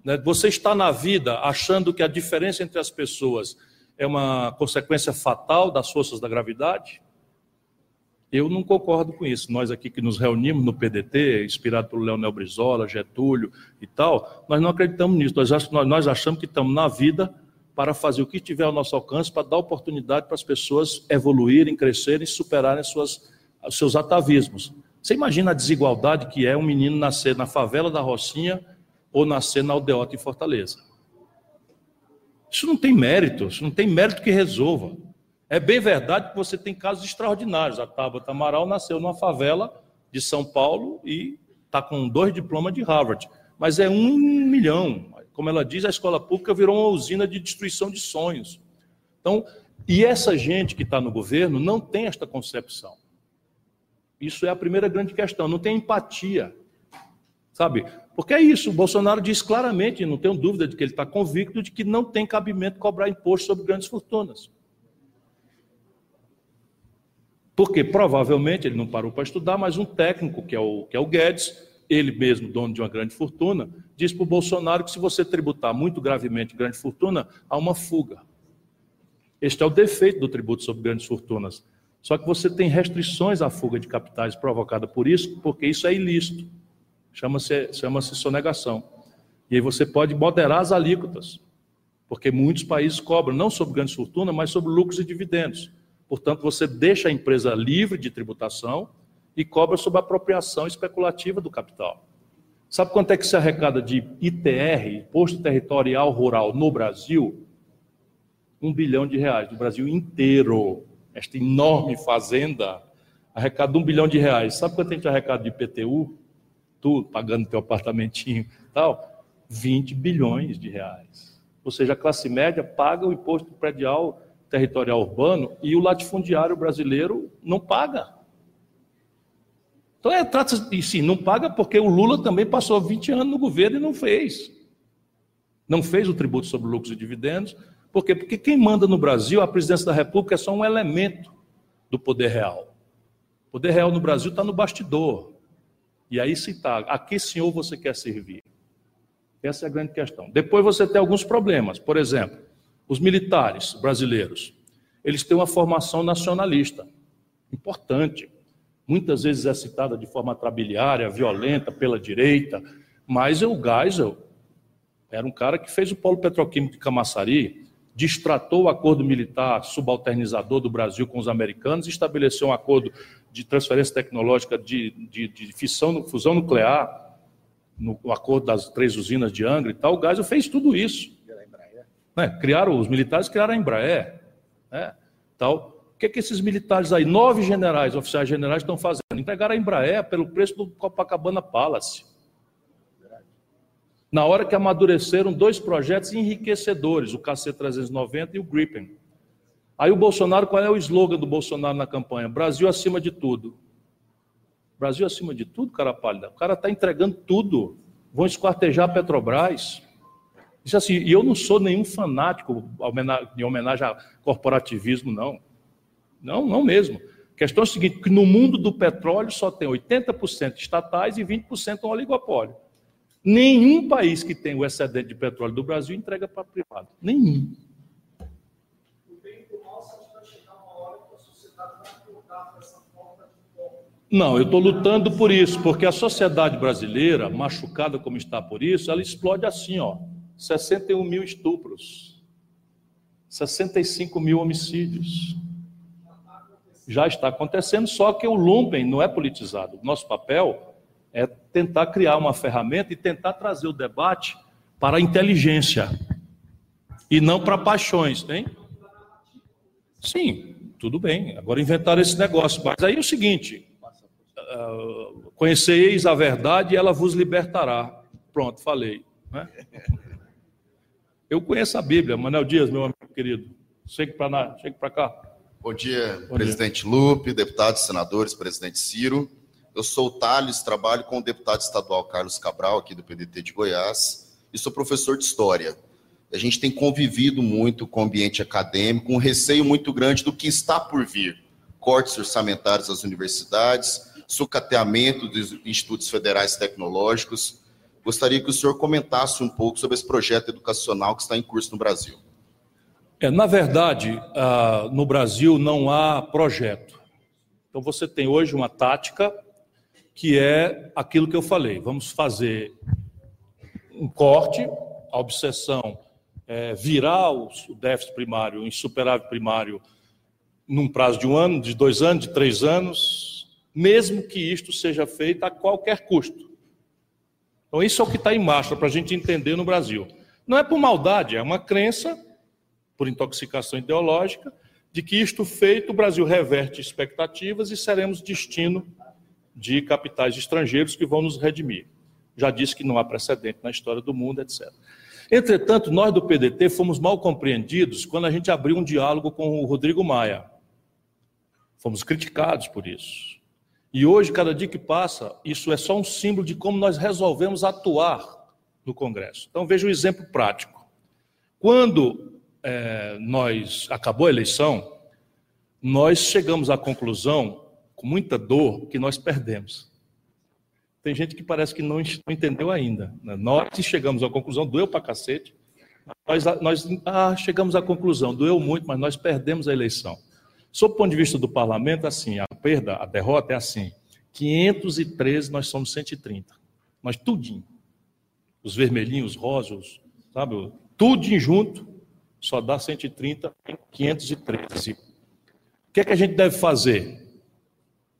Né? Você está na vida achando que a diferença entre as pessoas é uma consequência fatal das forças da gravidade? Eu não concordo com isso. Nós aqui que nos reunimos no PDT, inspirado pelo Leonel Brizola, Getúlio e tal, nós não acreditamos nisso. Nós, achamos que estamos na vida para fazer o que tiver ao nosso alcance para dar oportunidade para as pessoas evoluírem, crescerem, superarem suas, seus atavismos. Você imagina a desigualdade que é um menino nascer na favela da Rocinha ou nascer na aldeota em Fortaleza. Isso não tem mérito, isso não tem mérito que resolva. É bem verdade que você tem casos extraordinários. A Tabata Amaral nasceu numa favela de São Paulo e está com dois diplomas de Harvard. Mas é um milhão. Como ela diz, a escola pública virou uma usina de destruição de sonhos. Então, e essa gente que está no governo não tem esta concepção. Isso é a primeira grande questão. Não tem empatia. Sabe? Porque é isso, o Bolsonaro diz claramente, não tenho dúvida de que ele está convicto de que não tem cabimento cobrar imposto sobre grandes fortunas. Porque provavelmente ele não parou para estudar, mas um técnico, que é o, que é o Guedes, ele mesmo, dono de uma grande fortuna, diz para o Bolsonaro que se você tributar muito gravemente grande fortuna, há uma fuga. Este é o defeito do tributo sobre grandes fortunas. Só que você tem restrições à fuga de capitais provocada por isso, porque isso é ilícito. Chama-se chama sonegação. E aí você pode moderar as alíquotas, porque muitos países cobram não sobre grandes fortunas, mas sobre lucros e dividendos. Portanto, você deixa a empresa livre de tributação e cobra sobre a apropriação especulativa do capital. Sabe quanto é que se arrecada de ITR, Imposto Territorial Rural, no Brasil? Um bilhão de reais, no Brasil inteiro. Esta enorme fazenda arrecada um bilhão de reais. Sabe quanto a gente arrecada de IPTU? Tu, pagando teu apartamentinho tal? 20 bilhões de reais. Ou seja, a classe média paga o imposto predial territorial urbano e o latifundiário brasileiro não paga. Então, é, trata de sim, não paga porque o Lula também passou 20 anos no governo e não fez. Não fez o tributo sobre lucros e dividendos. Por quê? Porque quem manda no Brasil, a presidência da República, é só um elemento do poder real. O poder real no Brasil está no bastidor. E aí se está, a que senhor você quer servir? Essa é a grande questão. Depois você tem alguns problemas. Por exemplo, os militares brasileiros, eles têm uma formação nacionalista importante. Muitas vezes é citada de forma trabiliária, violenta, pela direita, mas o Geisel era um cara que fez o polo petroquímico de Camaçari, distratou o acordo militar subalternizador do Brasil com os americanos, estabeleceu um acordo de transferência tecnológica de, de, de fissão, fusão nuclear, no acordo das três usinas de Angra e tal. O Geisel fez tudo isso. Né? Criaram, os militares criaram a Embraer. Né? Tal. O que, é que esses militares aí, nove generais, oficiais generais, estão fazendo? Entregaram a Embraer pelo preço do Copacabana Palace. Na hora que amadureceram dois projetos enriquecedores, o KC-390 e o Gripen. Aí o Bolsonaro, qual é o slogan do Bolsonaro na campanha? Brasil acima de tudo. Brasil acima de tudo, cara pálida. O cara está entregando tudo. Vão esquartejar a Petrobras. Disse assim, e eu não sou nenhum fanático em homenagem a corporativismo, não. Não, não mesmo. A questão é a seguinte, que no mundo do petróleo só tem 80% estatais e 20% um oligopólio. Nenhum país que tem o excedente de petróleo do Brasil entrega para privado. Nenhum. Não, eu estou lutando por isso, porque a sociedade brasileira, machucada como está por isso, ela explode assim, ó. 61 mil estupros, 65 mil homicídios. Já está acontecendo, só que o lumpen não é politizado. Nosso papel é tentar criar uma ferramenta e tentar trazer o debate para a inteligência e não para paixões, hein? Sim, tudo bem. Agora inventaram esse negócio. Mas aí é o seguinte: uh, conheceis a verdade e ela vos libertará. Pronto, falei. Né? Eu conheço a Bíblia, Manuel Dias, meu amigo querido. Chegue para cá. Bom dia, Bom presidente dia. Lupe, deputados, senadores, presidente Ciro. Eu sou o Thales, trabalho com o deputado estadual Carlos Cabral, aqui do PDT de Goiás, e sou professor de História. A gente tem convivido muito com o ambiente acadêmico, um receio muito grande do que está por vir. Cortes orçamentários das universidades, sucateamento dos institutos federais tecnológicos. Gostaria que o senhor comentasse um pouco sobre esse projeto educacional que está em curso no Brasil. É, na verdade, uh, no Brasil não há projeto. Então você tem hoje uma tática que é aquilo que eu falei. Vamos fazer um corte, a obsessão é virar o déficit primário em superávit primário num prazo de um ano, de dois anos, de três anos, mesmo que isto seja feito a qualquer custo. Então, isso é o que está em marcha para a gente entender no Brasil. Não é por maldade, é uma crença, por intoxicação ideológica, de que isto feito, o Brasil reverte expectativas e seremos destino de capitais estrangeiros que vão nos redimir. Já disse que não há precedente na história do mundo, etc. Entretanto, nós do PDT fomos mal compreendidos quando a gente abriu um diálogo com o Rodrigo Maia. Fomos criticados por isso. E hoje, cada dia que passa, isso é só um símbolo de como nós resolvemos atuar no Congresso. Então, veja um exemplo prático. Quando é, nós acabou a eleição, nós chegamos à conclusão com muita dor que nós perdemos. Tem gente que parece que não entendeu ainda. Né? Nós chegamos à conclusão, doeu para cacete. Nós, nós ah, chegamos à conclusão, doeu muito, mas nós perdemos a eleição. Sob o ponto de vista do parlamento, assim, a perda, a derrota é assim: 513, nós somos 130. Nós tudinho. Os vermelhinhos, os rosas, sabe? Tudinho junto, só dá 130 em 513. O que é que a gente deve fazer?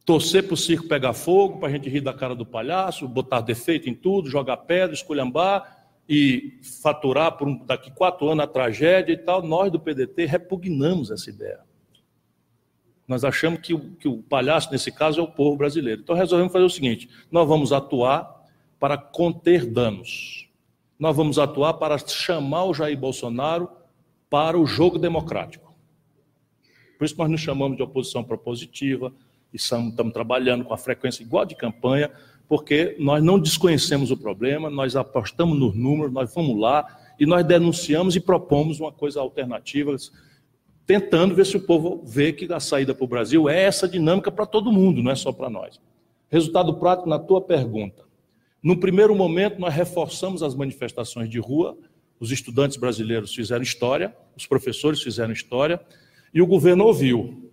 Torcer para o circo pegar fogo, para a gente rir da cara do palhaço, botar defeito em tudo, jogar pedra, esculhambar e faturar por um, daqui quatro anos a tragédia e tal. Nós do PDT repugnamos essa ideia. Nós achamos que o, que o palhaço, nesse caso, é o povo brasileiro. Então resolvemos fazer o seguinte: nós vamos atuar para conter danos. Nós vamos atuar para chamar o Jair Bolsonaro para o jogo democrático. Por isso nós nos chamamos de oposição propositiva, e estamos trabalhando com a frequência igual de campanha, porque nós não desconhecemos o problema, nós apostamos nos números, nós vamos lá e nós denunciamos e propomos uma coisa alternativa, tentando ver se o povo vê que a saída para o Brasil é essa dinâmica para todo mundo, não é só para nós. Resultado prático na tua pergunta. No primeiro momento, nós reforçamos as manifestações de rua, os estudantes brasileiros fizeram história, os professores fizeram história, e o governo ouviu.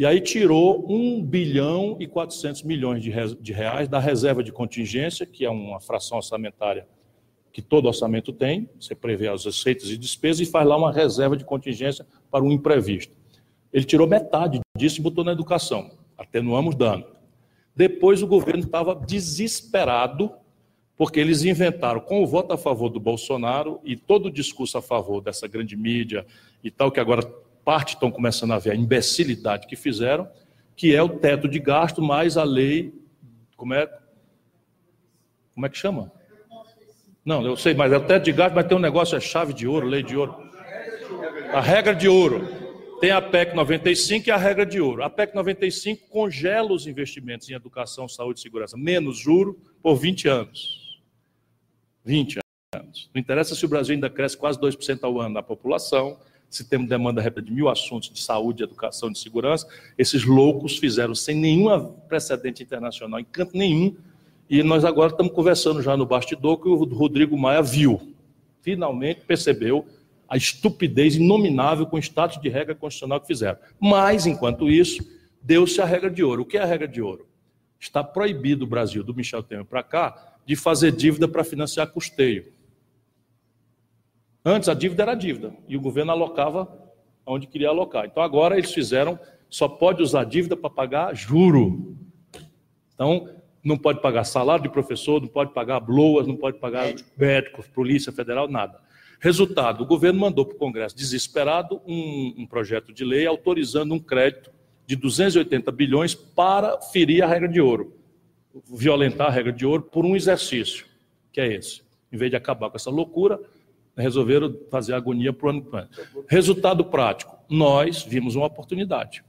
E aí tirou 1 bilhão e 400 milhões de reais da reserva de contingência, que é uma fração orçamentária que todo orçamento tem, você prevê as receitas e despesas e faz lá uma reserva de contingência para um imprevisto. Ele tirou metade disso e botou na educação, atenuamos dano. Depois o governo estava desesperado, porque eles inventaram, com o voto a favor do Bolsonaro e todo o discurso a favor dessa grande mídia e tal, que agora parte estão começando a ver a imbecilidade que fizeram, que é o teto de gasto mais a lei. Como é, como é que chama? Não, eu sei, mas é o teto de gasto, mas tem um negócio, é chave de ouro, lei de ouro. A regra de ouro. Tem a PEC 95 e a regra de ouro. A PEC 95 congela os investimentos em educação, saúde e segurança, menos juro, por 20 anos. 20 anos. Não interessa se o Brasil ainda cresce quase 2% ao ano na população, se temos demanda de mil assuntos de saúde, educação, de segurança, esses loucos fizeram sem nenhum precedente internacional, em canto nenhum, e nós agora estamos conversando já no bastidor que o Rodrigo Maia viu, finalmente percebeu a estupidez inominável com o status de regra constitucional que fizeram. Mas, enquanto isso, deu-se a regra de ouro. O que é a regra de ouro? Está proibido o Brasil, do Michel Temer para cá, de fazer dívida para financiar custeio. Antes a dívida era dívida e o governo alocava onde queria alocar. Então agora eles fizeram, só pode usar dívida para pagar juro. Então Não pode pagar salário de professor, não pode pagar bloas, não pode pagar médicos, polícia federal, nada. Resultado: o governo mandou para o Congresso, desesperado, um, um projeto de lei autorizando um crédito de 280 bilhões para ferir a regra de ouro, violentar a regra de ouro por um exercício, que é esse. Em vez de acabar com essa loucura, resolveram fazer agonia para o ano. Resultado prático: nós vimos uma oportunidade.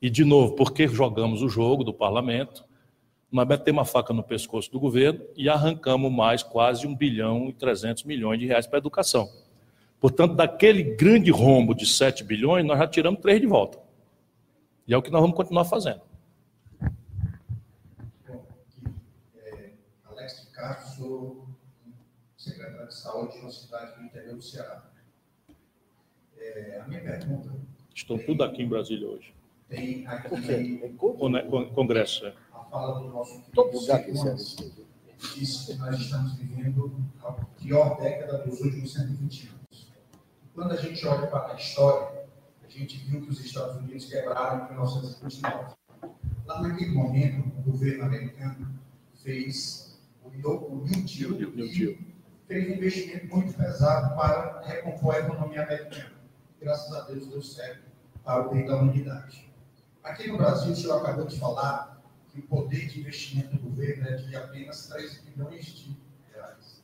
E, de novo, porque jogamos o jogo do parlamento, nós metemos uma faca no pescoço do governo e arrancamos mais quase 1 bilhão e 300 milhões de reais para a educação. Portanto, daquele grande rombo de 7 bilhões, nós já tiramos 3 de volta. E é o que nós vamos continuar fazendo. Bom, é, Alex de Castro, sou secretário de saúde de uma cidade do interior do Ceará. É, a minha pergunta. Estão tem, tudo aqui em Brasília hoje. Tem aqui. Congresso, é. A fala do nosso querido disse que nós estamos vivendo a pior década dos últimos 120 anos. Quando a gente olha para a história, a gente viu que os Estados Unidos quebraram em 1929. Lá naquele momento, o governo americano fez o New Deal, fez um investimento muito pesado para recompor a economia americana. Graças a Deus deu certo para o bem da humanidade. Aqui no Brasil, o senhor acabou de falar que o poder de investimento do governo é de apenas 3 bilhões de reais.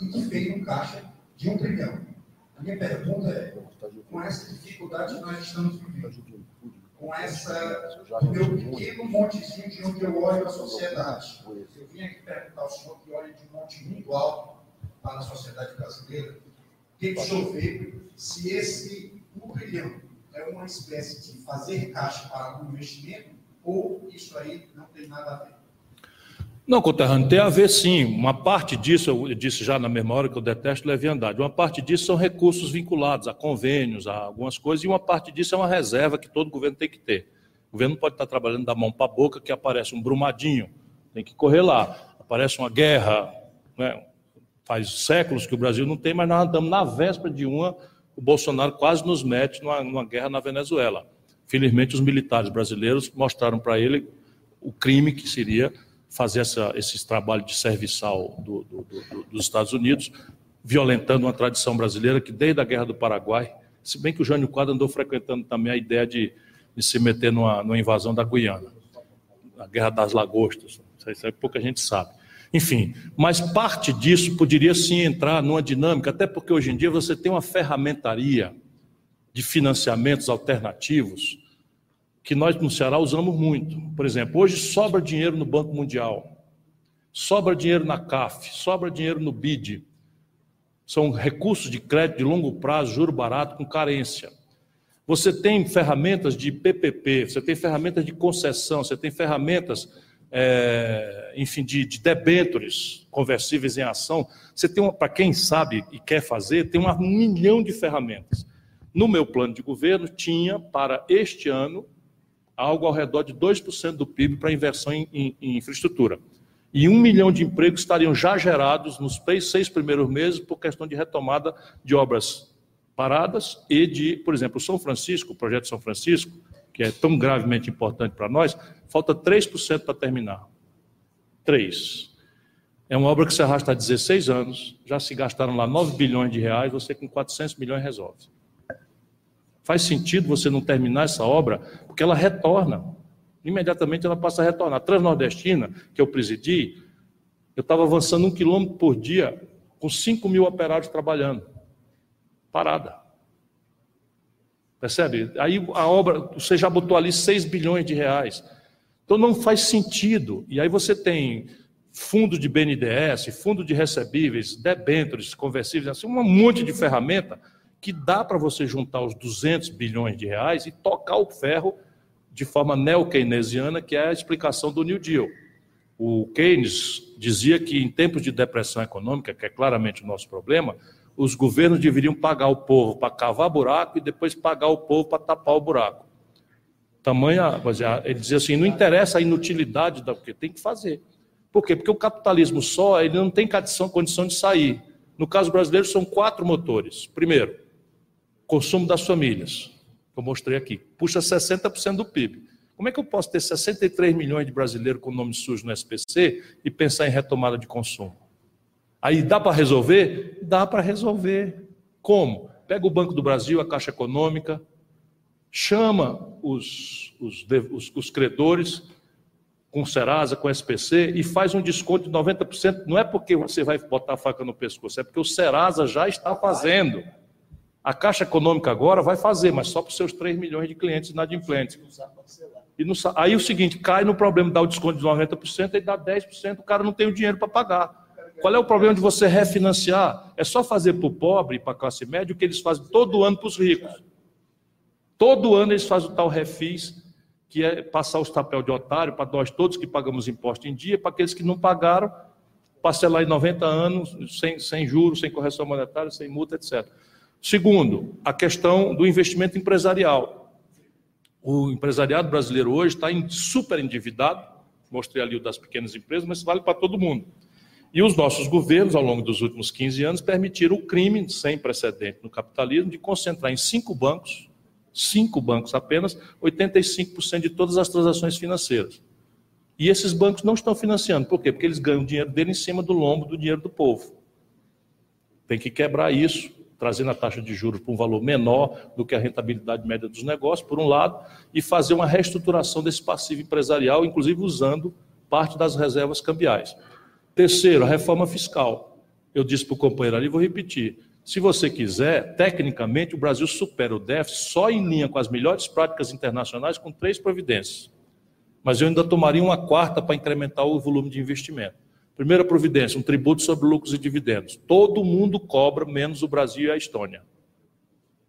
E que fez um caixa de 1 trilhão. A minha pergunta é, com essa dificuldade que nós estamos vivendo, com essa, o meu pequeno montezinho de onde eu olho a sociedade, eu vim aqui perguntar ao senhor que olha de um monte muito alto, para a sociedade brasileira, o que vê se esse trilhão é uma espécie de fazer caixa para algum investimento ou isso aí não tem nada a ver? Não, conterrâneo, tem a ver sim. Uma parte disso, eu disse já na hora que eu detesto leviandade, uma parte disso são recursos vinculados a convênios, a algumas coisas, e uma parte disso é uma reserva que todo governo tem que ter. O governo pode estar trabalhando da mão para a boca que aparece um brumadinho, tem que correr lá. Aparece uma guerra, né, faz séculos que o Brasil não tem, mas nós andamos na véspera de uma, o Bolsonaro quase nos mete numa, numa guerra na Venezuela. Felizmente, os militares brasileiros mostraram para ele o crime que seria fazer essa, esse trabalho de serviçal do, do, do, dos Estados Unidos, violentando uma tradição brasileira que, desde a Guerra do Paraguai, se bem que o Jânio Quadro andou frequentando também a ideia de, de se meter numa, numa invasão da Guiana, a Guerra das Lagostas, isso aí pouca gente sabe. Enfim, mas parte disso poderia sim entrar numa dinâmica, até porque hoje em dia você tem uma ferramentaria de financiamentos alternativos que nós no Ceará usamos muito. Por exemplo, hoje sobra dinheiro no Banco Mundial, sobra dinheiro na CAF, sobra dinheiro no BID. São recursos de crédito de longo prazo, juro barato, com carência. Você tem ferramentas de PPP, você tem ferramentas de concessão, você tem ferramentas é, enfim, de, de debêntures conversíveis em ação. Você tem, para quem sabe e quer fazer, tem um milhão de ferramentas. No meu plano de governo, tinha para este ano algo ao redor de 2% do PIB para inversão em, em, em, infraestrutura. E um milhão de empregos estariam já gerados nos seis primeiros meses por questão de retomada de obras paradas e de, por exemplo, São Francisco, o projeto São Francisco, que é tão gravemente importante para nós, falta 3% para terminar. 3. É uma obra que se arrasta há 16 anos, já se gastaram lá 9 bilhões de reais, você com 400 milhões resolve. Faz sentido você não terminar essa obra, porque ela retorna. Imediatamente ela passa a retornar. A Transnordestina, que eu presidi, eu estava avançando um quilômetro por dia, com 5 mil operários trabalhando. Parada. Percebe? Aí a obra, você já botou ali 6 bilhões de reais. Então não faz sentido. E aí você tem fundo de BNDES, fundo de recebíveis, debêntures, conversíveis, assim, um monte de ferramenta que dá para você juntar os 200 bilhões de reais e tocar o ferro de forma neo-keynesiana, que é a explicação do New Deal. O Keynes dizia que em tempos de depressão econômica, que é claramente o nosso problema, os governos deveriam pagar o povo para cavar buraco e depois pagar o povo para tapar o buraco. Tamanha, ele dizia assim, não interessa a inutilidade da que tem que fazer. Por quê? Porque o capitalismo só, ele não tem condição, condição de sair. No caso brasileiro são quatro motores. Primeiro, consumo das famílias, que eu mostrei aqui, puxa 60% do PIB. Como é que eu posso ter 63 milhões de brasileiros com nome sujo no SPC e pensar em retomada de consumo? Aí dá para resolver? Dá para resolver. Como? Pega o Banco do Brasil, a Caixa Econômica, chama os, os, os, os credores com Serasa, com SPC e faz um desconto de 90%. Não é porque você vai botar a faca no pescoço, é porque o Serasa já está fazendo. A Caixa Econômica agora vai fazer, mas só para os seus 3 milhões de clientes inadimplentes. E no, aí o seguinte, cai no problema, dá o desconto de 90% e dá 10%, o cara não tem o dinheiro para pagar. Qual é o problema de você refinanciar? É só fazer para o pobre e para a classe média o que eles fazem todo ano para os ricos. Todo ano eles fazem o tal refis, que é passar os tapel de otário para nós todos que pagamos imposto em dia, para aqueles que não pagaram, parcelar em 90 anos, sem, sem juros, sem correção monetária, sem multa, etc. Segundo, a questão do investimento empresarial. O empresariado brasileiro hoje está super endividado, mostrei ali o das pequenas empresas, mas vale para todo mundo. E os nossos governos, ao longo dos últimos 15 anos, permitiram o crime sem precedente no capitalismo de concentrar em cinco bancos, cinco bancos apenas, 85% de todas as transações financeiras. E esses bancos não estão financiando. Por quê? Porque eles ganham o dinheiro dele em cima do lombo do dinheiro do povo. Tem que quebrar isso trazendo a taxa de juros para um valor menor do que a rentabilidade média dos negócios, por um lado, e fazer uma reestruturação desse passivo empresarial, inclusive usando parte das reservas cambiais. Terceiro, a reforma fiscal. Eu disse para o companheiro ali, vou repetir. Se você quiser, tecnicamente, o Brasil supera o déficit só em linha com as melhores práticas internacionais com três providências. Mas eu ainda tomaria uma quarta para incrementar o volume de investimento. Primeira providência, um tributo sobre lucros e dividendos. Todo mundo cobra, menos o Brasil e a Estônia.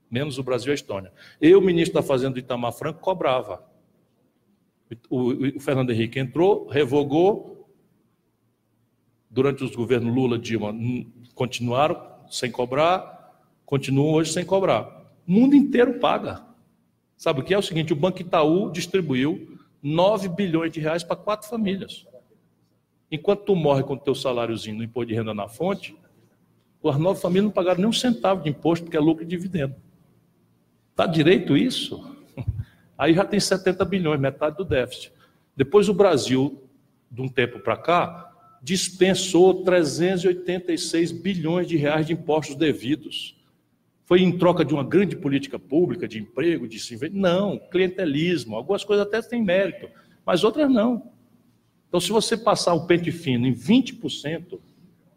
Menos o Brasil e a Estônia. Eu, ministro da Fazenda do Itamar Franco, cobrava. O, o, o Fernando Henrique entrou, revogou. Durante os governos Lula Dilma, continuaram sem cobrar, continuam hoje sem cobrar. O mundo inteiro paga. Sabe o que é? o seguinte: o Banco Itaú distribuiu 9 bilhões de reais para quatro famílias. Enquanto tu morre com o teu saláriozinho no imposto de renda na fonte, as nove famílias não pagaram nem um centavo de imposto, porque é lucro e dividendo. Está direito isso? Aí já tem 70 bilhões, metade do déficit. Depois o Brasil, de um tempo para cá, dispensou 386 bilhões de reais de impostos devidos. Foi em troca de uma grande política pública, de emprego, de se Não, clientelismo. Algumas coisas até têm mérito, mas outras não. Então, se você passar o pente fino em 20%,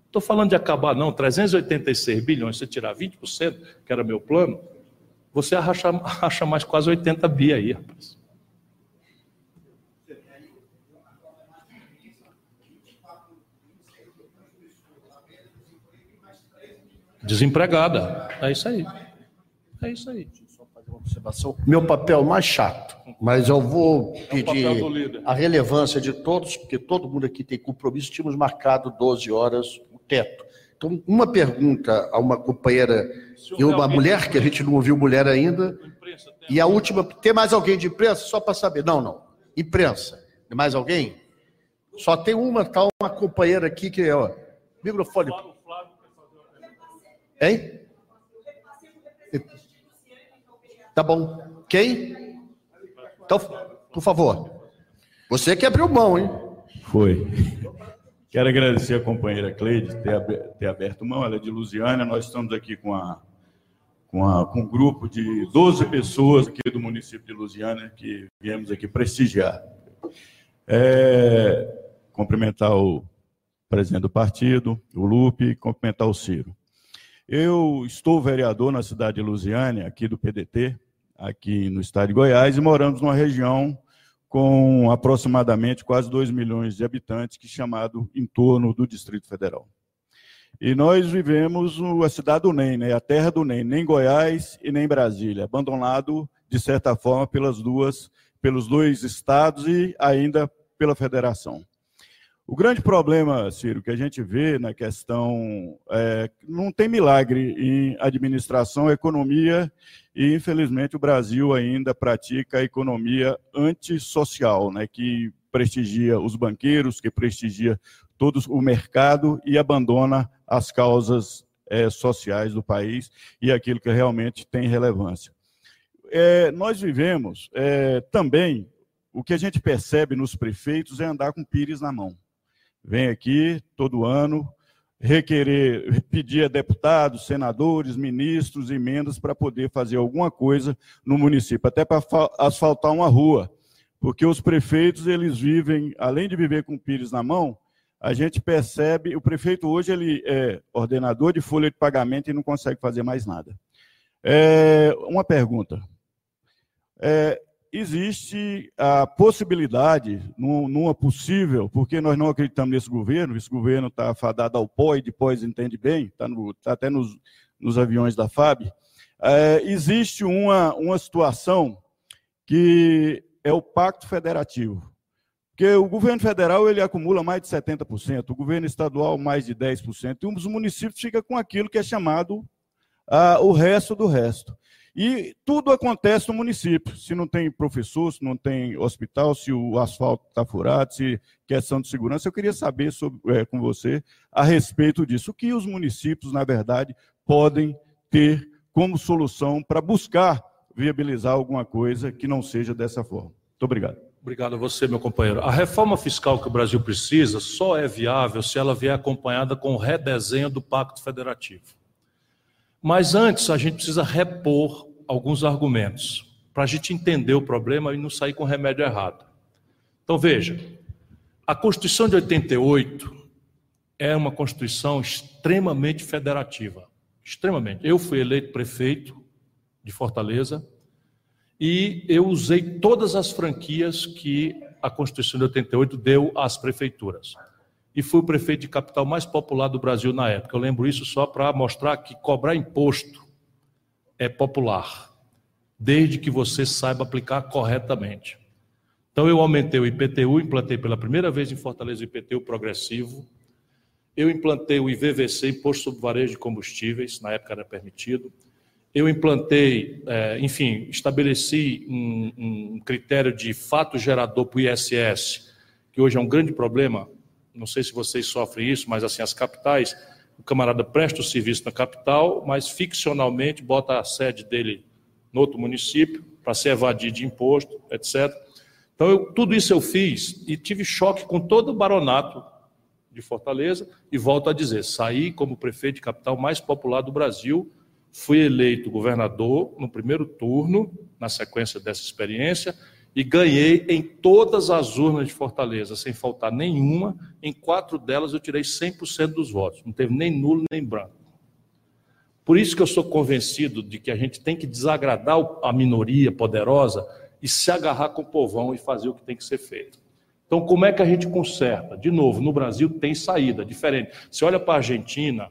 estou falando de acabar, não, 386 bilhões, você tirar 20%, que era meu plano, você acha, acha mais quase 80 bi aí, rapaz. Desempregada. É isso aí. É isso aí. Só fazer uma observação. Meu papel mais chato mas eu vou é pedir é a relevância de todos, porque todo mundo aqui tem compromisso. Tínhamos marcado 12 horas o teto. Então, uma pergunta a uma companheira e uma mulher, que a gente não ouviu mulher ainda. E a última, tem mais alguém de imprensa? Só para saber. Não, não. Imprensa. Tem mais alguém? Só tem uma, tá uma companheira aqui que é, ó, microfone. Hein? Tá bom. Quem? Então, por favor. Você que abriu mão, hein? Foi. Quero agradecer a companheira Cleide ter, ter aberto mão, ela é de Lusiana. Nós estamos aqui com, a, com, a, com um grupo de 12 pessoas aqui do município de Lusiana que viemos aqui prestigiar. É, cumprimentar o presidente do partido, o Lupe, cumprimentar o Ciro. Eu estou vereador na cidade de Lusiana, aqui do PDT, aqui no estado de Goiás, e moramos numa região com aproximadamente quase 2 milhões de habitantes, que é chamado em torno do Distrito Federal. E nós vivemos a cidade do NEM, né? a terra do NEM, nem Goiás e nem Brasília, abandonado, de certa forma, pelas duas, pelos dois estados e ainda pela federação. O grande problema, Ciro, que a gente vê na questão, é, não tem milagre em administração, economia, e infelizmente o Brasil ainda pratica a economia antissocial, né, que prestigia os banqueiros, que prestigia todo o mercado e abandona as causas é, sociais do país e aquilo que realmente tem relevância. É, nós vivemos é, também o que a gente percebe nos prefeitos é andar com pires na mão. Vem aqui todo ano requerer, pedir a deputados, senadores, ministros, emendas para poder fazer alguma coisa no município, até para asfaltar uma rua, porque os prefeitos eles vivem, além de viver com pires na mão, a gente percebe, o prefeito hoje ele é ordenador de folha de pagamento e não consegue fazer mais nada. É, uma pergunta. É, existe a possibilidade, numa possível, porque nós não acreditamos nesse governo, esse governo está fadado ao pó e depois entende bem, está tá até nos, nos, aviões da FAB, é, existe uma, uma situação que é o pacto federativo. Porque o governo federal ele acumula mais de 70%, o governo estadual mais de 10%, e os municípios ficam com aquilo que é chamado ah, o resto do resto. E tudo acontece no município. Se não tem professor, se não tem hospital, se o asfalto está furado, se questão de segurança. Eu queria saber sobre, é, com você a respeito disso. O que os municípios, na verdade, podem ter como solução para buscar viabilizar alguma coisa que não seja dessa forma. Muito obrigado. Obrigado a você, meu companheiro. A reforma fiscal que o Brasil precisa só é viável se ela vier acompanhada com o redesenho do Pacto Federativo. Mas antes, a gente precisa repor alguns argumentos para a gente entender o problema e não sair com remédio errado. Então veja, a Constituição de 88 é uma Constituição extremamente federativa, extremamente. Eu fui eleito prefeito de Fortaleza e eu usei todas as franquias que a Constituição de 88 deu às prefeituras. E fui o prefeito de capital mais popular do Brasil na época. Eu lembro isso só para mostrar que cobrar imposto é popular, desde que você saiba aplicar corretamente. Então eu aumentei o IPTU, implantei pela primeira vez em Fortaleza o IPTU progressivo. Eu implantei o IVVC, Imposto sobre Varejo de Combustíveis, na época era permitido. Eu implantei, é, enfim, estabeleci um, um critério de fato gerador para o ISS, que hoje é um grande problema. Não sei se vocês sofrem isso, mas assim, as capitais o camarada presta o serviço na capital, mas ficcionalmente bota a sede dele no outro município para se evadir de imposto, etc. Então, eu, tudo isso eu fiz e tive choque com todo o baronato de Fortaleza e volto a dizer, saí como prefeito de capital mais popular do Brasil, fui eleito governador no primeiro turno, na sequência dessa experiência, e ganhei em todas as urnas de Fortaleza, sem faltar nenhuma. Em quatro delas eu tirei 100% dos votos, não teve nem nulo nem branco. Por isso que eu sou convencido de que a gente tem que desagradar a minoria poderosa e se agarrar com o povão e fazer o que tem que ser feito. Então, como é que a gente conserta? De novo, no Brasil tem saída diferente. Você olha para a Argentina,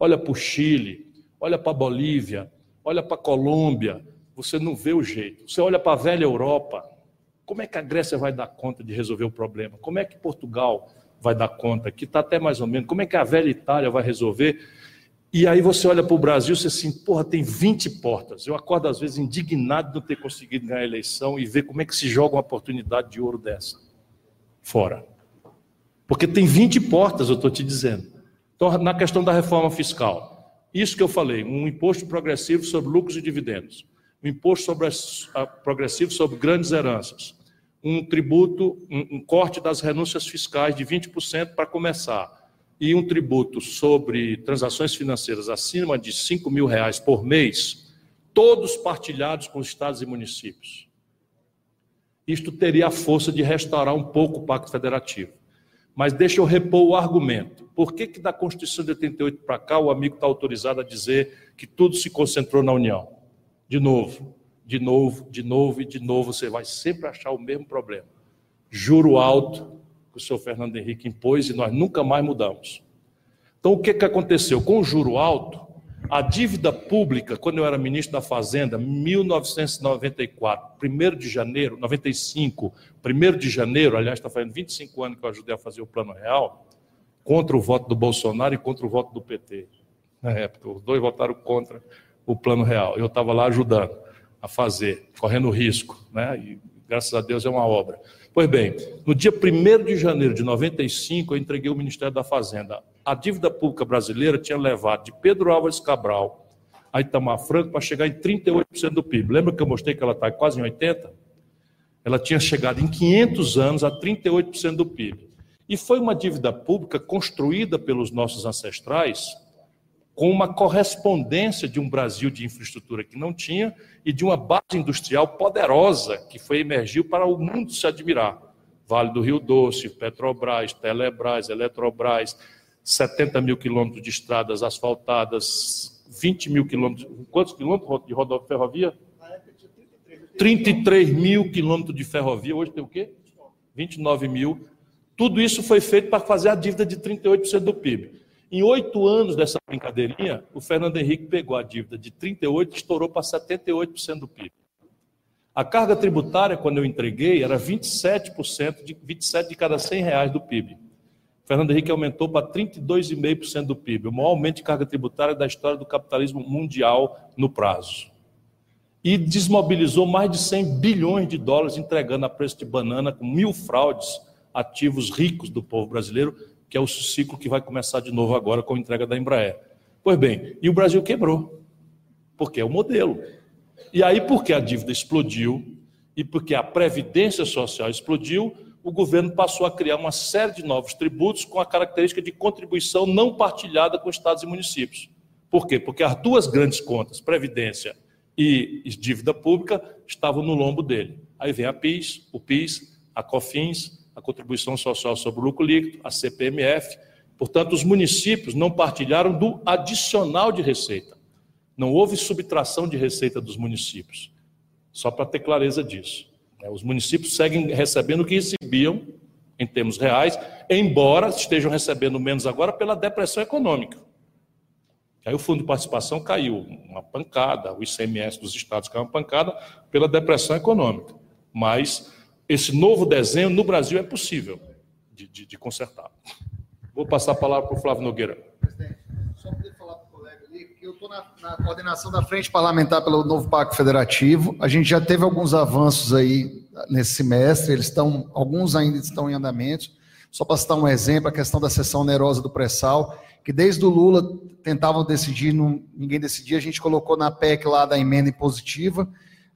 olha para o Chile, olha para a Bolívia, olha para a Colômbia, você não vê o jeito. Você olha para a velha Europa, como é que a Grécia vai dar conta de resolver o problema? Como é que Portugal vai dar conta? Que está até mais ou menos. Como é que a velha Itália vai resolver? E aí você olha para o Brasil e você assim, porra, tem 20 portas. Eu acordo às vezes indignado de não ter conseguido ganhar a eleição e ver como é que se joga uma oportunidade de ouro dessa. Fora. Porque tem 20 portas, eu estou te dizendo. Então, na questão da reforma fiscal, isso que eu falei, um imposto progressivo sobre lucros e dividendos um imposto sobre progressivo sobre grandes heranças, um tributo, um, um corte das renúncias fiscais de 20% para começar, e um tributo sobre transações financeiras acima de 5 mil reais por mês, todos partilhados com os estados e municípios. Isto teria a força de restaurar um pouco o Pacto Federativo. Mas deixa eu repor o argumento. Por que, que da Constituição de 88 para cá o amigo está autorizado a dizer que tudo se concentrou na União? De novo, de novo, de novo e de novo, você vai sempre achar o mesmo problema. Juro alto que o senhor Fernando Henrique impôs e nós nunca mais mudamos. Então, o que, que aconteceu? Com o juro alto, a dívida pública, quando eu era ministro da Fazenda, 1994, 1 de janeiro, 95, 1 de janeiro, aliás, está fazendo 25 anos que eu ajudei a fazer o Plano Real, contra o voto do Bolsonaro e contra o voto do PT. Na época, os dois votaram contra o plano real. Eu estava lá ajudando a fazer, correndo risco, né? E graças a Deus é uma obra. Pois bem, no dia 1 de janeiro de 95, eu entreguei o Ministério da Fazenda. A dívida pública brasileira tinha levado de Pedro Álvares Cabral a Itamar Franco para chegar em 38% do PIB. Lembra que eu mostrei que ela está quase em 80%? Ela tinha chegado em 500 anos a 38% do PIB. E foi uma dívida pública construída pelos nossos ancestrais com uma correspondência de um Brasil de infraestrutura que não tinha e de uma base industrial poderosa que foi emergiu para o mundo se admirar. Vale do Rio Doce, Petrobras, Telebrás, Eletrobras, 70 mil quilômetros de estradas asfaltadas, 20 mil quilômetros. Quantos quilômetros de rodovia ferrovia? 33 mil quilômetros de ferrovia. Hoje tem o quê? 29 mil. Tudo isso foi feito para fazer a dívida de 38% do PIB. Em oito anos dessa brincadeirinha, o Fernando Henrique pegou a dívida de 38% e estourou para 78% do PIB. A carga tributária, quando eu entreguei, era 27%, de 27 de cada 100 reais do PIB. Fernando Henrique aumentou para 32,5% do PIB, o maior aumento de carga tributária da história do capitalismo mundial no prazo. E desmobilizou mais de 100 bilhões de dólares entregando a preço de banana com mil fraudes ativos ricos do povo brasileiro, que é o ciclo que vai começar de novo agora com a entrega da Embraer. Pois bem, e o Brasil quebrou, porque é o modelo. E aí, porque a dívida explodiu e porque a previdência social explodiu, o governo passou a criar uma série de novos tributos com a característica de contribuição não partilhada com estados e municípios. Por quê? Porque as duas grandes contas, previdência e dívida pública, estavam no lombo dele. Aí vem a PIS, o PIS, a COFINS, a contribuição social sobre o lucro líquido, a CPMF. Portanto, os municípios não partilharam do adicional de receita. Não houve subtração de receita dos municípios. Só para ter clareza disso. Né? Os municípios seguem recebendo o que recebiam em termos reais, embora estejam recebendo menos agora pela depressão econômica. Aí o fundo de participação caiu, uma pancada, o ICMS dos estados caiu uma pancada pela depressão econômica. Mas esse novo desenho no Brasil é possível de, de, de consertar. Vou passar a palavra para o Flávio Nogueira. Presidente, só poder falar para o colega ali, que eu estou na, na, coordenação da Frente Parlamentar pelo novo Pacto Federativo. A gente já teve alguns avanços aí nesse semestre, eles estão, alguns ainda estão em andamento. Só para citar um exemplo, a questão da sessão onerosa do pré-sal, que desde o Lula tentavam decidir, não, ninguém decidia, a gente colocou na PEC lá da emenda impositiva,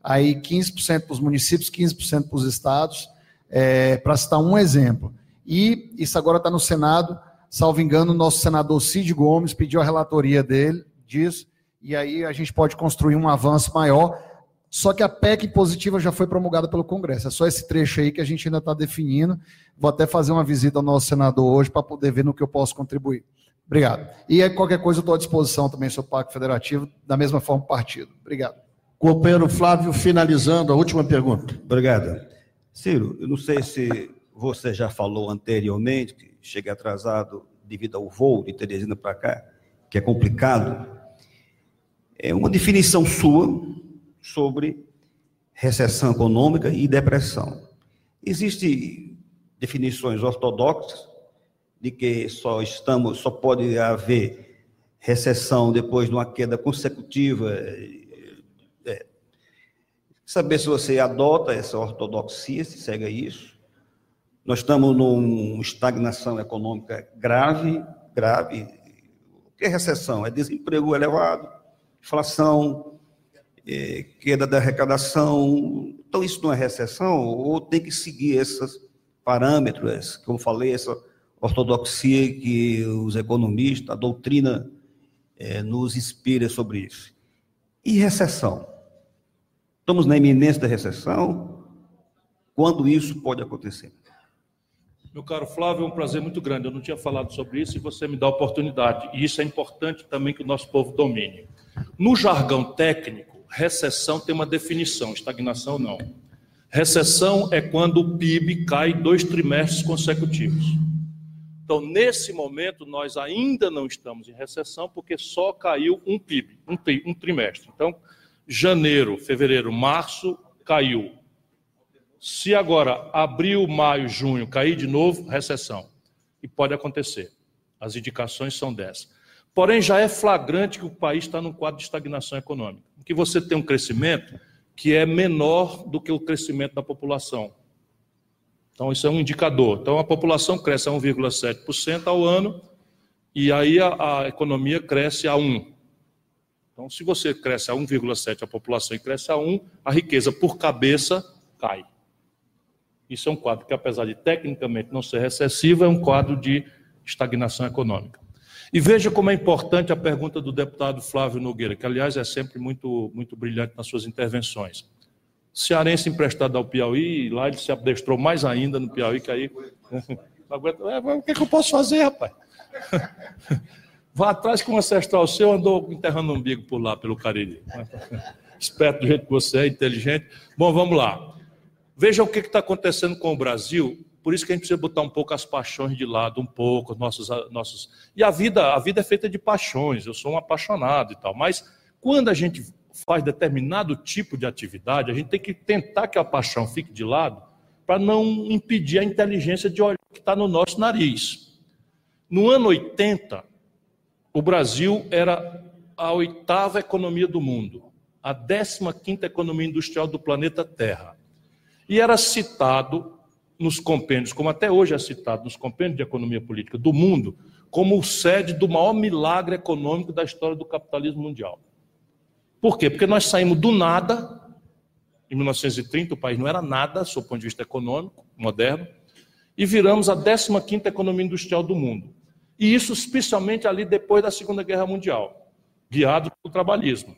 aí 15% para os municípios, 15% para os estados, é, para citar um exemplo. E isso agora está no Senado, salvo engano, o nosso senador Cid Gomes pediu a relatoria dele, disso, e aí a gente pode construir um avanço maior. Só que a PEC positiva já foi promulgada pelo Congresso. É só esse trecho aí que a gente ainda está definindo. Vou até fazer uma visita ao nosso senador hoje para poder ver no que eu posso contribuir. Obrigado. E qualquer coisa eu estou à disposição também o Pacto Federativo, da mesma forma partido. Obrigado. Companheiro Flávio, finalizando a última pergunta. Obrigado. Ciro, eu não sei se você já falou anteriormente, que cheguei atrasado devido ao voo de Teresina para cá, que é complicado. É uma definição sua sobre recessão econômica e depressão. Existem definições ortodoxas de que só estamos, só pode haver recessão depois de uma queda consecutiva saber se você adota essa ortodoxia, se segue isso. Nós estamos numa estagnação econômica grave, grave. O que é recessão? É desemprego elevado, inflação, é, queda da arrecadação. Então, isso não é recessão? Ou tem que seguir esses parâmetros, como falei, essa ortodoxia que os economistas, a doutrina é, nos inspira sobre isso. E recessão? Estamos na iminência da recessão. Quando isso pode acontecer? Meu caro Flávio, é um prazer muito grande. Eu não tinha falado sobre isso e você me dá a oportunidade. E isso é importante também que o nosso povo domine. No jargão técnico, recessão tem uma definição, estagnação não. Recessão é quando o PIB cai dois trimestres consecutivos. Então, nesse momento, nós ainda não estamos em recessão, porque só caiu um PIB, um, um trimestre. Então, janeiro, fevereiro, março, caiu. Se agora abril, maio, junho cair de novo, recessão. E pode acontecer. As indicações são dessas. Porém, já é flagrante que o país está num quadro de estagnação econômica. Que você tem um crescimento que é menor do que o crescimento da população. Então, isso é um indicador. Então, a população cresce a 1,7% ao ano e aí a, a economia cresce a 1%. Então, se você cresce a 1,7 a população e cresce a 1, a riqueza por cabeça cai. Isso é um quadro que, apesar de tecnicamente não ser recessivo, é um quadro de estagnação econômica. E veja como é importante a pergunta do deputado Flávio Nogueira, que, aliás, é sempre muito, muito brilhante nas suas intervenções. Cearense emprestado ao Piauí, lá ele se adestrou mais ainda no Piauí, que aí. É, o que, é que eu posso fazer, rapaz? Vá atrás que um ancestral seu andou enterrando um umbigo por lá, pelo Cariri. Esperto do jeito que você é, inteligente. Bom, vamos lá. Veja o que está acontecendo com o Brasil. Por isso que a gente precisa botar um pouco as paixões de lado, um pouco, nossos, nossos. E a vida, a vida é feita de paixões. Eu sou um apaixonado e tal. Mas quando a gente faz determinado tipo de atividade, a gente tem que tentar que a paixão fique de lado para não impedir a inteligência de olhar que está no nosso nariz. No ano 80, o Brasil era a oitava economia do mundo, a 15 quinta economia industrial do planeta Terra. E era citado nos compêndios, como até hoje é citado nos compêndios de economia política do mundo, como o sede do maior milagre econômico da história do capitalismo mundial. Por quê? Porque nós saímos do nada, em 1930 o país não era nada, do ponto de vista econômico, moderno, e viramos a 15ª economia industrial do mundo. E isso especialmente ali depois da Segunda Guerra Mundial, guiado pelo trabalhismo.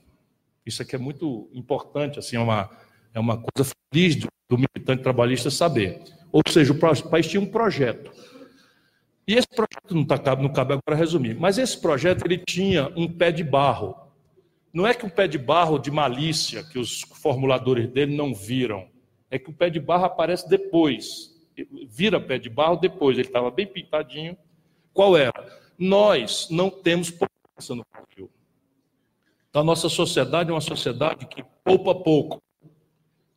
Isso aqui é muito importante, assim, é uma, é uma coisa feliz do, do militante trabalhista saber. Ou seja, o país tinha um projeto. E esse projeto não, tá, não cabe agora resumir, mas esse projeto ele tinha um pé de barro. Não é que um pé de barro de malícia que os formuladores dele não viram, é que o pé de barro aparece depois, vira pé de barro depois, ele estava bem pintadinho. Qual era? Nós não temos poupança no Brasil. Então, a nossa sociedade é uma sociedade que poupa pouco.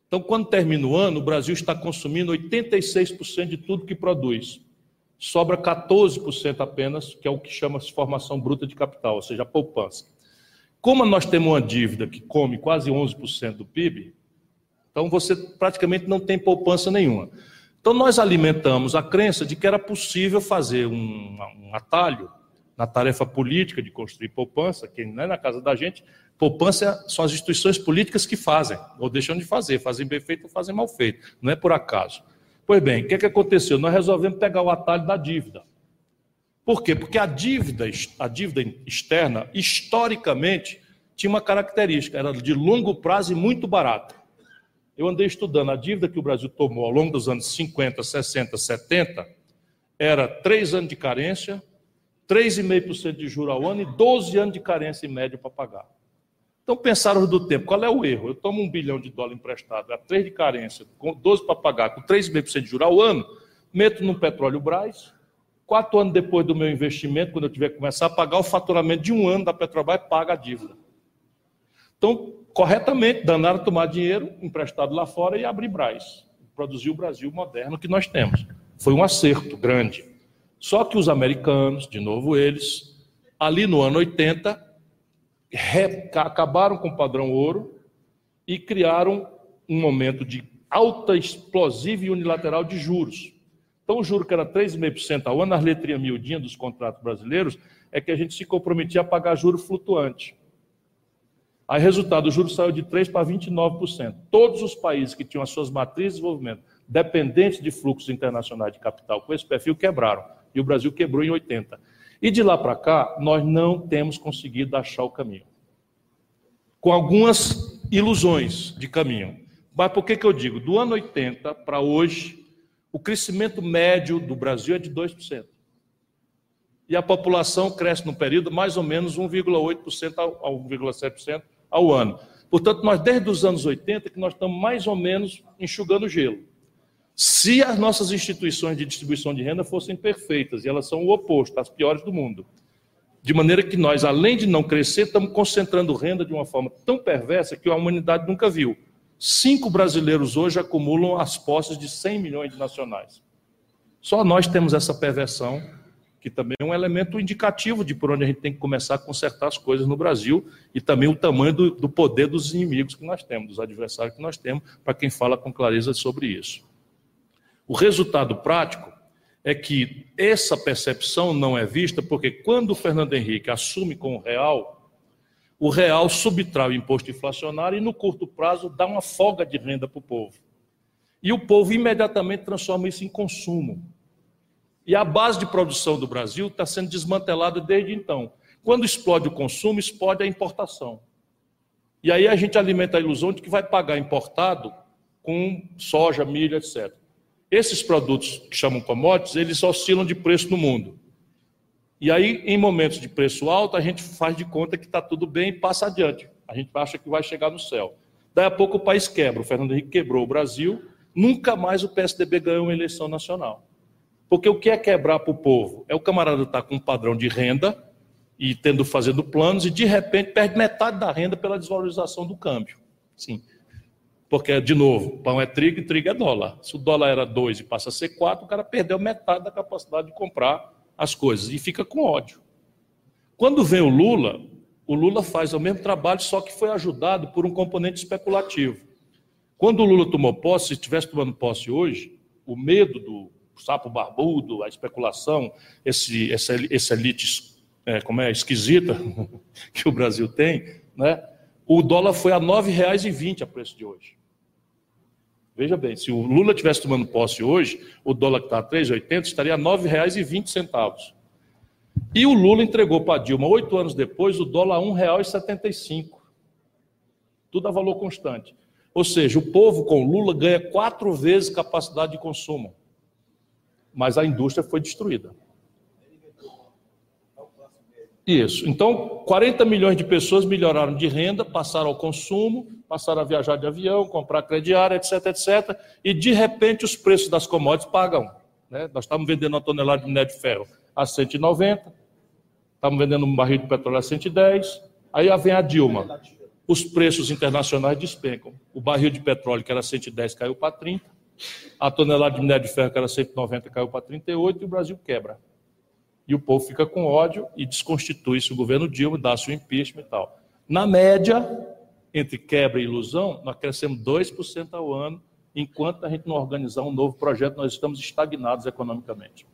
Então, quando termina o ano, o Brasil está consumindo 86% de tudo que produz. Sobra 14% apenas, que é o que chama de formação bruta de capital, ou seja, a poupança. Como nós temos uma dívida que come quase 11% do PIB, então você praticamente não tem poupança nenhuma. Então nós alimentamos a crença de que era possível fazer um, um atalho na tarefa política de construir poupança, que não é na casa da gente, Poupança são as instituições políticas que fazem, ou deixam de fazer, fazem bem feito ou fazem mal feito, não é por acaso. Pois bem, o que, é que aconteceu? Nós resolvemos pegar o atalho da dívida. Por quê? Porque a dívida, a dívida externa, historicamente, tinha uma característica, era de longo prazo e muito barata. Eu andei estudando a dívida que o Brasil tomou ao longo dos anos 50, 60, 70, era três anos de carência, 3,5% de juros ao ano e 12 anos de carência em média para pagar. Então pensaram do tempo, qual é o erro? Eu tomo um bilhão de dólar emprestado a 3 de carência, com 12 para pagar, com 3,5% de juros ao ano, meto no petróleo Brás, quatro anos depois do meu investimento, quando eu tiver que começar a pagar, o faturamento de um ano da Petrobras paga a dívida. Então, corretamente, danaram tomar dinheiro emprestado lá fora e abrir Brás, produzir o Brasil moderno que nós temos. Foi um acerto grande. Só que os americanos, de novo eles, ali no ano 80, acabaram com o padrão ouro e criaram um momento de alta explosiva e unilateral de juros. Então, o juro que era 3,5% ao ano, nas letrinhas miudinhas dos contratos brasileiros, é que a gente se comprometia a pagar juro flutuante. Aí, resultado, o juro saiu de 3% para 29%. Todos os países que tinham as suas matrizes de desenvolvimento dependentes de fluxos internacionais de capital com esse perfil quebraram. E o Brasil quebrou em 80%. E de lá para cá, nós não temos conseguido achar o caminho. Com algumas ilusões de caminho. Mas por que, que eu digo? Do ano 80 para hoje, o crescimento médio do Brasil é de 2%. E a população cresce no período mais ou menos 1,8% a 1,7% ao ano. Portanto, nós desde os anos 80 que nós estamos mais ou menos enxugando gelo. Se as nossas instituições de distribuição de renda fossem perfeitas, e elas são o oposto, as piores do mundo. De maneira que nós, além de não crescer, estamos concentrando renda de uma forma tão perversa que a humanidade nunca viu. Cinco brasileiros hoje acumulam as posses de 100 milhões de nacionais. Só nós temos essa perversão, que também é um elemento indicativo de por onde a gente tem que começar a consertar as coisas no Brasil e também o tamanho do, do poder dos inimigos que nós temos, dos adversários que nós temos, para quem fala com clareza sobre isso. O resultado prático é que essa percepção não é vista porque quando o Fernando Henrique assume com o real, o real subtrai o imposto inflacionário e no curto prazo dá uma folga de renda para o povo. E o povo imediatamente transforma isso em consumo. E a base de produção do Brasil está sendo desmantelada desde então. Quando explode o consumo, explode a importação. E aí a gente alimenta a ilusão de que vai pagar importado com soja, milho, etc. Esses produtos que chamam commodities, eles oscilam de preço no mundo. E aí, em momentos de preço alto, a gente faz de conta que está tudo bem e passa adiante. A gente acha que vai chegar no céu. Daí a pouco o país quebra. O Fernando Henrique quebrou o Brasil. Nunca mais o PSDB ganhou uma eleição nacional. Porque o que é quebrar para o povo? É o camarada estar tá com um padrão de renda e tendo fazendo planos e de repente perde metade da renda pela desvalorização do câmbio. Sim. Porque, de novo, pão é trigo e trigo é dólar. Se o dólar era 2 e passa a ser 4, o cara perdeu metade da capacidade de comprar as coisas e fica com ódio. Quando vem o Lula, o Lula faz o mesmo trabalho, só que foi ajudado por um componente especulativo. Quando o Lula tomou posse, se estivesse tomando posse hoje, o medo do sapo barbudo, a especulação, esse, essa, essa elite é, como é, esquisita que o Brasil tem, né? o dólar foi a R$ 9,20 a preço de hoje. Veja bem, se o Lula tivesse tomando posse hoje, o dólar que está a 3,80 estaria a R$ 9,20. E o Lula entregou para a Dilma, oito anos depois, o dólar a R$ 1,75. Tudo a valor constante. Ou seja, o povo com Lula ganha quatro vezes capacidade de consumo. Mas a indústria foi destruída. Isso. Então, 40 milhões de pessoas melhoraram de renda, passaram ao consumo, passaram a viajar de avião, comprar crediário, etc, etc. E, de repente, os preços das commodities pagam. Né? Nós estamos vendendo uma tonelada de minério de ferro a 190, estamos vendendo um barril de petróleo a 110. Aí vem a Dilma. Os preços internacionais despencam. O barril de petróleo, que era 110, caiu para 30. A tonelada de minério de ferro, que era 190, caiu para 38 e o Brasil quebra e o povo fica com ódio e desconstitui-se o governo Dilma, dá-se o impeachment e tal. Na média, entre quebra e ilusão, nós crescemos 2% ao ano, enquanto a gente não organizar um novo projeto, nós estamos estagnados economicamente.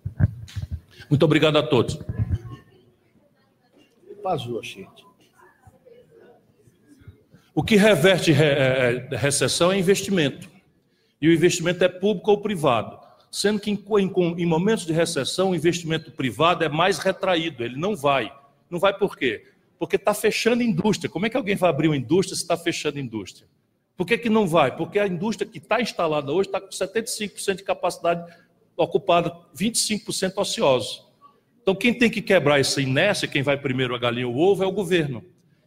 Muito obrigado a todos. Passou, gente. O que reverte é, é, recessão é investimento. E o investimento é público ou privado sendo que em, em, em, momentos de recessão o investimento privado é mais retraído, ele não vai. Não vai por quê? Porque está fechando indústria. Como é que alguém vai abrir uma indústria se está fechando indústria? Por que, que não vai? Porque a indústria que está instalada hoje está com 75% de capacidade ocupada, 25% ociosos. Então, quem tem que quebrar essa inércia, quem vai primeiro a galinha ou o ovo, é o governo.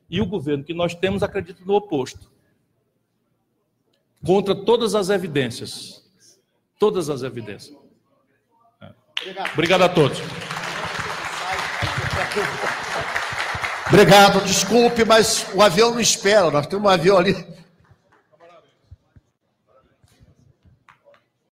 E o governo que nós temos acredita no oposto. Contra todas as evidências todas as evidências. Obrigado, Obrigado a todos. Obrigado, desculpe, mas o avião não espera, nós temos um avião ali